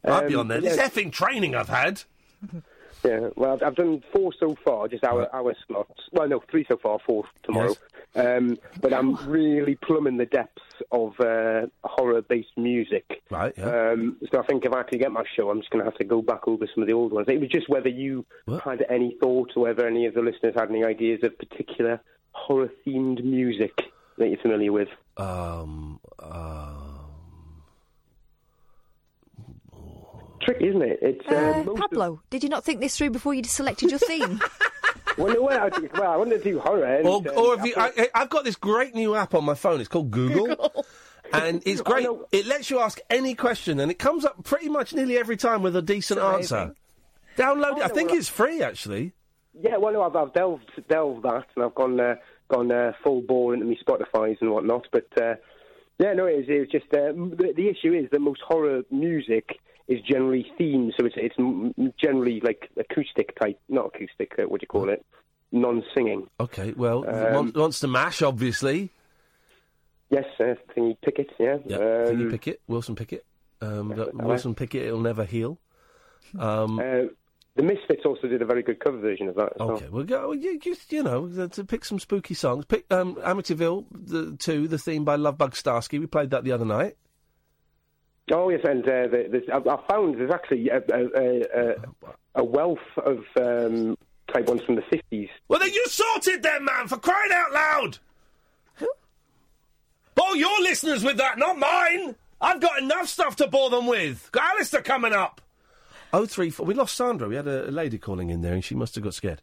I'll be um, on there. yeah. This effing training I've had. Yeah, well, I've, I've done four so far, just hour our slots. Well, no, three so far, four tomorrow. Um, but I'm really plumbing the depths of uh, horror-based music. Right. Yeah. Um, so I think if I actually get my show, I'm just going to have to go back over some of the old ones. It was just whether you had any thoughts or whether any of the listeners had any ideas of particular horror-themed music that you're familiar with. Um. Uh, Tricky, isn't it? It's uh, Uh, most of- Pablo, did you not think this through before you selected your theme? well, no, well, I, think, well, I wanted to do horror. And, or, um, or have you, I, I've got this great new app on my phone. It's called Google. And it's great. It lets you ask any question, and it comes up pretty much nearly every time with a decent It's answer. Download it. I no, think well, it's free, actually. Yeah, well, no, I've, I've delved delved that, and I've gone uh, gone uh, full bore into my Spotify's and whatnot. But uh, Yeah, no, it is. It's just uh, m- the, the issue is that most horror music is generally themed, so it's it's generally like acoustic type, not acoustic. Uh, what do you call it? Non-singing. Okay, well, Um, Mon- Monster Mash, obviously. Yes, uh, thingy Pickett. Yeah. Yeah, Um, Thingy Pickett, Wilson Pickett. Um, Wilson Pickett, it'll never heal. Um, uh, the Misfits also did a very good cover version of that. As Okay, well, go. You, just you know, uh, to pick some spooky songs. Pick um, Amityville the two, the theme by Lovebug Starski. We played that the other night. Oh yes, and uh, the- there's, I, I found there's actually a, a, a, a wealth of um, type ones from the fifties. Well, then you sorted them, man, for crying out loud. Bore your listeners with that, not mine. I've got enough stuff to bore them with. Got Alistair coming up. Oh three four. We lost Sandra. We had a, a lady calling in there, and she must have got scared.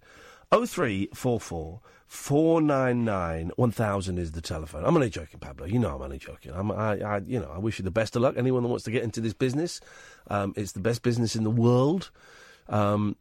Oh three four four four nine nine one thousand is the telephone. I'm only joking, Pablo. You know I'm only joking. I'm, I, I, you know, I wish you the best of luck. Anyone that wants to get into this business, um, it's the best business in the world. Um,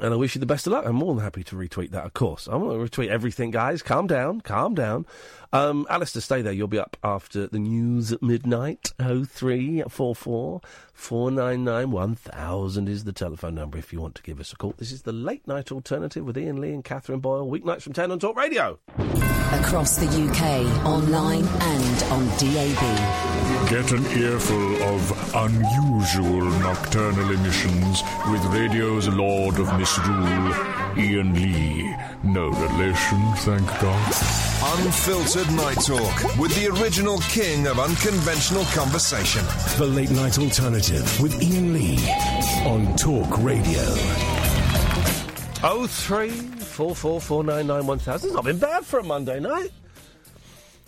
and I wish you the best of luck. I'm more than happy to retweet that, of course. I'm going to retweet everything, guys. Calm down, calm down. Um, Alistair, stay there. You'll be up after the news at midnight. Oh three four four four nine nine one thousand is the telephone number if you want to give us a call. This is the late night alternative with Iain Lee and Katherine Boyle, weeknights from ten on Talk Radio. Across the UK, online and on DAB. Get an earful of unusual nocturnal emissions with radio's Lord of Misrule, Iain Lee. No relation, thank God. Unfiltered Night Talk with the original king of unconventional conversation. The Late Night Alternative with Iain Lee on Talk Radio. Oh three four four four nine nine one thousand. It's not been bad for a Monday night.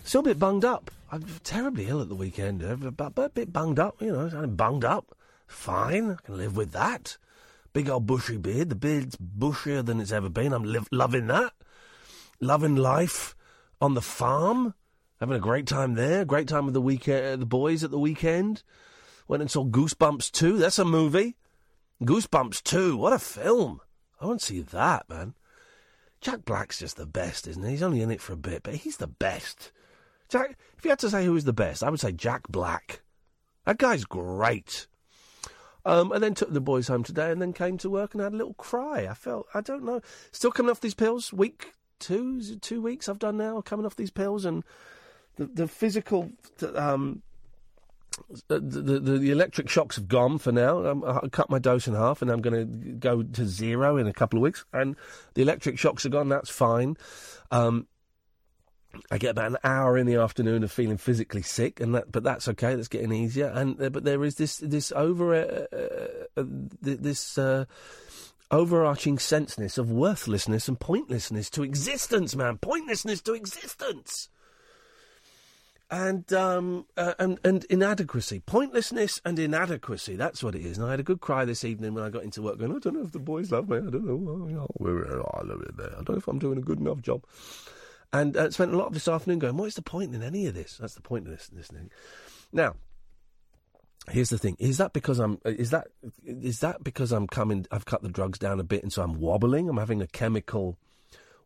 Still a bit bunged up. I'm terribly ill at the weekend, but, but a bit bunged up. You know, I'm bunged up. Fine, I can live with that. Big old bushy beard. The beard's bushier than it's ever been. I'm loving that. Loving life on the farm. Having a great time there. Great time with the weekend. Uh, the boys at the weekend. Went and saw Goosebumps 2. That's a movie. Goosebumps 2. What a film. I want to see that, man. Jack Black's just the best, isn't he? He's only in it for a bit, but he's the best. Jack, if you had to say who was the best, I would say Jack Black. That guy's great. Um, and then took the boys home today, and then came to work and had a little cry. I felt, I don't know, still coming off these pills. Week two, two weeks I've done now, coming off these pills, and the the physical, um, the, the, the, the electric shocks have gone for now. Um, I cut my dose in half, and I'm going to go to zero in a couple of weeks. And the electric shocks are gone. That's fine. Um, I get about an hour in the afternoon of feeling physically sick, and that, but that's okay. That's getting easier. And uh, but there is this this over uh, uh, uh, this. Uh, Overarching senseness of worthlessness and pointlessness to existence, man. Pointlessness to existence and um and and inadequacy, pointlessness and inadequacy. That's what it is. And I had a good cry this evening when I got into work. Going, I don't know if the boys love me. I don't know. Oh, oh, I love it there. I don't know if I'm doing a good enough job. And uh, spent a lot of this afternoon going, what is the point in any of this? That's the point of this, this thing. Now, here's the thing: is that because I'm is that is that because I'm coming? I've cut the drugs down a bit, and so I'm wobbling. I'm having a chemical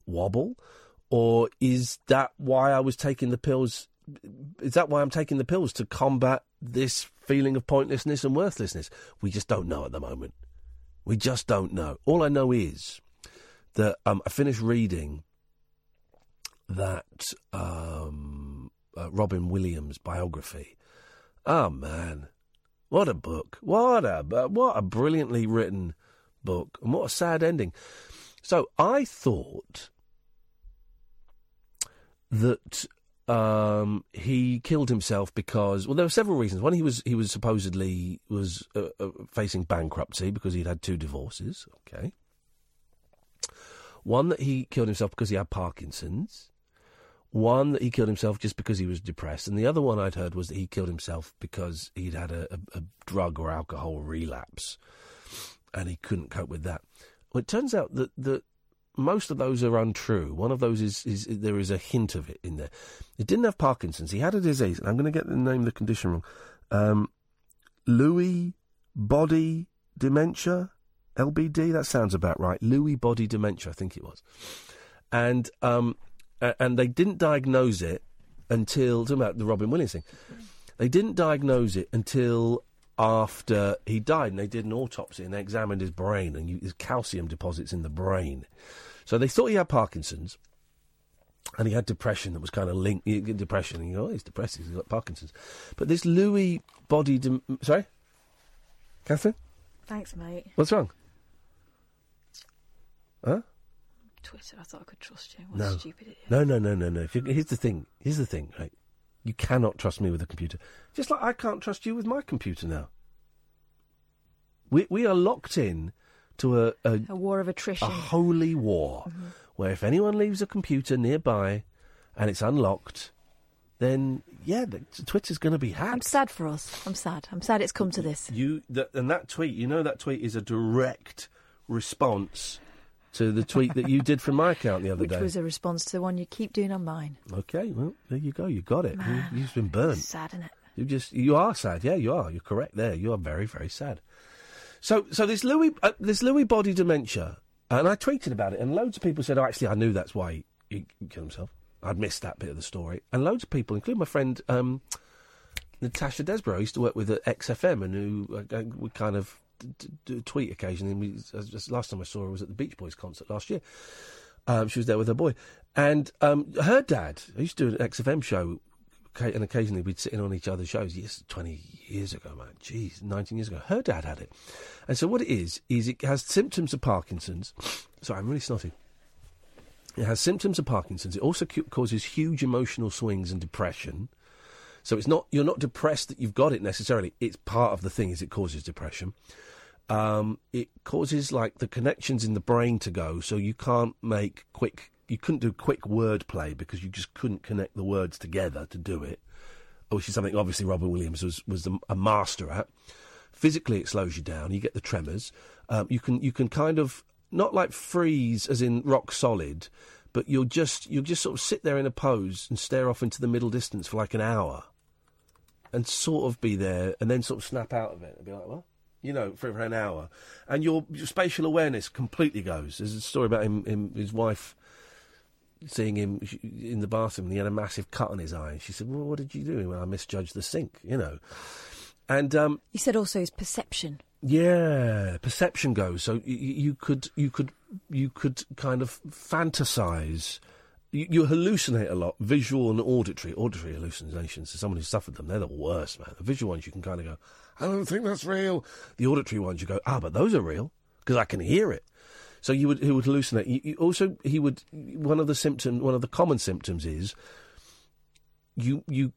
wobble, or is that why I was taking the pills? Is that why I'm taking the pills to combat this feeling of pointlessness and worthlessness? We just don't know at the moment. We just don't know. All I know is that um, I finished reading that um, uh, Robin Williams biography. Oh man, what a book! What a what a brilliantly written book, and what a sad ending. So I thought that um, he killed himself because well, there were several reasons. One, he was he was supposedly was uh, uh, facing bankruptcy because he'd had two divorces. Okay. One that he killed himself because he had Parkinson's. One that he killed himself just because he was depressed, and the other one I'd heard was that he killed himself because he'd had a, a, a drug or alcohol relapse, and he couldn't cope with that. Well, it turns out that that most of those are untrue. One of those is, is there is a hint of it in there. He didn't have Parkinson's. He had a disease, and I'm going to get the name of the condition wrong. Um, Lewy body dementia, LBD. That sounds about right. Lewy body dementia, I think it was. And um, and they didn't diagnose it until talking about the Robin Williams thing. They didn't diagnose it until after he died, and they did an autopsy and they examined his brain, and you, there's calcium deposits in the brain. So they thought he had Parkinson's, and he had depression that was kind of linked. Depression, and you go, oh, he's depressed, he's got Parkinson's. But this Lewy body, sorry, Katherine, Thanks, mate. what's wrong? Huh? Twitter, I thought I could trust you. What No. stupid idiot. No, no, no, no, no. If you, here's the thing. Here's the thing, right? You cannot trust me with a computer. Just like I can't trust you with my computer now. We we are locked in to a a, A war of attrition. a holy war, Mm-hmm. where if anyone leaves a computer nearby and it's unlocked, then yeah, the, Twitter's going to be hacked. I'm sad for us. I'm sad. I'm sad it's come to this. You that and that tweet, you know, that tweet is a direct response to the tweet that you did from my account the other Which day. was a response to the one you keep doing on mine. Okay, well, there you go. You got it. You, you've been burnt. Sad, isn't it? You just you are sad. Yeah, you are. You're correct there. You are very very sad. So so this Lewy uh, this Lewy body dementia, and I tweeted about it, and loads of people said, "Oh, actually, I knew that's why he, he killed himself." I'd missed that bit of the story, and loads of people, including my friend um, Natasha Desborough, I used to work with at XFM, and who uh, would kind of d- d- tweet occasionally. And we, as last time I saw her was at the Beach Boys concert last year. Um, she was there with her boy, and um, her dad. I used to do an XFM show, and occasionally we'd sit in on each other's shows. Yes, twenty years ago, man. Jeez, nineteen years ago. Her dad had it, and so what it is is it has symptoms of Parkinson's. Sorry, I'm really snotty. It has symptoms of Parkinson's. It also causes huge emotional swings and depression. So it's not you're not depressed that you've got it necessarily. It's part of the thing is it causes depression. Um, it causes like the connections in the brain to go, so you can't make quick. You couldn't do quick wordplay because you just couldn't connect the words together to do it, which is something obviously Robin Williams was was a master at. Physically, it slows you down. You get the tremors. Um, you can you can kind of not like freeze as in rock solid, but you'll just you'll just sort of sit there in a pose and stare off into the middle distance for like an hour, and sort of be there, and then sort of snap out of it and be like, what? You know, for, for an hour, and your, your spatial awareness completely goes. There's a story about him, him his wife seeing him in the bathroom, and he had a massive cut on his eye. And she said, "Well, what did you do?" Well, I misjudged the sink, you know. And um, You said also his perception. yeah, perception goes. So y- y- you could you could you could kind of fantasize. You, you hallucinate a lot, visual and auditory. Auditory hallucinations. To someone who's suffered them, they're the worst, man. The visual ones, you can kind of go, I don't think that's real. The auditory ones, you go, ah, but those are real because I can hear it. So you would he would hallucinate. You, you also, he would one of the symptom, one of the common symptoms is you you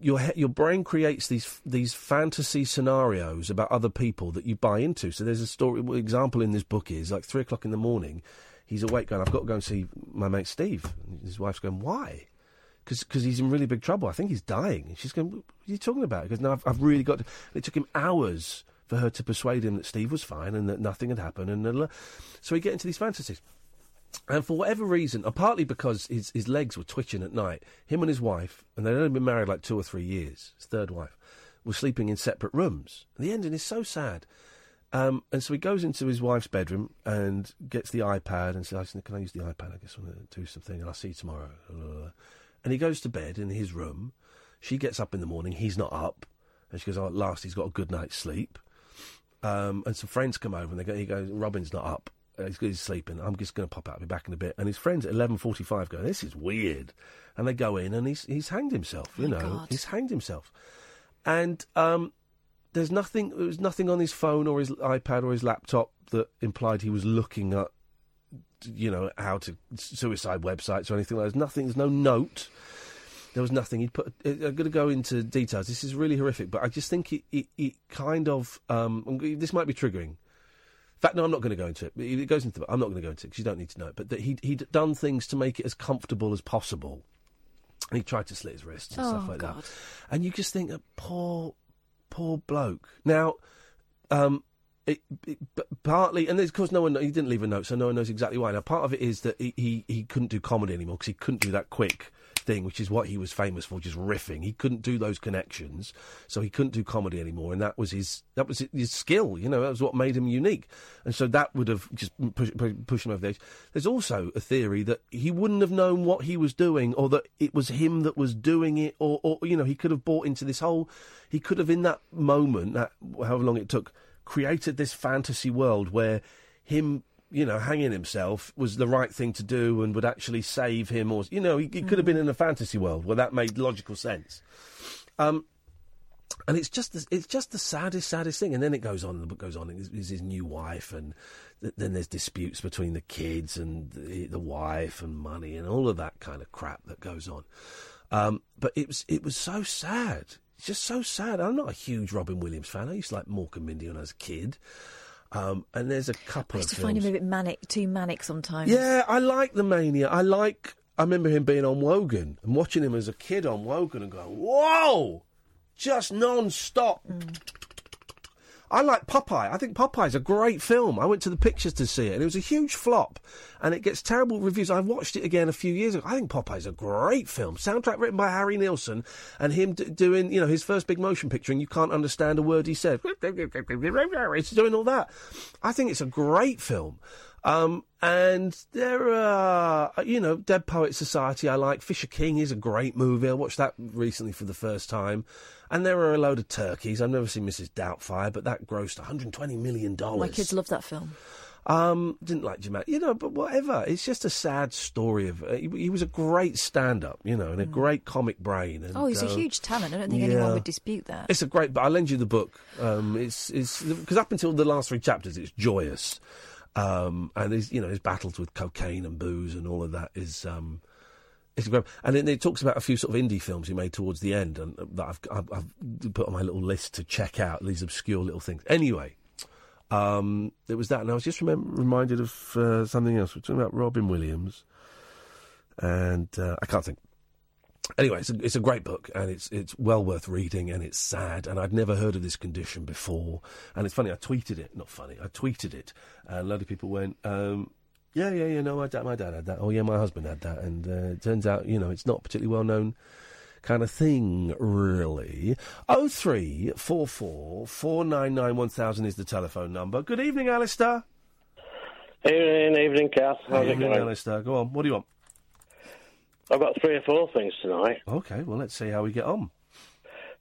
your your brain creates these these fantasy scenarios about other people that you buy into. So there's a story example in this book is like three o'clock in the morning, he's awake going, I've got to go and see my mate Steve. And his wife's going, why? Because he's in really big trouble. I think he's dying. And she's going, what are you talking about? He goes, no, I've, I've really got to. It took him hours for her to persuade him that Steve was fine and that nothing had happened. And uh, so we get into these fantasies. And for whatever reason, and partly because his, his legs were twitching at night, him and his wife, and they'd only been married like two or three years, his third wife, were sleeping in separate rooms. And the ending is so sad. Um, and so he goes into his wife's bedroom and gets the iPad and says, Can I use the iPad? I guess I want to do something and I'll see you tomorrow. And he goes to bed in his room. She gets up in the morning. He's not up. And she goes, Oh, at last he's got a good night's sleep. Um, and some friends come over and they go, he goes, Robin's not up. Uh, He's, he's sleeping. I'm just going to pop out. I'll be back in a bit. And his friends at 11.45 go, this is weird. And they go in and he's, he's hanged himself, you know. God. He's hanged himself. And um, there's nothing, there was nothing on his phone or his iPad or his laptop that implied he was looking at, you know, how to suicide websites or anything like that. There's nothing, there's no note. There was nothing. He put. I'm going to go into details. This is really horrific, but I just think it, it, it kind of. Um, this might be triggering. In fact, no, I'm not going to go into it. It goes into. I'm not going to go into it because you don't need to know it. But that he'd, he'd done things to make it as comfortable as possible. And he tried to slit his wrists and stuff Oh, like God. that. And you just think, uh, poor, poor bloke. Now, um, it, it, partly, and of course, no one he didn't leave a note, so no one knows exactly why. Now, part of it is that he he, he couldn't do comedy anymore because he couldn't do that quick thing, which is what he was famous for, just riffing. He couldn't do those connections, so he couldn't do comedy anymore, and that was his that was his skill. You know, that was what made him unique, and so that would have just pushed push him over the edge. There's also a theory that he wouldn't have known what he was doing, or that it was him that was doing it, or, or you know, he could have bought into this whole. He could have, in that moment, that however long it took, created this fantasy world where him you know, hanging himself was the right thing to do and would actually save him, or you know, he, he could have been in a fantasy world where that made logical sense. Um, and it's just the, it's just the saddest, saddest thing. And then it goes on. The book goes on. Is his new wife, and th- then there's disputes between the kids and the, the, wife, and money, and all of that kind of crap that goes on. Um, but it was it was so sad. It's just so sad. I'm not a huge Robin Williams fan. I used to like Mork and Mindy when I was a kid. Um, and there's a couple I used to films. find him a bit manic, too manic sometimes. Yeah, I like the mania. I like. I remember him being on Wogan and watching him as a kid on Wogan and going, "Whoa!" Just non-stop. I like Popeye. I think Popeye's a great film. I went to the pictures to see it, and it was a huge flop, and it gets terrible reviews. I watched it again a few years ago. I think Popeye's a great film. Soundtrack written by Harry Nilsson, and him d- doing, you know, his first big motion picture, and you can't understand a word he said. It's doing all that. I think it's a great film. Um, and there are, you know, Dead Poet Society I like. Fisher King is a great movie. I watched that recently for the first time. And there are a load of turkeys. I've never seen Mrs. Doubtfire, but that grossed $120 million. My kids love that film. Um, didn't like Jim, you know, but whatever. It's just a sad story of. Uh, he, he was a great stand-up, you know, and a great comic brain. And, oh, he's a uh, huge talent. I don't think yeah. anyone would dispute that. It's a great. But I'll lend you the book. Um, it's it's because up until the last three chapters, it's joyous, um, and his you know his battles with cocaine and booze and all of that is. Um, it's great. And then it talks about a few sort of indie films he made towards the end, and uh, that I've, I've, I've put on my little list to check out these obscure little things. Anyway, um, it was that, and I was just remem- reminded of uh, something else. We're talking about Robin Williams, and uh, I can't think. Anyway, it's a, it's a great book, and it's it's well worth reading, and it's sad, and I'd never heard of this condition before. And it's funny, I tweeted it, not funny, I tweeted it, and a lot of people went, um, "Yeah, yeah, yeah, no, my dad, my dad had that. Oh, yeah, my husband had that." And uh, it turns out, you know, it's not particularly well known kind of thing, really. Oh three four four four nine nine one thousand is the telephone number. Good evening, Alistair. Evening, evening, Kath. How's it going? Alistair. Go on. What do you want? I've got three or four things tonight. Okay, well, let's see how we get on.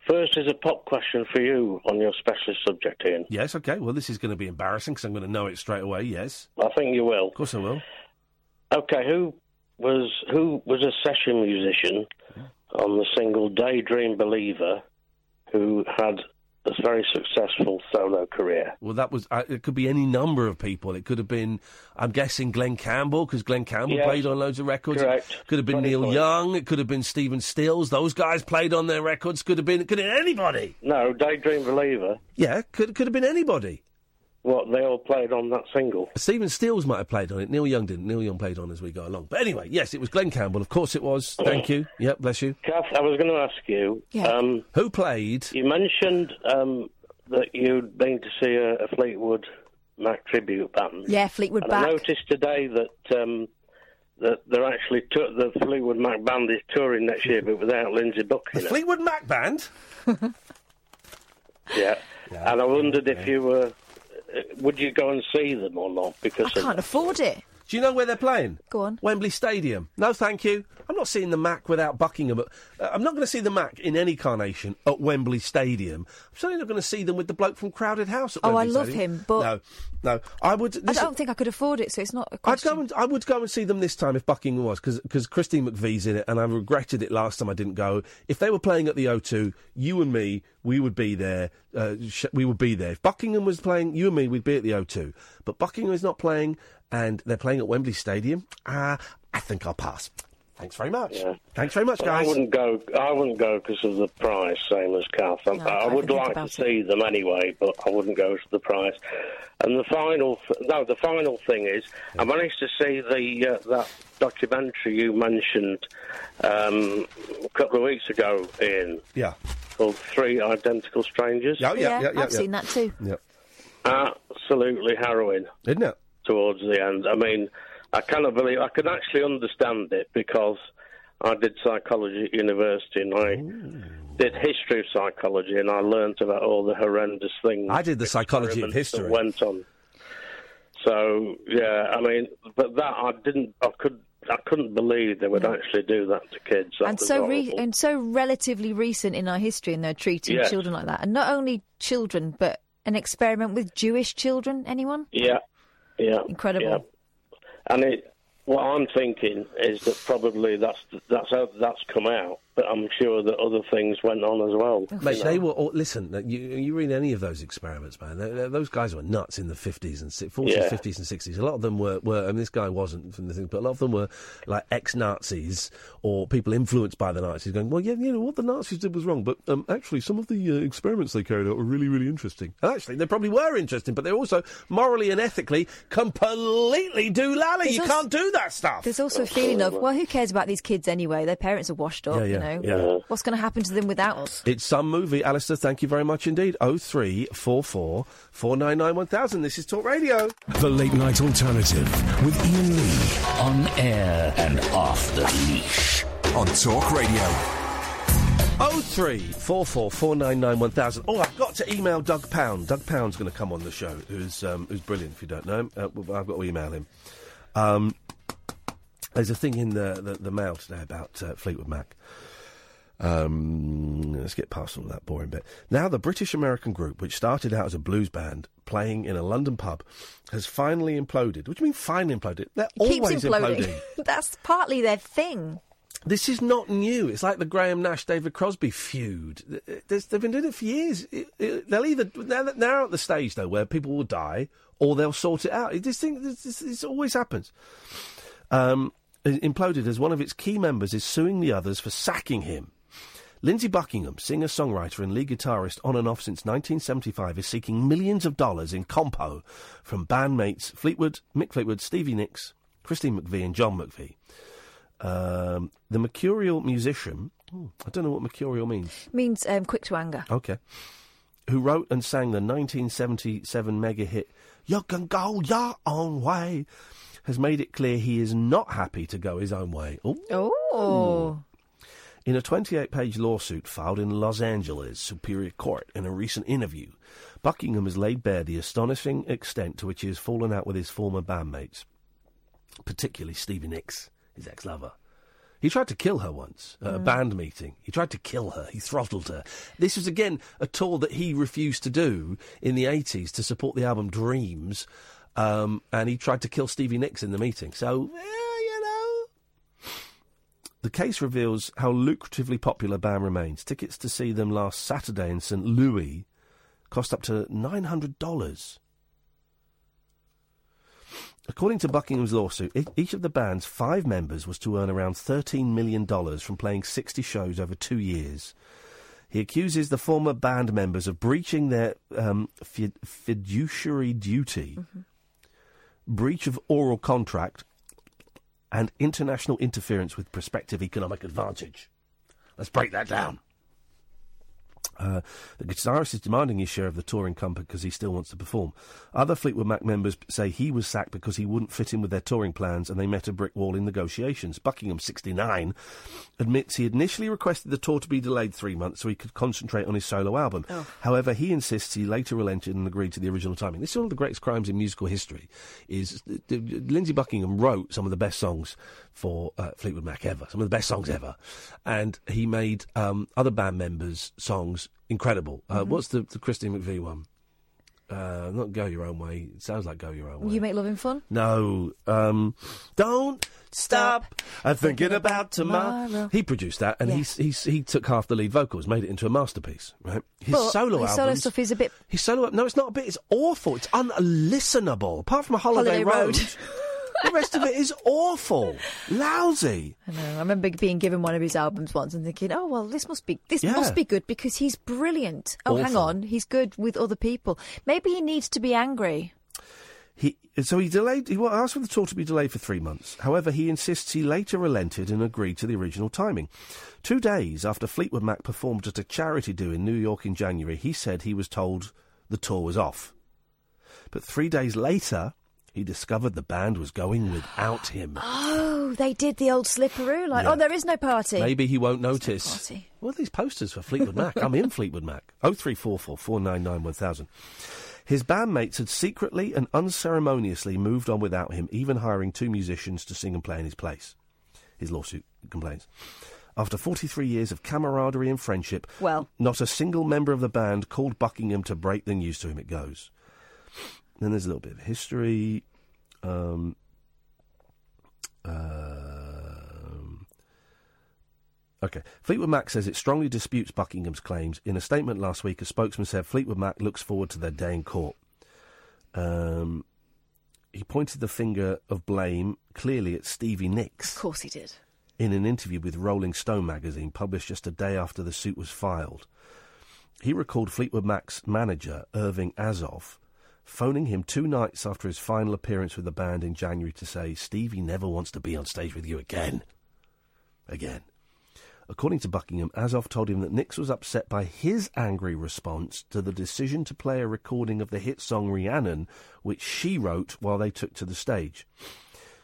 First is a pop question for you on your specialist subject, Iain. Yes, okay. Well, this is going to be embarrassing because I'm going to know it straight away. Yes, I think you will. of course I will. Okay, who was who was a session musician on the single "Daydream Believer," who had a very successful solo career? Well, that was. Uh, it could be any number of people. It could have been. I'm guessing Glen Campbell because Glen Campbell Yes, played on loads of records. correct. Could have been Neil point. Young. It could have been Stephen Stills. Those guys played on their records. Could have been. Could have been anybody. No, "Daydream Believer." Yeah, could could have been anybody. What they all played on that single? Stephen Stills might have played on it. Neil Young didn't. Neil Young played on as we go along. But anyway, yes, it was Glen Campbell. Of course it was. Thank you. Yep, bless you. Kath, I was going to ask you. Um, Who played? You mentioned um, that you'd been to see a, a Fleetwood Mac tribute band. Yeah, Fleetwood and Mac. I noticed today that um, that they're actually tu- the Fleetwood Mac band is touring next year, but without Lindsey Buck. The. Fleetwood Mac band. Yeah. and I wondered if you were. Uh, Would you go and see them or not? Because I can't afford it. Do you know where they're playing? Go on. Wembley Stadium. No, thank you. I'm not seeing the Mac without Buckingham. Uh, I'm not going to see the Mac in any carnation at Wembley Stadium. I'm certainly not going to see them with the bloke from Crowded House at Oh, I love Stadium. him, but- no, no. I would. I don't think I could afford it, so it's not a I'd go and I would go and see them this time if Buckingham was because Christine McVie's in it and I regretted it last time I didn't go. If they were playing at the O2, you and me, we would be there. Uh, sh- we would be there. If Buckingham was playing, you and me, we'd be at the O2. But Buckingham is not playing, and they're playing at Wembley Stadium. Uh, I think I'll pass. Thanks very much. Thanks very much, But I wouldn't go. I wouldn't go because of the price, same as Kath. I, No, I I would like to about see them anyway, but I wouldn't go for the price. And the final, th- no, the final thing is, I managed to see the uh, that documentary you mentioned um, a couple of weeks ago, Iain, Yeah. called Three Identical Strangers. Oh, yeah, yeah, yeah, I've yeah. seen that too. Yep. Absolutely harrowing, isn't it? Towards the end, I mean, I cannot believe I can actually understand it because I did psychology at university, and I did history of psychology, and I learnt about all the horrendous things. I did the psychology of experiments that history. Went on. So yeah, I mean, but that I didn't. I could. I couldn't believe they would actually do that to kids. That and so re- and so relatively recent in our history, and they're treating Yes. children like that, and not only children, but an experiment with Jewish children. Anyone? Yeah, yeah, Incredible. yeah. And it, what I'm thinking is that probably that's that's how that's come out, but I'm sure that other things went on as well. Mate, you they were. All, listen, you, you read any of those experiments, man. they- they- those guys were nuts in the fifties and forties, Yeah. fifties, and sixties. A lot of them were, were. I mean, this guy wasn't from the thing, but a lot of them were like ex-Nazis or people influenced by the Nazis, going, "Well, yeah, you know what the Nazis did was wrong, but um, actually, some of the uh, experiments they carried out were really, really interesting. And actually, they probably were interesting, but they're also morally and ethically completely doolally. There's You also- can't do that stuff. There's also a feeling of, well, who cares about these kids anyway? Their parents are washed up, Yeah, you yeah, know. yeah. What's going to happen to them without us? It's some movie. Alistair, thank you very much indeed. Oh three four four four nine nine one thousand. This is Talk Radio. The Late Night Alternative with Iain Lee. On air and off the leash. On Talk Radio. Oh three four four four nine nine one thousand. Oh, I've got to email Doug Pound. Doug Pound's going to come on the show. Who's um, who's brilliant. If you don't know him, uh, I've got to email him. Um, there's a thing in the the, the mail today about uh, Fleetwood Mac. Um, let's get past all that boring bit. Now, the British American group, which started out as a blues band playing in a London pub, has finally imploded. What do you mean finally imploded? They're It always keeps imploding. imploding. That's partly their thing. This is not new. It's like the Graham Nash David Crosby feud. There's, they've been doing it for years. It- it- they'll either they're at the stage though where people will die or they'll sort it out. This thing, this, this, this always happens. Um, it imploded as one of its key members is suing the others for sacking him. Lindsey Buckingham, singer, songwriter, and lead guitarist on and off since 1975, is seeking millions of dollars in compo from bandmates Fleetwood, Mick Fleetwood, Stevie Nicks, Christine McVie, and John McVie. Um, the mercurial musician, hmm, I don't know what mercurial means. Means um, quick to anger. Okay. Who wrote and sang the 1977 mega hit You Can Go Your Own Way, has made it clear he is not happy to go his own way. Oh. In a 28 page lawsuit filed in Los Angeles Superior Court in a recent interview, Buckingham has laid bare the astonishing extent to which he has fallen out with his former bandmates, particularly Stevie Nicks, his ex lover. He tried to kill her once at a Mm. band meeting. He tried to kill her. He throttled her. This was again a tour that he refused to do in the 80s to support the album Dreams. Um, and he tried to kill Stevie Nicks in the meeting. So, eh. The case reveals how lucratively popular BAM remains. Tickets to see them last Saturday in St. Louis cost up to $900. According to Buckingham's lawsuit, each of the band's five members was to earn around $13 million from playing 60 shows over two years. He accuses the former band members of breaching their um, fi- fiduciary duty, breach of oral contract, and international interference with prospective economic advantage. Let's break that down. Uh, the guitarist is demanding his share of the touring company because he still wants to perform. Other Fleetwood Mac members say he was sacked because he wouldn't fit in with their touring plans and they met a brick wall in negotiations. Buckingham, 69, admits he initially requested the tour to be delayed three months so he could concentrate on his solo album. However, he insists he later relented and agreed to the original timing. This is one of the greatest crimes in musical history. Is uh, uh, Lindsey Buckingham wrote some of the best songs for uh, Fleetwood Mac ever, some of the best songs ever, and he made um, other band members' songs incredible. Uh, Mhm. What's the, the Christine McVie one? Uh, not Go Your Own Way. It sounds like Go Your Own Way. You make loving fun? No. Um, don't stop uh, thinking about tomorrow. tomorrow. He produced that, and he he's, he took half the lead vocals, made it into a masterpiece. Right? His But solo his solo stuff is a bit. His solo. No, it's not a bit. It's awful. It's unlistenable. Apart from a Holiday, Holiday Road. Road. the rest of it is awful, lousy. I know. I remember being given one of his albums once and thinking, "Oh well, this must be this Yeah. must be good because he's brilliant." Oh, hang on, he's good with other people. Maybe he needs to be angry. He so he delayed. He asked for the tour to be delayed for three months. However, he insists he later relented and agreed to the original timing. Two days after Fleetwood Mac performed at a charity do in New York in January, he said he was told the tour was off. But three days later, he discovered the band was going without him. Oh, Oh, they did the old slipperoo. Like, oh, Yeah. oh, there is no party. Maybe he won't notice. What are these posters for Fleetwood Mac? I'm in Fleetwood Mac. 0344 499 1000. His bandmates had secretly and unceremoniously moved on without him, even hiring two musicians to sing and play in his place. His lawsuit complains. After 43 years of camaraderie and friendship, Well. not a single member of the band called Buckingham to break the news to him. It goes. Then there's a little bit of history. Um, um, okay. Fleetwood Mac says it strongly disputes Buckingham's claims. In a statement last week, a spokesman said Fleetwood Mac looks forward to their day in court. Um, he pointed the finger of blame clearly at Stevie Nicks Of course he did. in an interview with Rolling Stone magazine published just a day after the suit was filed. He recalled Fleetwood Mac's manager, Irving Azoff, phoning him two nights after his final appearance with the band in January to say, Stevie never wants to be on stage with you again. Again. According to Buckingham, Azoff told him that Nicks was upset by his angry response to the decision to play a recording of the hit song Rhiannon, which she wrote while they took to the stage.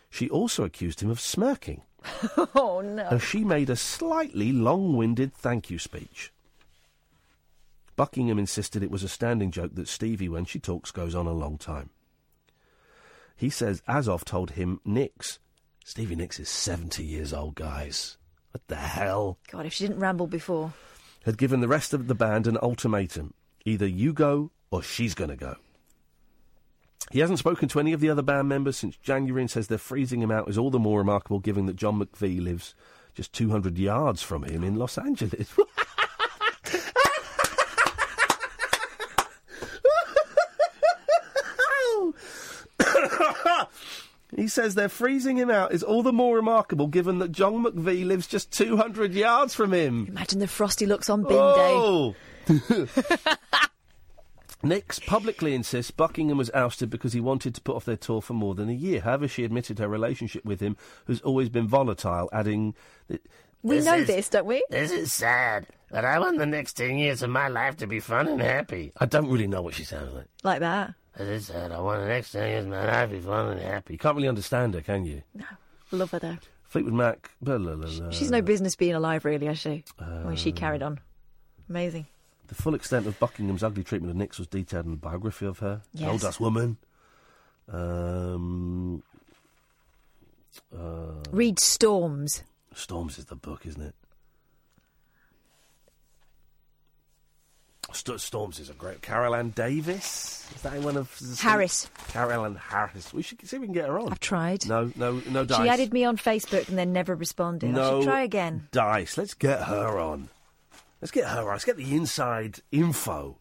She also accused him of smirking oh, no. as she made a slightly long winded thank you speech. Buckingham insisted it was a standing joke that Stevie, when she talks, goes on a long time. He says Azoff told him Nicks. Stevie Nicks is 70 years old, guys. What the hell? God, if she didn't ramble before. Had given the rest of the band an ultimatum either you go or she's going to go. He hasn't spoken to any of the other band members since January and says they're freezing him out is all the more remarkable given that John McVie lives just 200 yards from him in Los Angeles. he says they're freezing him out is all the more remarkable given that John McVie lives just 200 yards from him. Imagine the frosty looks on bin day. Oh! Nicks publicly insists Buckingham was ousted because he wanted to put off their tour for more than a year. However, she admitted her relationship with him has always been volatile, adding that. We know this, don't we? This is sad, but I want the next 10 years of my life to be fun and happy. I don't really know what she sounds like. Like that. This is sad. I want the next 10 years of my life to be fun and happy. You can't really understand her, can you? No. Love her, though. Fleetwood Mac. Blah, blah, blah, blah. She's no business being alive, really, has she? when she Uh, carried on. Amazing. The full extent of Buckingham's ugly treatment of Nicks was detailed in the biography of her. Yes. Gold Dust Woman. Um, uh, Read Storms. Storms is the book, isn't it? St- Storms is a great. Carol Ann Davis? Is that in one of. Harris. Carol Ann Harris. We should see if we can get her on. I've tried. No, no, no dice. She added me on Facebook and then never responded. I should try again. dice. Let's get her on. Let's get her on. Let's get the inside info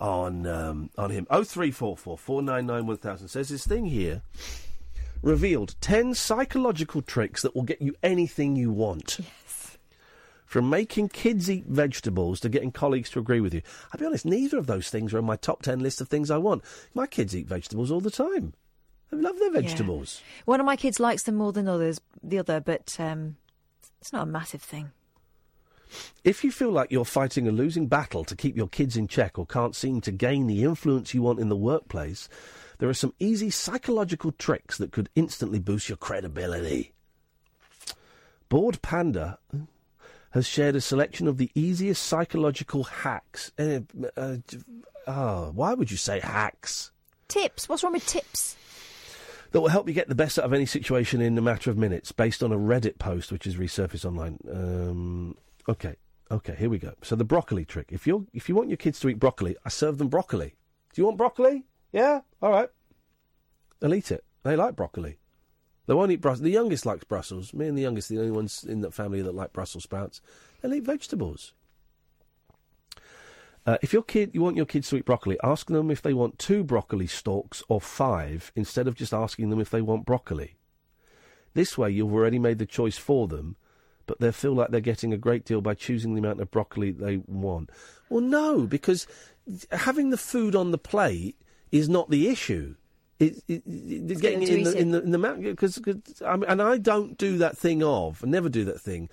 on um, on him. Oh three four four four nine nine one thousand says this thing here revealed ten psychological tricks that will get you anything you want. From making kids eat vegetables to getting colleagues to agree with you. I'll be honest, neither of those things are on my top ten list of things I want. My kids eat vegetables all the time. They love their vegetables. One of my kids likes them more than others, the other, but um, it's not a massive thing. If you feel like you're fighting a losing battle to keep your kids in check or can't seem to gain the influence you want in the workplace, there are some easy psychological tricks that could instantly boost your credibility. Bored Panda has shared a selection of the easiest psychological hacks. Uh, uh, oh, why would you say hacks? Tips. What's wrong with tips? that will help you get the best out of any situation in a matter of minutes, based on a Reddit post which has resurfaced online. Um, okay, okay, here we go. So the broccoli trick. If you if you want your kids to eat broccoli, I serve them broccoli. Do you want broccoli? Yeah, all right. They'll eat it. They like broccoli. They won't eat Brussels. The youngest likes Brussels. Me and the youngest, are the only ones in that family that like Brussels sprouts. They'll eat vegetables. Uh, if your kid, you want your kids to eat broccoli, ask them if they want two broccoli stalks or five, instead of just asking them if they want broccoli. This way, you've already made the choice for them, but they feel like they're getting a great deal by choosing the amount of broccoli they want. Well, no, because having the food on the plate is not the issue. It, it, it, getting it in the, in the in the mouth because I mean, and I don't do that thing of I never do that thing.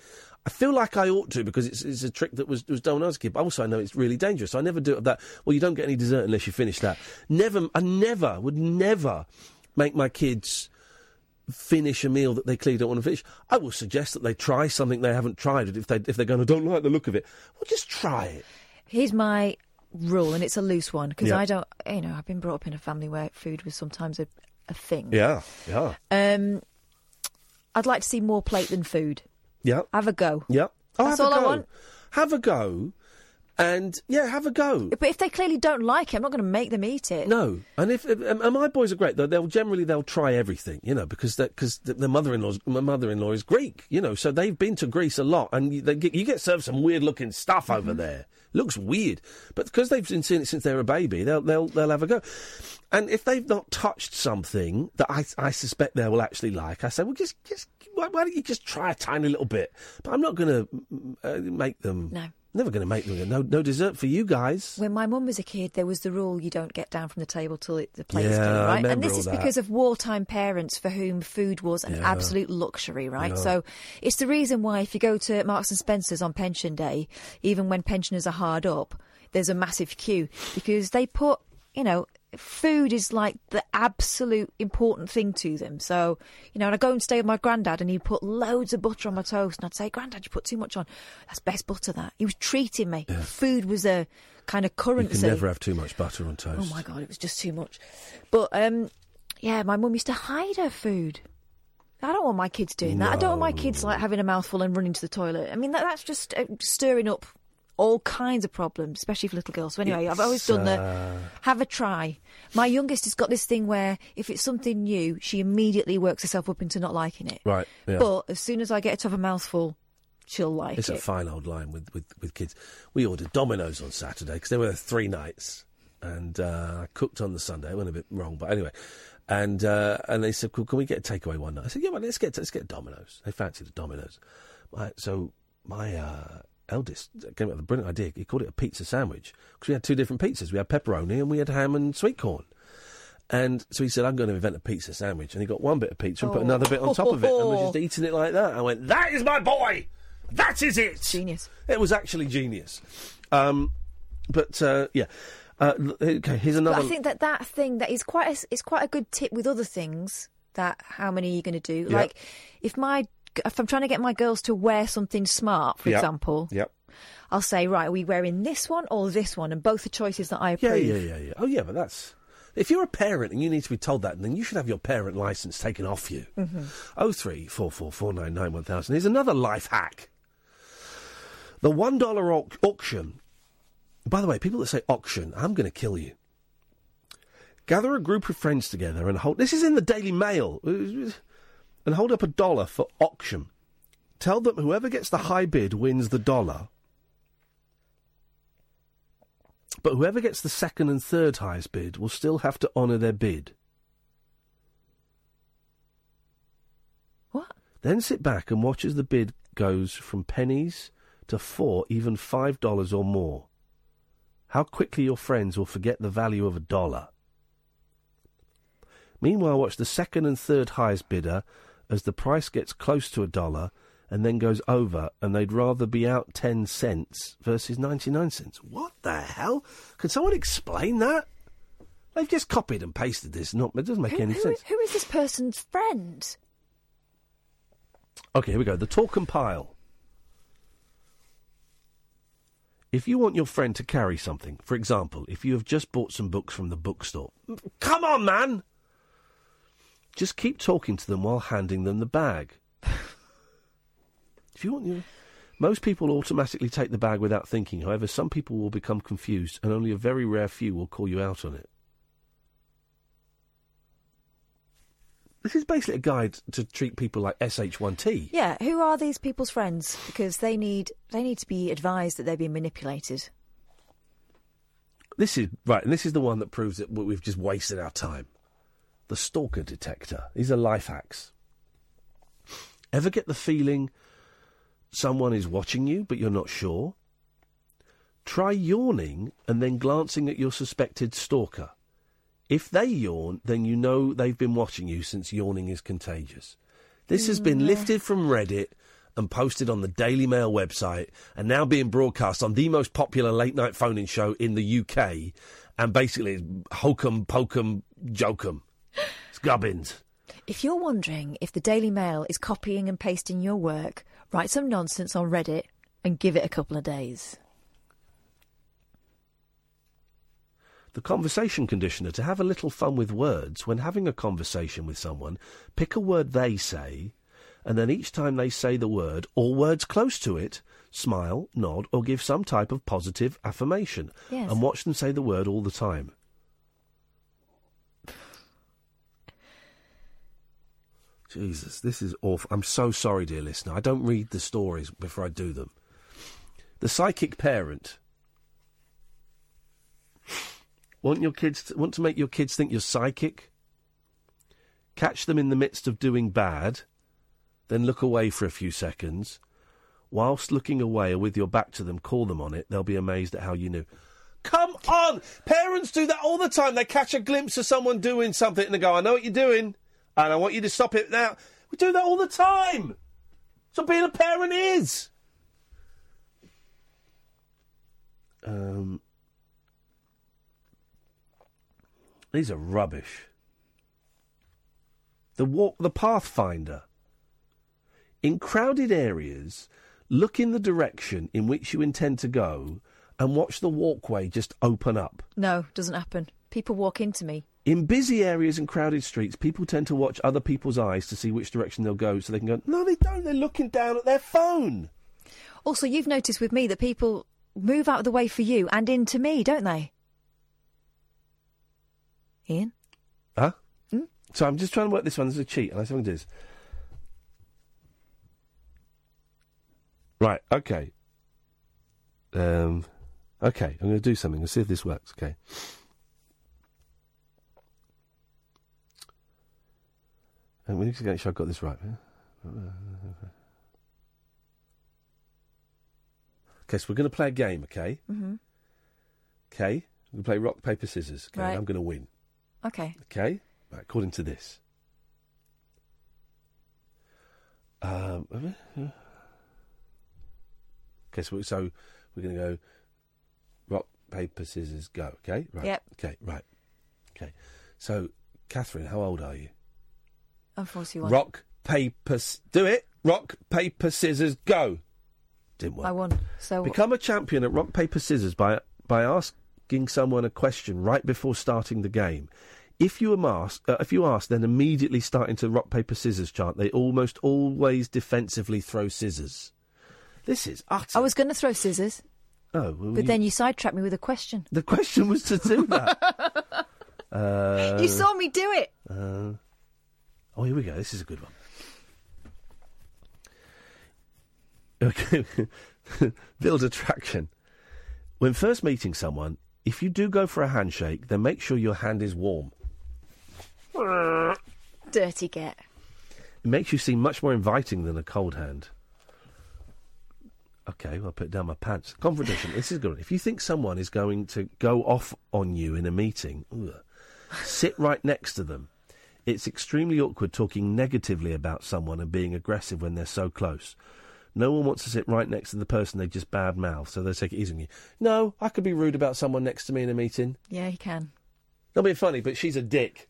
I feel like I ought to because it's, it's a trick that was was done when I was a kid. But also, I know it's really dangerous. So I never do it. of That well, you don't get any dessert unless you finish that. Never, I never would never make my kids finish a meal that they clearly don't want to finish. I will suggest that they try something they haven't tried. If they if they're going to don't like the look of it, well, just try it. Here's my rule, and it's a loose one because Yeah. I don't, you know, I've been brought up in a family where food was sometimes a, a thing. Yeah, yeah, Um, I'd like to see more plate than food. yeah, Have a go. yeah. Oh, That's all I want. Have a go, and yeah, have a go. But if they clearly don't like it, I'm not going to make them eat it. No, and if and and my boys are great though, they'll generally they'll try everything, you know, because because the mother-in-law's my mother-in-law is Greek, you know, so they've been to Greece a lot, and you, they get, you get served some weird-looking stuff over there. Looks weird, but because they've been seeing it since they were a baby, they'll they'll they'll have a go. And if they've not touched something that I I suspect they will actually like, I say, well, just just why, why don't you just try a tiny little bit? But I'm not going to uh, make them. No. Never going to make them. No, no dessert for you guys. When my mum was a kid, there was the rule you don't get down from the table till it, the plate's Yeah, clean, right? And this is that. because of wartime parents for whom food was an Yeah. absolute luxury, right? Yeah. So it's the reason why if you go to Marks and Spencers on pension day, even when pensioners are hard up, there's a massive queue because they put, you know, food is like the absolute important thing to them. So, you know, and I go and stay with my granddad and he'd put loads of butter on my toast and I'd say, Granddad, you put too much on. That's best butter that. He was treating me. Food was a kind of You currency. can never have too much butter on toast. Oh my god, it was just too much. But um, yeah, my mum used to hide her food. I don't want my kids doing that. I don't want my kids like having a mouthful and running to the toilet. I mean, that, that's just uh, stirring up all kinds of problems, especially for little girls. So anyway, I've always done the uh, have a try. My youngest has got this thing where if it's something new, she immediately works herself up into not liking it. Right. Yeah. But as soon as I get her to have a mouthful, she'll like it's it. It's a fine old line with, with, with kids. We ordered Domino's on Saturday because they were there three nights, and uh, I cooked on the Sunday. It went a bit wrong, but anyway. And uh, and they said, "Well, "Can we get a takeaway one night?" I said, "Yeah, well, let's get let's get Domino's." They fancied the Domino's. My, so my uh, eldest came up with a brilliant idea. He called it a pizza sandwich because we had two different pizzas. We had pepperoni and we had ham and sweet corn. And so he said, I'm going to invent a pizza sandwich. And he got one bit of pizza and put another bit on top of it and was just eating it like that. I went, That is my boy! That is it! Genius. It was actually genius. Um, but, uh, yeah. Uh, okay, here's another. But I think that that thing that is quite a, it's quite a good tip with other things. That how many are you going to do? Yeah. Like if my if I'm trying to get my girls to wear something smart, for Yep. example, Yep. I'll say, right, are we wearing this one or this one? And both are choices that I approve. yeah, yeah, yeah. yeah. Oh, yeah, but that's. If you're a parent and you need to be told that, then you should have your parent license taken off you. Mhm. Oh three four four four nine nine one thousand. Here's another life hack. The one dollar au- auction. By the way, people that say auction, I'm going to kill you. Gather a group of friends together and hold. This is in the Daily Mail. And hold up a dollar for auction. Tell them whoever gets the high bid wins the dollar. But whoever gets the second and third highest bid will still have to honour their bid. What? Then sit back and watch as the bid goes from pennies to four, even five dollars or more. How quickly your friends will forget the value of a dollar. Meanwhile, watch the second and third highest bidder as the price gets close to a dollar and then goes over, and they'd rather be out 10 cents versus 99 cents. What the hell? Can someone explain that? They've just copied and pasted this. Not, it doesn't make Who, any who- sense. who is this person's friend? Okay, here we go. The talk and pile. If you want your friend to carry something, for example, if you have just bought some books from the bookstore, come on, man! Just keep talking to them while handing them the bag. if you want your. Most people automatically take the bag without thinking. However, some people will become confused, and only a very rare few will call you out on it. This is basically a guide to treat people like SH1T. Yeah, who are these people's friends? Because they need they need to be advised that they're being manipulated. This is right, and this is the one that proves that we've just wasted our time. The stalker detector. These are life hacks. Ever get the feeling someone is watching you, but you're not sure? Try yawning and then glancing at your suspected stalker. If they yawn, then you know they've been watching you since yawning is contagious. This has been mm, lifted from Reddit and posted on the Daily Mail website and now being broadcast on the most popular late night phoning show in the UK. And basically, it's hokum pokum jokum. Gubbins. If you're wondering if the Daily Mail is copying and pasting your work, write some nonsense on Reddit and give it a couple of days. The conversation conditioner to have a little fun with words when having a conversation with someone, pick a word they say, and then each time they say the word or words close to it, smile, nod, or give some type of positive affirmation. Yes. And watch them say the word all the time. Jesus, this is awful. I'm so sorry, dear listener. I don't read the stories before I do them. The psychic parent. Want your kids to, want to make your kids think you're psychic? Catch them in the midst of doing bad, then look away for a few seconds. Whilst looking away or with your back to them, call them on it. They'll be amazed at how you knew. Come on! Parents do that all the time. They catch a glimpse of someone doing something and they go, I know what you're doing, and I want you to stop it now. We do that all the time. So being a parent is. Um, these are rubbish. The walk, the Pathfinder. In crowded areas, look in the direction in which you intend to go, and watch the walkway just open up. No, doesn't happen. People walk into me. In busy areas and crowded streets, people tend to watch other people's eyes to see which direction they'll go, so they can go. No, they don't. They're looking down at their phone. Also, you've noticed with me that people move out of the way for you and into me, don't they? Iain? Huh? Hmm? So I'm just trying to work this one. There's a cheat, and I see what it is. Right. Okay. Um. Okay. I'm going to do something. Let's see if this works. Okay. And we need to make sure I've got this right. Okay, so we're going to play a game, okay? Mm-hmm. Okay? We're going to play rock, paper, scissors. Okay, Right. I'm going to win. Okay. Okay? Right, according to this. Um, okay, so, so we're going to go rock, paper, scissors, go, okay? Right. Yep. Okay, right. Okay. So, Katherine, how old are you? I'm 41. Rock, paper, s- do it. Rock, paper, scissors, go. Didn't work. I won. So Become a champion at rock, paper, scissors by by asking someone a question right before starting the game. If you asked, uh, if you ask, then immediately start into rock, paper, scissors chant. They almost always defensively throw scissors. This is utter. I was going to throw scissors, Oh, well, but then you sidetracked me with a question. the question was to do that. uh, you saw me do it. Uh, oh, here we go. This is a good one. Okay. Build attraction. When first meeting someone, if you do go for a handshake, then make sure your hand is warm. Dirty get. It makes you seem much more inviting than a cold hand. Okay, well, I'll put down my pants. Confrontation. this is good. If you think someone is going to go off on you in a meeting, ugh, sit right next to them. It's extremely awkward talking negatively about someone and being aggressive when they're so close. No one wants to sit right next to the person they just bad mouth, so they take it easy on you. No, I could be rude about someone next to me in a meeting. Yeah, you can. Not being funny, but she's a dick,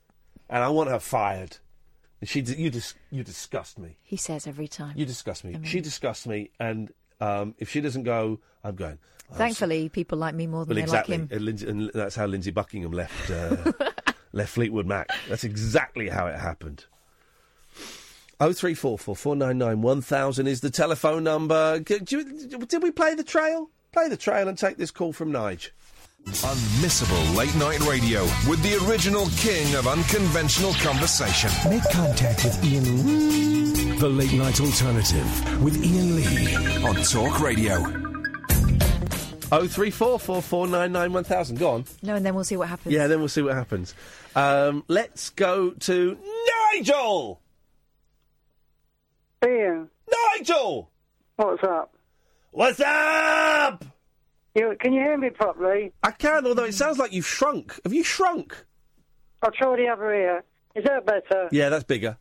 and I want her fired. And she, you, dis- you disgust me. He says every time. You disgust me. She disgusts me, and um, if she doesn't go, I'm going. "Oh, Thankfully, people like me more than Well, they exactly, like him. and, Lindsey, and that's how Lindsey Buckingham left uh, left Fleetwood Mac. That's exactly how it happened. Oh three four four four nine nine one thousand is the telephone number. G- you- did we play the trail? Play the trail and take this call from Nige. Unmissable late night radio with the original king of unconventional conversation. Make contact with Iain Lee. The Late Night Alternative with Iain Lee on Talk Radio. Oh three four four four nine nine one thousand. Go on. No, and then we'll see what happens. Yeah, then we'll see what happens. Um, let's go to Nigel. Iain. Nigel. What's up? What's up? You, can you hear me properly? I can, although it sounds like you've shrunk. Have you shrunk? I'll try the other ear. Is that better? Yeah, that's bigger.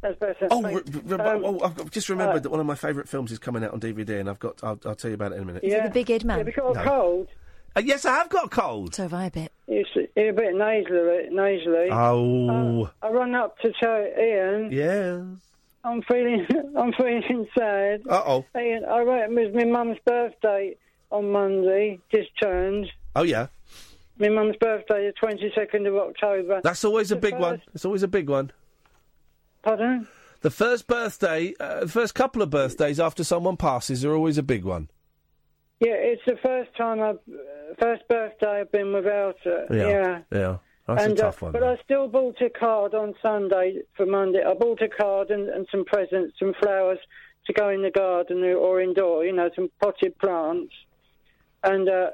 That's better. Oh, re- re- Um, oh I've just remembered uh, that one of my favourite films is coming out on DVD, and I've got. I'll, I'll tell you about it in a minute. Is it the big Ed man? Have you got a No. cold? Uh, yes, I have got a cold. So have I a bit. It's a bit nasally. nasally. Oh. I run up to tell Iain. Yes. I'm feeling, I'm feeling sad. Uh oh. Iain, I wrote it was my mum's birthday on Monday, just turned. Oh yeah. My mum's birthday, the 22nd of October. That's always a The big one. It's always a big one. Pardon? The first birthday, uh, the first couple of birthdays after someone passes are always a big one. Yeah, it's the first time I've, uh, first birthday I've been without her. yeah. Yeah. That's and, a tough uh, one. But I still bought a card on Sunday for Monday. I bought a card and, and some presents, some flowers to go in the garden or, or indoor, you know, some potted plants and uh, uh,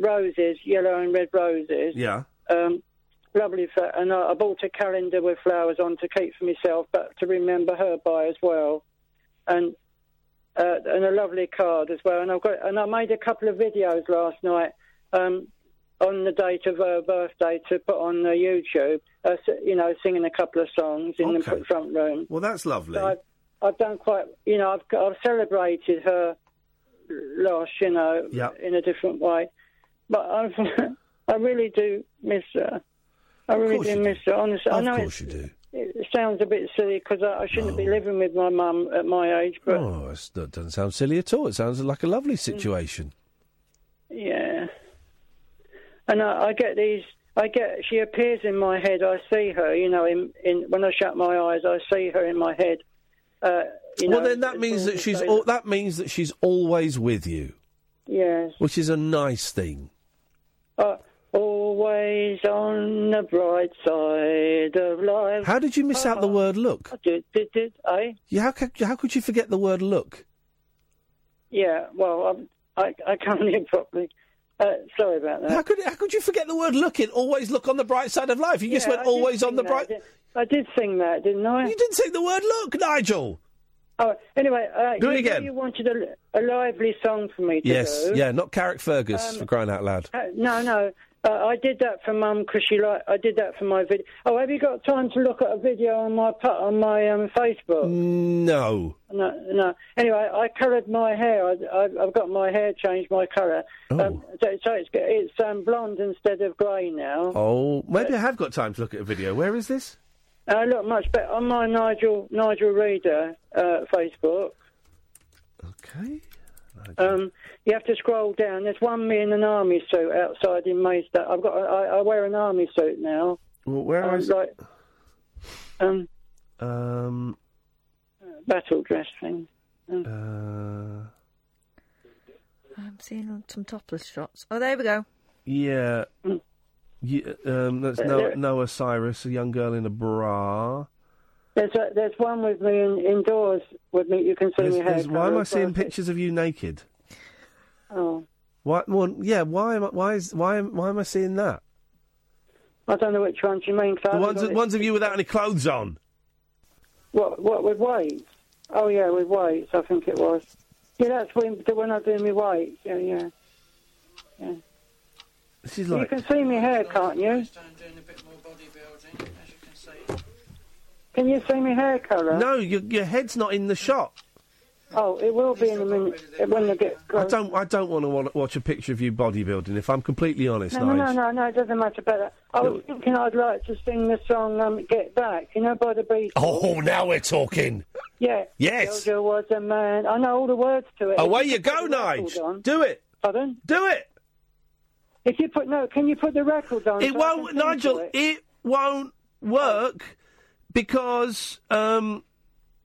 roses, yellow and red roses. Yeah. Um, lovely. For, and I, I bought a calendar with flowers on to keep for myself, but to remember her by as well. And uh, and a lovely card as well. And I've got and I made a couple of videos last night um, on the date of her birthday to put on uh, YouTube. Uh, you know, singing a couple of songs in Okay. the front room. Well, that's lovely. So I've, I've done quite. You know, I've I've celebrated her loss. You know, Yeah. in a different way. But I've, I really do miss her. I really do miss her. Honestly, I Of know course you do. it sounds a bit silly because I, I shouldn't be living with my mum at my age, but Oh, that doesn't sound silly at all. It sounds like a Mm. lovely situation. yeah. And I, I get these. I get. She appears in my head. I see her. You know, in in when I shut my eyes, I see her in my head. Uh, you well, know, then that means that she's al- that means that she's always with you, Yes. which is a nice thing. Uh, always on the bright side of life. How did you miss out the word look? I did, did, did I? Yeah, how could, how could you forget the word look? Yeah, well, I'm, I, I can't hear properly. Uh, sorry about that. How could how could you forget the word looking? Always look on the bright side of life. You just went I always on the that, bright. didn't- I did sing that, didn't I? You didn't sing the word look, Nigel. Oh, anyway, uh, Do it you, again. You wanted a, a lively song for me to Yes, do. yeah, not Carrick Fergus Um, for crying out loud. Uh, no, no. Uh, I did that for Mum because she like. I did that for my video. Oh, have you got time to look at a video on my on my um, Facebook? No. No, no. Anyway, I coloured my hair. I, I've got my hair changed, my colour. Oh. Um, so, so it's it's um, blonde instead of grey now. Oh, maybe I have got time to look at a video. Where is this? I look much better on my Nigel Nigel Reader uh, Facebook. Okay. Um, you have to scroll down. There's one me in an army suit outside in Maidstone. I've got. I, I wear an army suit now. Well, where um, is like um um battle dress thing? uh I'm seeing some topless shots. Oh, there we go. yeah. Mm. yeah um, that's Uh, Noah, Noah Cyrus, a young girl in a bra. There's a, there's one with me in, indoors with me. You can see There's- me hair. there's- why am I seeing perfect. pictures of you naked? Oh, Why? Well, yeah. Why am I? Why is? Why am? Why am I seeing that? I don't know which ones you mean. The ones, got ones of you without any clothes on. What what with weights? Oh yeah, with weights. I think it was. Yeah, that's when when I do my weights. Yeah, yeah. Yeah. This is you can see me hair, can't you? Can you see my hair colour? No, your your head's not in the shot. Oh, it will be in a minute when they get. I don't. I don't want to wa- watch a picture of you bodybuilding. If I'm completely honest, No, no, no, Nige. no, no, it doesn't matter better. I was thinking I'd like to sing the song um, Get Back, you know, by the Beatles. Oh, now we're talking. Yeah. Yes. Jojo was a man. I know all the words to it. Away If you put go, the record Nige. on- Do it. Pardon? Do it. If you put no, can you put the record on? It so I won't, can sing Nigel. to it? It won't work because um.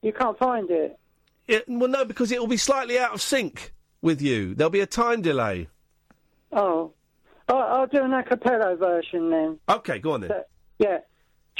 You can't find it. it. Well, no, because it will be slightly out of sync with you. There'll be a time delay. Oh, I'll, I'll do an a cappella version then. Okay, go on then. So- yeah.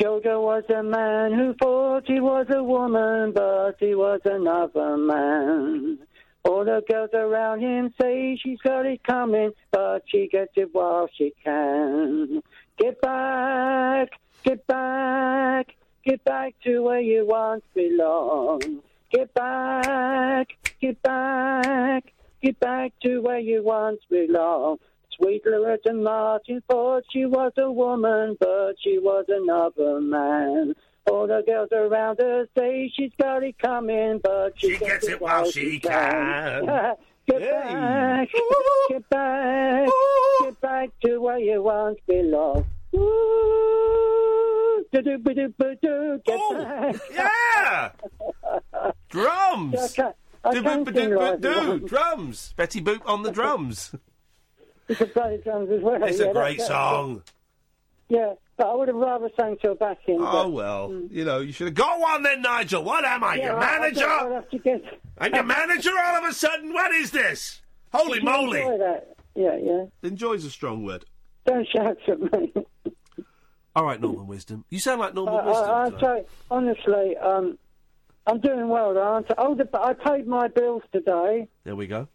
Jojo was a man who thought he was a woman, but he was another man. All the girls around him say she's got it coming, but she gets it while she can. Get back, get back, get back to where you once belonged. Get back, get back, get back to where you once belonged. Sweet Loretta Martin thought she was a woman, but she was another man. All the girls around her say she's got it coming, but she, gets, it while she can. get back, get back, get back back to where you once belonged. Ooh, back. Yeah! Drums! I can't, I Do, can't do, do, do, drums. Betty Boop on the drums. You can play the drums as well. It's yeah, a great song. Yeah, but I would have rather sang to a backing. Oh but- well, mm. you know, you should have got one then, Nigel. What am I, Yeah, your I- I manager? I'll have to get- And your manager all of a sudden? What is this? Holy moly! enjoy that? Yeah, yeah. Enjoy's a strong word. Don't shout at me. All right, Norman Wisdom. You sound like Norman Wisdom. I, I tell honestly, um, I'm doing well, aren't I? Oh, the, I paid my bills today. There we go.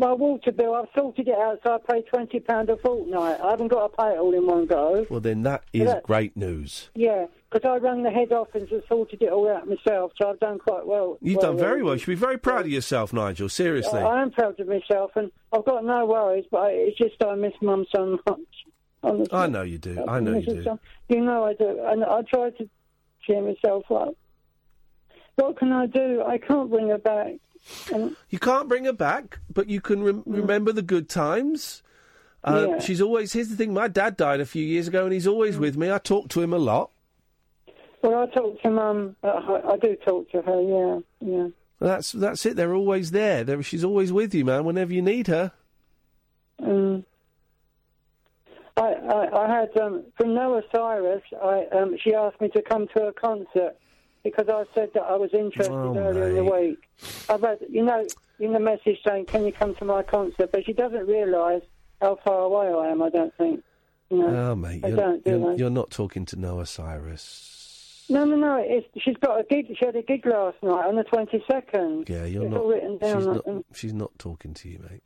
My water bill, I've sorted it out, so I pay twenty pound a fortnight. I haven't got to pay it all in one go. Well, then that is Yeah. great news. Yeah, because I rang the head office and sorted it all out myself, so I've done quite well. You've well, done very well. You should be very proud of yourself, Nigel. Seriously. I, I am proud of myself, and I've got no worries. But I, it's just I miss Mum so much. Honestly. I know you do. I know you do. You know I do, and I try to cheer myself up. What can I do? I can't bring her back. And You can't bring her back, but you can rem- remember the good times. Mm. Yeah. Mm. She's always. Here's the thing. My dad died a few years ago, and he's always with me. I talk to him a lot. well, I talk to Mum. Uh, I, I do talk to her. Yeah, yeah. That's that's it. They're always there. They're, she's always with you, man. Whenever you need her. Um, I, I, I had um, from Noah Cyrus. I um, she asked me to come to a concert because I said that I was interested Oh, earlier in the week. I've had, you know, in the message saying, "Can you come to my concert?" But she doesn't realise how far away I am. I don't think. You know, Oh, mate, I you're, don't do you're, you're not talking to Noah Cyrus. No, no, no. It's, she's got a gig. She had a gig last night on the twenty second. Yeah, you're it's not. all written down. she's not. She's not talking to you, mate.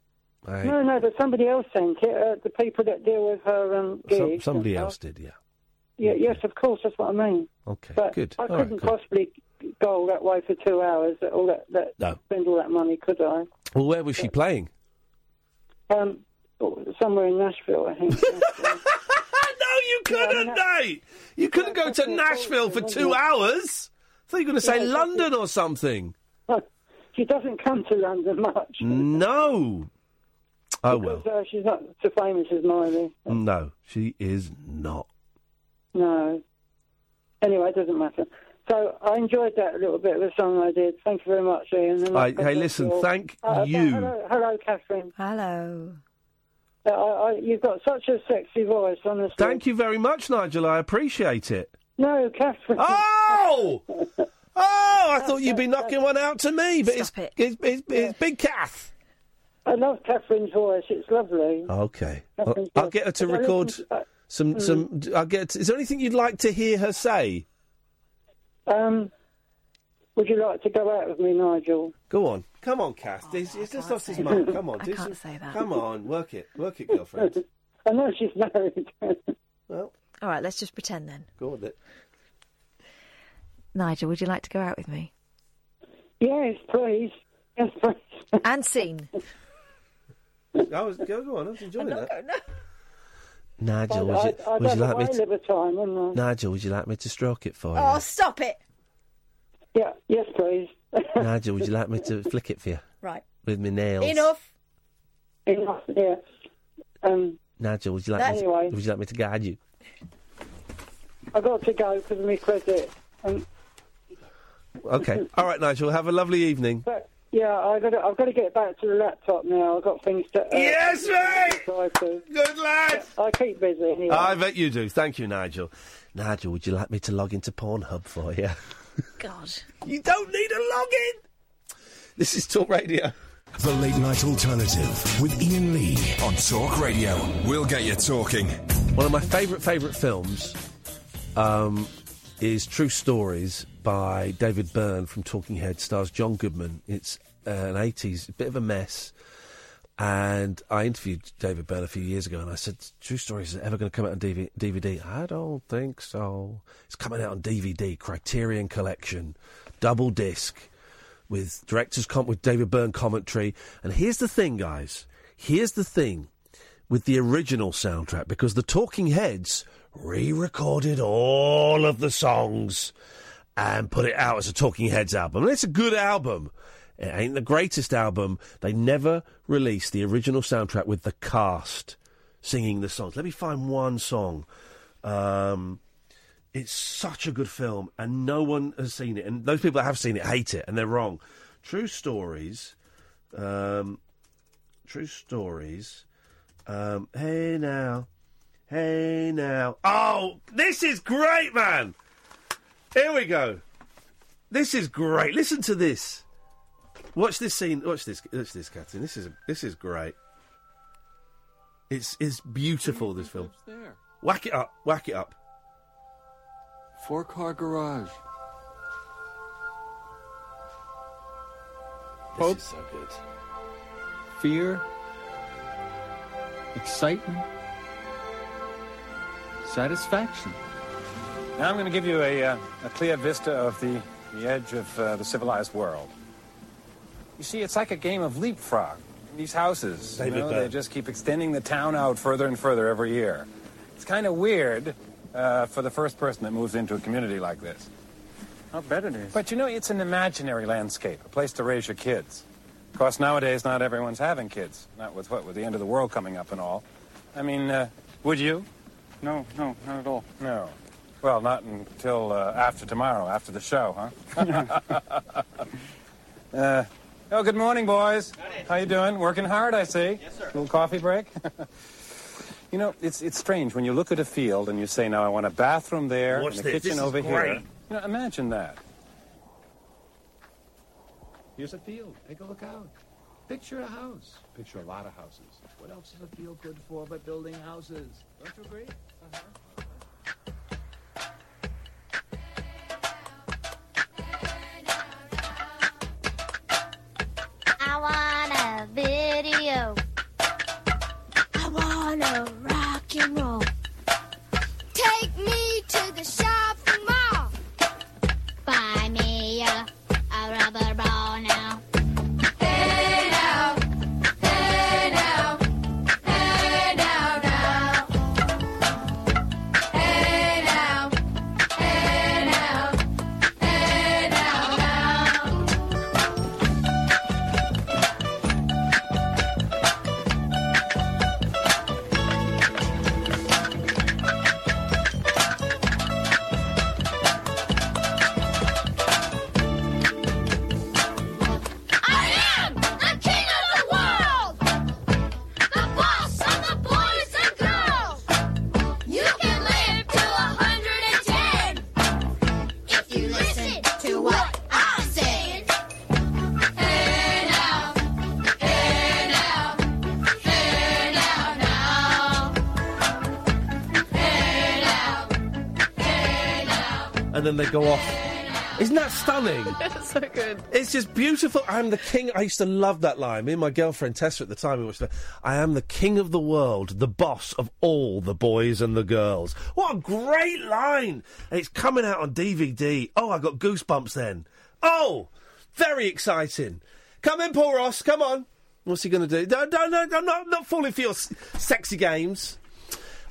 I, No, no, but somebody else sent it. Uh, the people that deal with her um, gigs. some, somebody else did. Yeah. Yeah, yes, of course. That's what I mean. Okay. But good. I All right, couldn't good. possibly go all that way for two hours. All that, that No. spend all that money, could I? Well, where was she playing? Um, somewhere in Nashville, I think. no, you couldn't, mate. You couldn't go to Nashville for two hours. I thought you were going to say Yeah, London or something. she doesn't come to London much. No. Oh well. Uh, she's not so famous as Miley. No, she is not. No. Anyway, it doesn't matter. So I enjoyed that little bit of a song I did. Thank you very much, Iain. And Right, hey, listen, you all. thank Uh, you. Hello, hello, Katherine. Hello. Uh, I, I, you've got such a sexy voice, honestly. Thank you very much, Nigel. I appreciate it. No, Katherine. Oh! Oh, I thought you'd be knocking one out to me, but it's, it's, it's, it's Big Kath. I love Katherine's voice. It's lovely. Okay. Katherine's I'll, I'll get her to But I record listen to- uh, some. mm. some. I'll get. Is there anything you'd like to hear her say? Um, would you like to go out with me, Nigel? Go on. Come on, Kath. He's, he's just lost his mind. Come on. I do can't some- say that. Come on. Work it. Work it, girlfriend. I know she's married. well, All right, let's just pretend then. go on it. Nigel, would you like to go out with me? yes, please. Yes, please. And scene. I was, go, go on. I was enjoying that. no. Nigel, would you, I'd, I'd you like me to, time, wouldn't I? Nigel, would you like me to stroke it for you? Oh, stop it. Yeah, yes, please. Nigel, would you like me to flick it for you Right. with my nails? Enough. Enough, yeah. Um, Nigel, would you like me? To, Anyway. would you like me to guide you? I've got to go because of my credit. Um, Okay. All right, Nigel. Have a lovely evening. but yeah, I've got, to, I've got to get back to the laptop now. I've got things to. Uh, Yes, mate! Good lad. I keep busy anyway. I bet you do. Thank you, Nigel. Nigel, would you like me to log into Pornhub for you? God. You don't need a login. This is Talk Radio. The Late Night Alternative with Iain Lee on Talk Radio. We'll get you talking. One of my favourite, favourite films um, is True Stories by David Byrne from Talking Heads, stars John Goodman. It's uh, an 80s, a bit of a mess. And I interviewed David Byrne a few years ago and I said, True Stories is ever going to come out on DVD? I don't think so. It's coming out on DVD, Criterion Collection, double disc, with director's com- with David Byrne commentary. And here's the thing, guys. Here's the thing with the original soundtrack because the Talking Heads re-recorded all of the songs and put it out as a Talking Heads album. And it's a good album. It ain't the greatest album. They never released the original soundtrack with the cast singing the songs. Let me find one song. Um, it's such a good film, and no one has seen it. And those people that have seen it hate it, and they're wrong. True stories. Um, true stories. Um, hey now, hey now. Oh, this is great, man. Here we go. This is great. Listen to this. Watch this scene. Watch this. Watch this, Captain. This is this is great. It's it's beautiful. This film. there? Whack it up. Whack it up. Four car garage. This Hope. so good. Fear. Excitement. Satisfaction. Now I'm going to give you a, uh, a clear vista of the, the edge of uh, the civilized world. You see, it's like a game of leapfrog. These houses, you David know, they just keep extending the town out further and further every year. It's kind of weird uh, for the first person that moves into a community like this. I'll bet it is. But you know, it's an imaginary landscape, a place to raise your kids. Of course, nowadays, not everyone's having kids. Not with what, with the end of the world coming up and all. I mean, uh, would you? No, no, not at all. No. Well, not until uh, after tomorrow, after the show, huh? uh, oh, good morning, boys. How you doing? Working hard, I see. Yes, sir. Little coffee break. you know, it's it's strange when you look at a field and you say, "Now I want a bathroom there Watch and a this. kitchen This is over here." great. You know, imagine that. Here's a field. Take a look out. Picture a house. Picture a lot of houses. What else does it feel good for but building houses? Don't you agree? I want a video. I want to rock and roll. Take me to the shopping mall. Buy me a, a rubber then they go off. Isn't that stunning? so good. It's just beautiful. I'm the king. I used to love that line. Me and my girlfriend Tessa at the time, we watched that. I am the king of the world, the boss of all the boys and the girls. What a great line! And it's coming out on DVD. Oh, I got goosebumps then. Oh, very exciting. Come in, Paul Ross. Come on. What's he going to do? No, no, no, I'm not, not falling for your s- sexy games.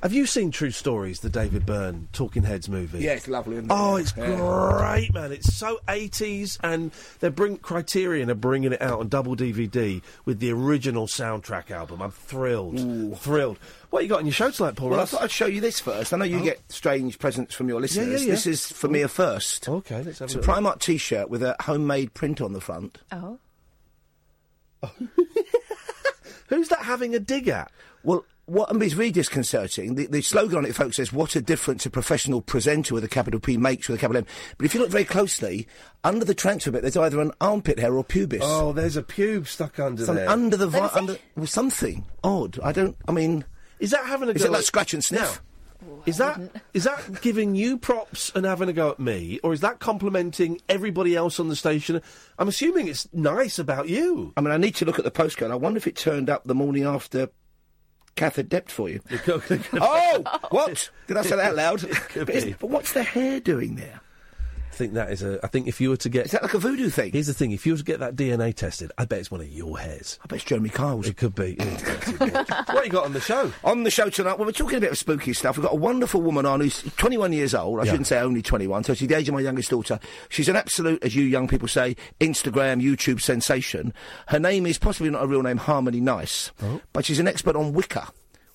Have you seen True Stories, the David Byrne Talking Heads movie? Yeah, it's lovely. Isn't it? Oh, it's Yeah. great, man! It's so eighties, and they're bring Criterion are bringing it out on double DVD with the original soundtrack album. I'm thrilled, thrilled. What you got on your show tonight, Paul? Well, I thought I'd show you this first. I know you Oh. get strange presents from your listeners. yeah, yeah. This is for me a first. Okay, let's have It's a a little Primark T-shirt with a homemade print on the front. Oh. Who's that having a dig at? Well, what is really disconcerting, the, the slogan on it, folks, says, what a difference a professional presenter with a capital P makes with a capital M. But if you look very closely, under the transfer bit, there's either an armpit hair or pubis. Oh, there's a pube stuck under Some- there. Under the... Vi- under, well, something odd. I don't... I mean... Is that having a Is go it like at- scratch and sniff? Is that is that giving you props and having a go at me, or is that complimenting everybody else on the station? I'm assuming it's nice about you. I mean, I need to look at the postcode. I wonder if it turned up the morning after Had dept for you. oh, what? Did I say that out loud? But, but what's the hair doing there? I think that is a. I think if you were to get, is that like a voodoo thing? Here's the thing: if you were to get that DNA tested, I bet it's one of your hairs. I bet it's Jeremy Kyle's. It could be. what you got on the show? On the show tonight, well, we're talking a bit of spooky stuff. We've got a wonderful woman on who's 21 years old. I Yeah. shouldn't say only 21, so she's the age of my youngest daughter. She's an absolute, as you young people say, Instagram, YouTube sensation. Her name is possibly not a real name, Harmony Nice, Oh. but she's an expert on Wicca.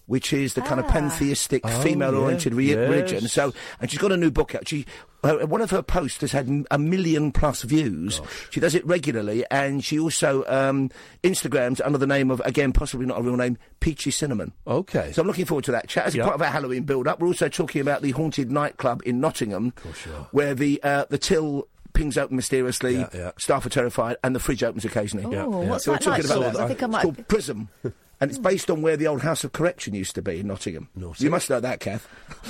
Which is the kind of Ah. pantheistic, Oh, female-oriented yeah, re- yes. religion. So, and she's got a new book out. She, uh, one of her posts has had a million plus views. She does it regularly, and she also um, Instagrams under the name of, again, possibly not a real name, Peachy Cinnamon. Okay. So I'm looking forward to that chat. As a part of our Halloween build-up, we're also talking about the haunted nightclub in Nottingham, where the uh, the till pings open mysteriously, Yeah, yeah. staff are terrified, and the fridge opens occasionally. Oh, Yeah, yeah. what's so we're that talking like? about that. I think I It's might- called Prism. And it's based on where the old House of Correction used to be in Nottingham. You must know that, Kath.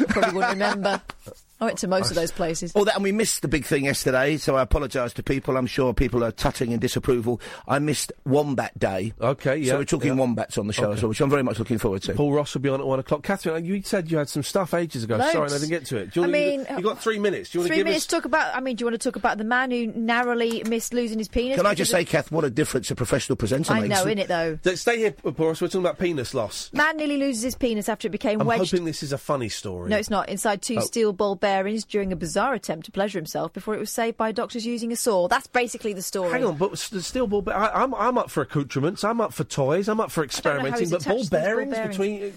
Probably wouldn't remember. I went to most of those places. Oh, that, and we missed the big thing yesterday, so I apologise to people. I'm sure people are tutting in disapproval. I missed Wombat Day. Okay, yeah. So we're talking yeah. wombats on the show Okay. as well, which I'm very much looking forward to. Paul Ross will be on at one o'clock. Katherine, you said you had some stuff ages ago. Loads. Sorry, I didn't get to it. Do you I wanna, mean, you, got three minutes. Do you want to Three give minutes us? to talk about. I mean, do you want to talk about the man who narrowly missed losing his penis? Can I because just of- say, Kath, what a difference a professional presenter I makes. I know, innit, though? Th- Stay here, Paul Ross. We're talking about penis loss. Man nearly loses his penis after it became I'm wedged. hoping this is a funny story. No, it's not. Inside two Oh. steel ball bearings during a bizarre attempt to pleasure himself before it was saved by doctors using a saw. That's basically the story. Hang on, but s- the steel ball. Be- I, I'm I'm up for accoutrements. I'm up for toys. I'm up for experimenting. But ball to these ball bearings, bearings. between. Uh,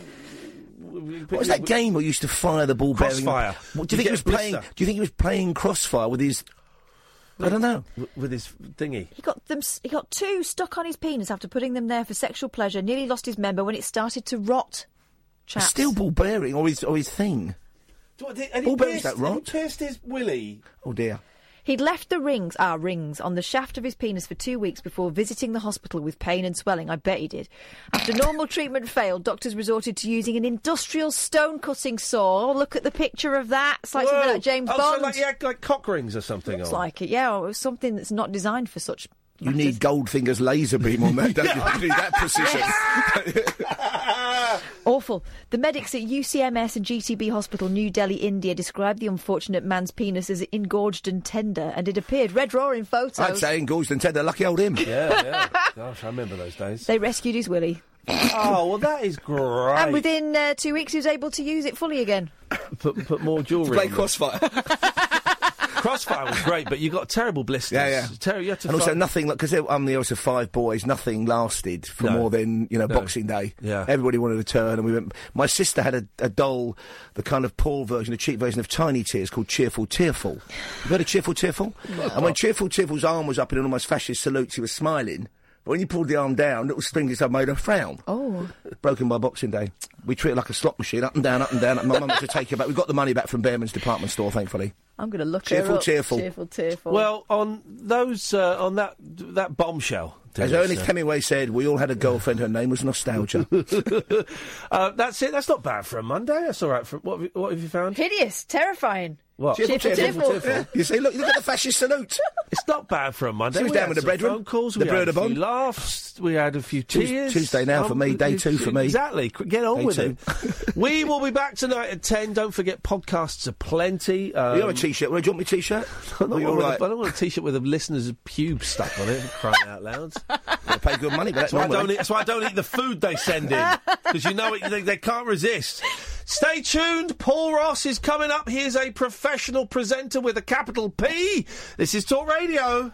what was that game where you used to fire the ball bearing? Crossfire. What, do You you think he was playing? Do you think he was playing crossfire with his? I don't know. With his thingy. He got them. He got two stuck on his penis after putting them there for sexual pleasure. Nearly lost his member when it started to rot. A steel ball bearing or his or his thing. And he Ball bearings pierced- don't and he pierced his willy. Oh dear. He'd left the rings, ah, rings, on the shaft of his penis for two weeks before visiting the hospital with pain and swelling. I bet he did. After normal treatment failed, doctors resorted to using an industrial stone cutting saw. Oh, look at the picture of that. It's like something Whoa. like James oh, Bond. So like, yeah, like cock rings or something. Looks on. like it, yeah. Or it was something that's not designed for such. You need Goldfinger's laser beam on that, don't you? You need that precision. Awful. The medics at UCMS and GTB Hospital, New Delhi, India, described the unfortunate man's penis as engorged and tender, and it appeared red raw in photos. I'd say engorged and tender. Lucky old him. Yeah, yeah. Gosh, I remember those days. They rescued his willy. oh well, that is great. And within uh, two weeks, he was able to use it fully again. put put more jewellery. Play crossfire. Crossfire was great, but you got terrible blisters. Yeah, yeah. Ter- you had to and also nothing because I'm the eldest of five boys. Nothing lasted for No. more than you know No. Boxing Day. Yeah. everybody wanted a turn, and we went. My sister had a, a doll, the kind of poor version, a cheap version of Tiny Tears called Cheerful Tearful. You heard of Cheerful Tearful? And when Cheerful Tearful's arm was up in an almost fascist salute, she was smiling. But when you pulled the arm down, little strings had made her frown. Oh. Broken by Boxing Day. We treat it like a slot machine, up and down, up and down. My mum had to take it back. We got the money back from Behrman's department store, thankfully. I'm going to look Cheerful, her up. Cheerful, Cheerful, tearful. Well, on those, uh, on that that bombshell. As Dennis, Ernest Hemingway said, we all had a girlfriend. Her name was Nostalgia. uh, that's it. That's not bad for a Monday. That's all right. For what? Have you, what have you found? Hideous, terrifying. What? Cheerful, tearful. Yeah. You see, look, look at the fascist salute. It's not bad for a Monday. She was We down with the some bread room, phone calls. the we had bread a of few laughs. We had a few tears. Tuesday now for me, day two for me. Exactly. Get on Day with two. it. we will be back tonight at ten. Don't forget podcasts are plenty. Um, you have a t-shirt. Well, do you want me t-shirt? I don't, want right? I don't want a t-shirt with a listener's pubes stuck on it. Crying out loud. Gotta pay good money, but That's why, I don't eat, that's why I don't eat the food they send in because you know it, they, they can't resist. Stay tuned. Paul Ross is coming up. He is a professional presenter with a capital P. This is Talk Radio.